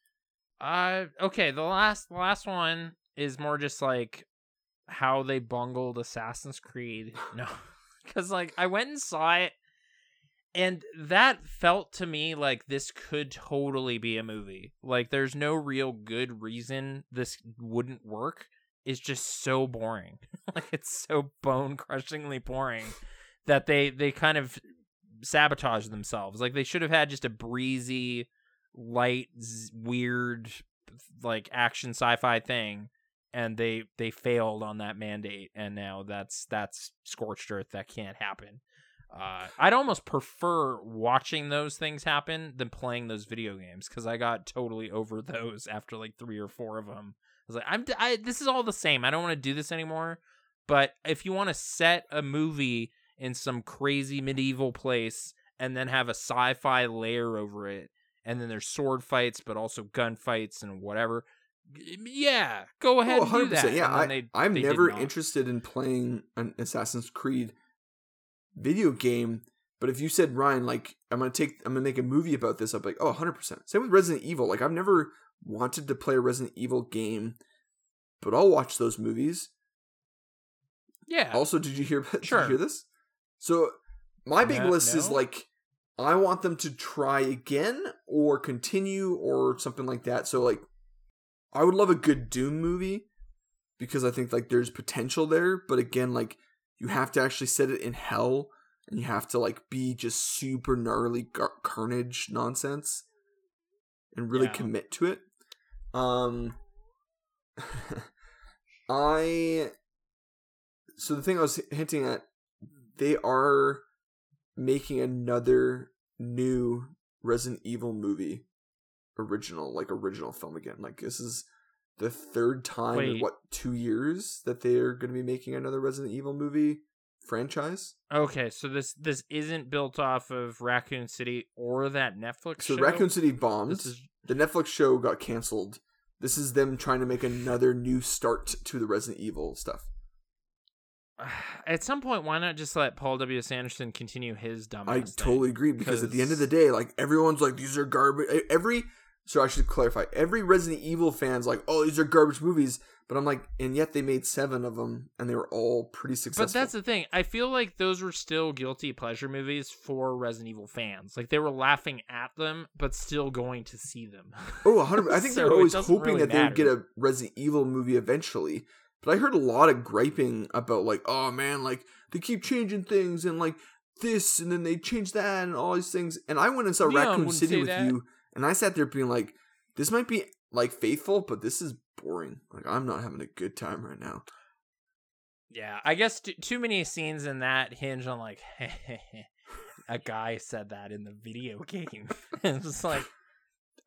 Uh. Okay. The last the last one is more just like how they bungled Assassin's Creed. [LAUGHS] No, because like I went and saw it, and that felt to me like this could totally be a movie. Like there's no real good reason this wouldn't work. It's just so boring. [LAUGHS] like it's so bone crushingly boring that they they kind of sabotage themselves. Like they should have had just a breezy, light, z- weird, like action sci-fi thing, and they they failed on that mandate, and now that's that's scorched earth. That can't happen. Uh, I'd almost prefer watching those things happen than playing those video games because I got totally over [LAUGHS] those after like three or four of them. I was like, I'm I, this is all the same. I don't want to do this anymore. But if you want to set a movie in some crazy medieval place and then have a sci-fi layer over it, and then there's sword fights, but also gun fights and whatever. Yeah, go ahead. oh, and do that. Yeah, I, they never not. interested in playing an Assassin's Creed video game. But if you said Ryan, like I'm gonna take, I'm gonna make a movie about this, I'm like, oh, 100. percent Same with Resident Evil. Like I've never wanted to play a Resident Evil game, but I'll watch those movies. Yeah. Also, did you hear? Did Sure. you hear this? So my big No- list is like I want them to try again or continue or something like that. So like I would love a good Doom movie because I think like there's potential there, but again like you have to actually set it in hell and you have to like be just super gnarly gar- carnage nonsense and really Yeah. commit to it. Um [LAUGHS] I so the thing I was hinting at, they are making another new Resident Evil movie, original like original film again. Like this is the third time in what two years that they are going to be making another Resident Evil movie franchise. Okay, so this this isn't built off of Raccoon City or that Netflix So show. Raccoon City bombed. This is The Netflix show got canceled. This is them trying to make another new start to the Resident Evil stuff. [SIGHS] at some point. Why not just let Paul W. S. Anderson continue his dumb? I totally agree because at the end of the day, like everyone's like these are garbage. Every so I should clarify. Every Resident Evil fans like, oh, these are garbage movies. But I'm like, and yet they made seven of them, and they were all pretty successful. But that's the thing. I feel like those were still guilty pleasure movies for Resident Evil fans. Like they were laughing at them, but still going to see them. oh, 100. I think [LAUGHS] So they're always hoping really that they would get a Resident Evil movie eventually. But I heard a lot of griping about like, oh man, like they keep changing things and like this, and then they change that and all these things. And I went and saw Leon Raccoon City with that. you, and I sat there being like, this might be like faithful, but this is boring. Like I'm not having a good time right now. Yeah, I guess t- too many scenes in that hinge on like [LAUGHS] a guy said that in the video [LAUGHS] game. [LAUGHS] it's like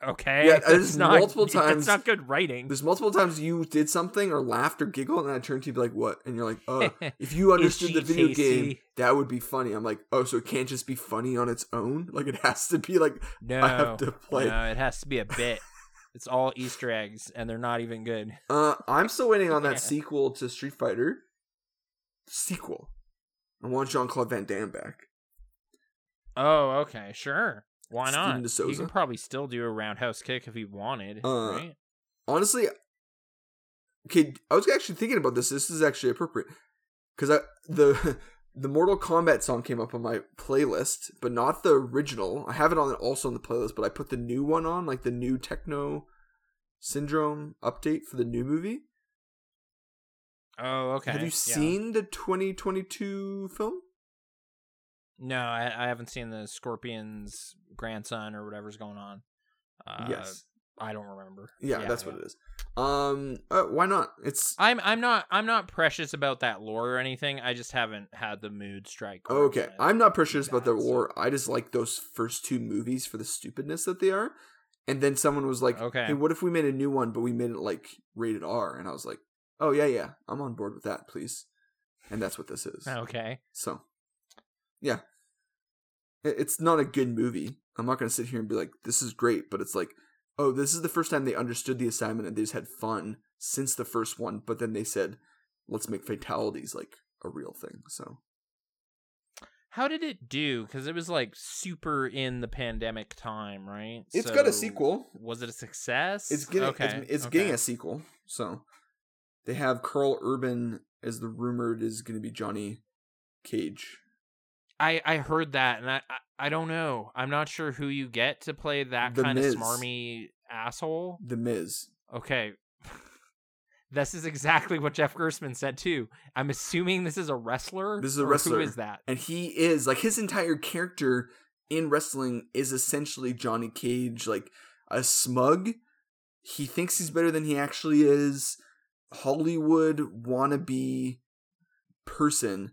okay, Yeah, [LAUGHS] there's not multiple [LAUGHS] times. It's not good writing. There's multiple times you did something or laughed or giggled, and I turned to you and be like, "What?" And you're like, "Oh, [LAUGHS] if you understood the video game, that would be funny." I'm like, "Oh, so it can't just be funny on its own? Like it has to be like no, I have to play." no, it has to be a bit. It's all Easter eggs, and they're not even good. Uh, I'm still waiting on that Yeah. sequel to Street Fighter. Sequel. I want Jean Claude Van Damme back. Oh, okay, sure. Why not? He can probably still do a roundhouse kick if he wanted, Uh, right? Honestly, okay, I was actually thinking about this. This is actually appropriate because I the [LAUGHS] the Mortal Kombat song came up on my playlist, but not the original. I have it on also on the playlist, but I put the new one on, like the new Techno Syndrome update for the new movie. Oh, okay. have you yeah. seen the 2022 film? No, I, I haven't seen the Scorpion's grandson or whatever's going on. Uh, yes. I don't remember. Yeah, that's what it is. Um, uh, why not? It's I'm I'm not I'm not precious about that lore or anything. I just haven't had the mood strike. okay. I'm not precious about the lore. so- I just like those first two movies for the stupidness that they are. And then someone was like, Okay. "Hey, what if we made a new one, but we made it like rated R?" And I was like, "Oh yeah, yeah, I'm on board with that, please." And that's what this is. Okay. So, yeah, it's not a good movie. I'm not gonna sit here and be like, "This is great," but it's like, oh, this is the first time they understood the assignment and they just had fun since the first one. But then they said, let's make fatalities like a real thing. So How did it do? Because it was like super in the pandemic time, right? it's got a sequel. Was it a success? It's getting okay. it's, it's okay. getting a sequel. So they have Karl Urban as the rumored is going to be Johnny Cage. I I heard that, and I, I I don't know. I'm not sure who you get to play that The kind Miz. of smarmy asshole. The Miz. Okay. [LAUGHS] this is exactly what Jeff Gerstmann said too. I'm assuming this is a wrestler. This is a wrestler. Who is that? And he is like his entire character in wrestling is essentially Johnny Cage, like a smug. He thinks he's better than he actually is. Hollywood wannabe person.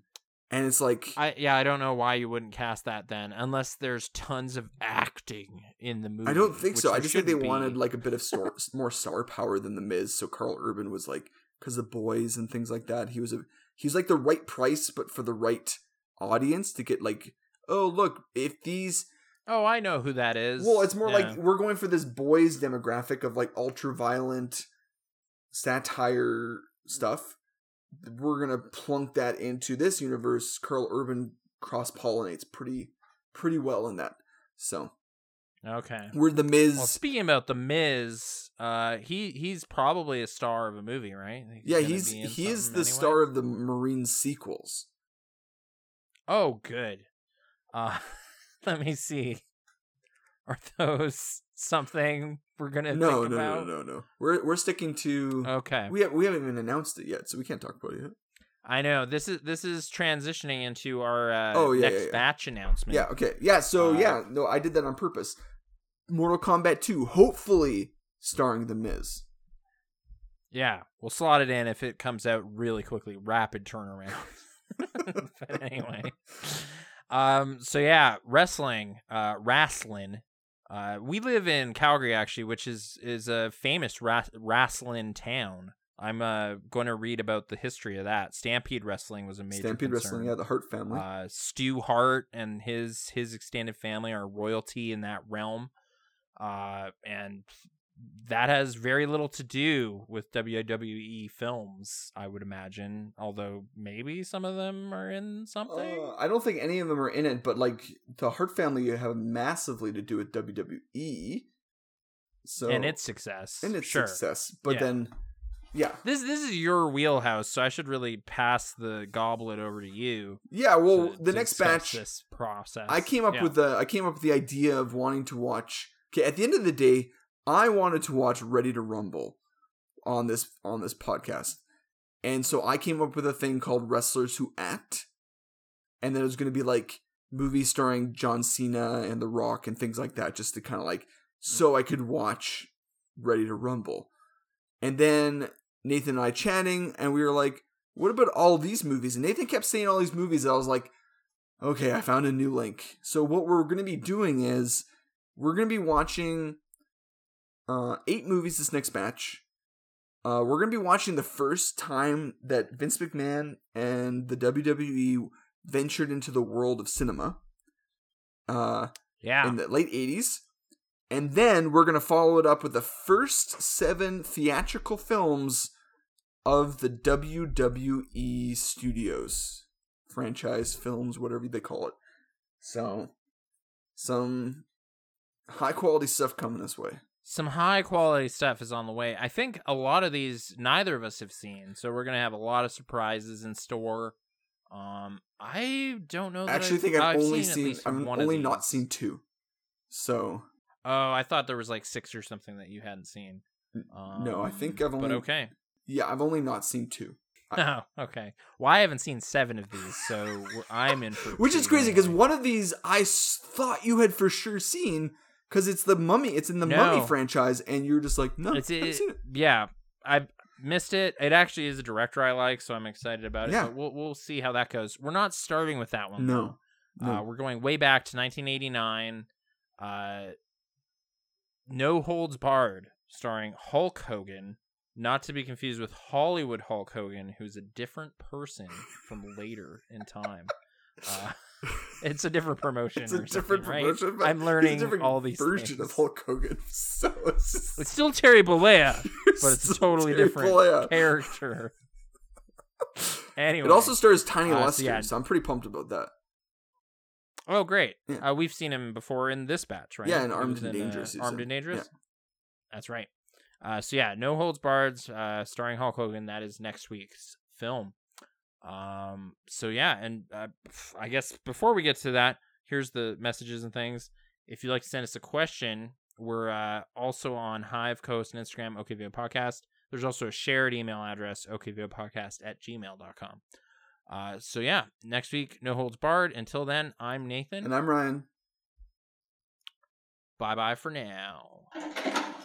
And it's like I yeah, I don't know why you wouldn't cast that then, unless there's tons of acting in the movie. I don't think so. I just think they be. wanted like a bit of star, more star power than the Miz. So Karl Urban was like because the boys and things like that. He was a he's like the right price, but for the right audience to get like oh look if these Oh, I know who that is. well it's more Yeah. like we're going for this boys demographic of like ultra violent satire stuff. We're gonna plunk that into this universe. Karl Urban cross pollinates pretty pretty well in that. So okay. we're the Miz. Well, speaking about the Miz, uh, he he's probably a star of a movie, right? Yeah, gonna he's he is the anyway? star of the Marine sequels. Oh, good. Uh, [LAUGHS] let me see. Are those something we're gonna No, think no, no, about? no, no. We're we're sticking to Okay, we have, we haven't even announced it yet, so we can't talk about it yet. I know this is this is transitioning into our uh, Oh, yeah, next yeah, yeah. batch announcement. Yeah, okay. Yeah, so Uh, yeah, no, I did that on purpose. Mortal Kombat 2, hopefully starring The Miz. Yeah, we'll slot it in if it comes out really quickly. Rapid turnaround. [LAUGHS] but anyway, [LAUGHS] um, so yeah, wrestling, uh, wrestling. Uh, we live in Calgary actually, which is is a famous ra- wrestling town. I'm uh going to read about the history of that. Stampede Wrestling was a major Stampede concern. Wrestling, yeah, the Hart family. Uh, Stu Hart and his his extended family are royalty in that realm, uh, and that has very little to do with WWE films, I would imagine. Although maybe some of them are in something. Uh, I don't think any of them are in it, but like the Hart family you have massively to do with WWE. So and its success, and its sure. success. But Yeah. then yeah. This this is your wheelhouse, so I should really pass the goblet over to you. Yeah, well, to- the to next batch this process. I came up Yeah. with the I came up with the idea of wanting to watch. Okay, at the end of the day, I wanted to watch Ready to Rumble on this on this podcast, and so I came up with a thing called Wrestlers Who Act, and then it was going to be like movies starring John Cena and The Rock and things like that, just to kind of like so I could watch Ready to Rumble, and then Nathan and I chatting, and we were like, "What about all these movies?" And Nathan kept saying all these movies. I was like. Okay, I found a new link. So what we're going to be doing is we're going to be watching uh, eight movies this next batch. Uh, we're going to be watching the first time that Vince McMahon and the WWE ventured into the world of cinema uh, yeah. in the late 80s. And then we're going to follow it up with the first seven theatrical films of the WWE studios franchise films, whatever they call it. So, some high quality stuff coming this way. Some high quality stuff is on the way. I think a lot of these neither of us have seen, so we're gonna have a lot of surprises in store. Um, I don't know. I actually I've, think I've, only seen, seen, I've one only not seen two. So, Oh, I thought there was like six or something that you hadn't seen. Um, no, I think I've only, But okay. yeah, I've only not seen two. [LAUGHS] I- Oh, okay. Well, I haven't seen seven of these, so I'm in for. [LAUGHS] Which is crazy because one of these I s- thought you had for sure seen because it's the Mummy. It's in the No. Mummy franchise, and you're just like, no, It's it, it. yeah. I missed it. It actually is a director I like, so I'm excited about it. Yeah. But we'll we'll see how that goes. We're not starting with that one. No, no. Uh, we're going way back to 1989. Uh, no Holds Barred, starring Hulk Hogan, not to be confused with Hollywood Hulk Hogan, who's a different person from later in time. Uh, [LAUGHS] it's a different promotion. it's a different right? promotion. But I'm learning all these version things. of Hulk Hogan. [LAUGHS] So it's, just, It's still Terry Bollea, [LAUGHS] but it's a totally Terry different Bollea. character. Anyway, It also stars Tiny Uh, so Lester, yeah. so I'm pretty pumped about that. oh great. Yeah. Uh, we've seen him before in this batch, right? Yeah, in Armed and in, uh, Dangerous, he Armed and Dangerous. Yeah. That's right. Uh, so yeah, No Holds Barred, uh, starring Hulk Hogan. That is next week's film. Um, so yeah, and uh, I guess before we get to that, here's the messages and things. If you'd like to send us a question, we're uh, also on Hive Co-Host and Instagram, OKVO Podcast. There's also a shared email address, okvopodcast at gmail.com. Uh, so yeah, next week, No Holds Barred. Until then, I'm Nathan. And I'm Ryan. Bye bye for now.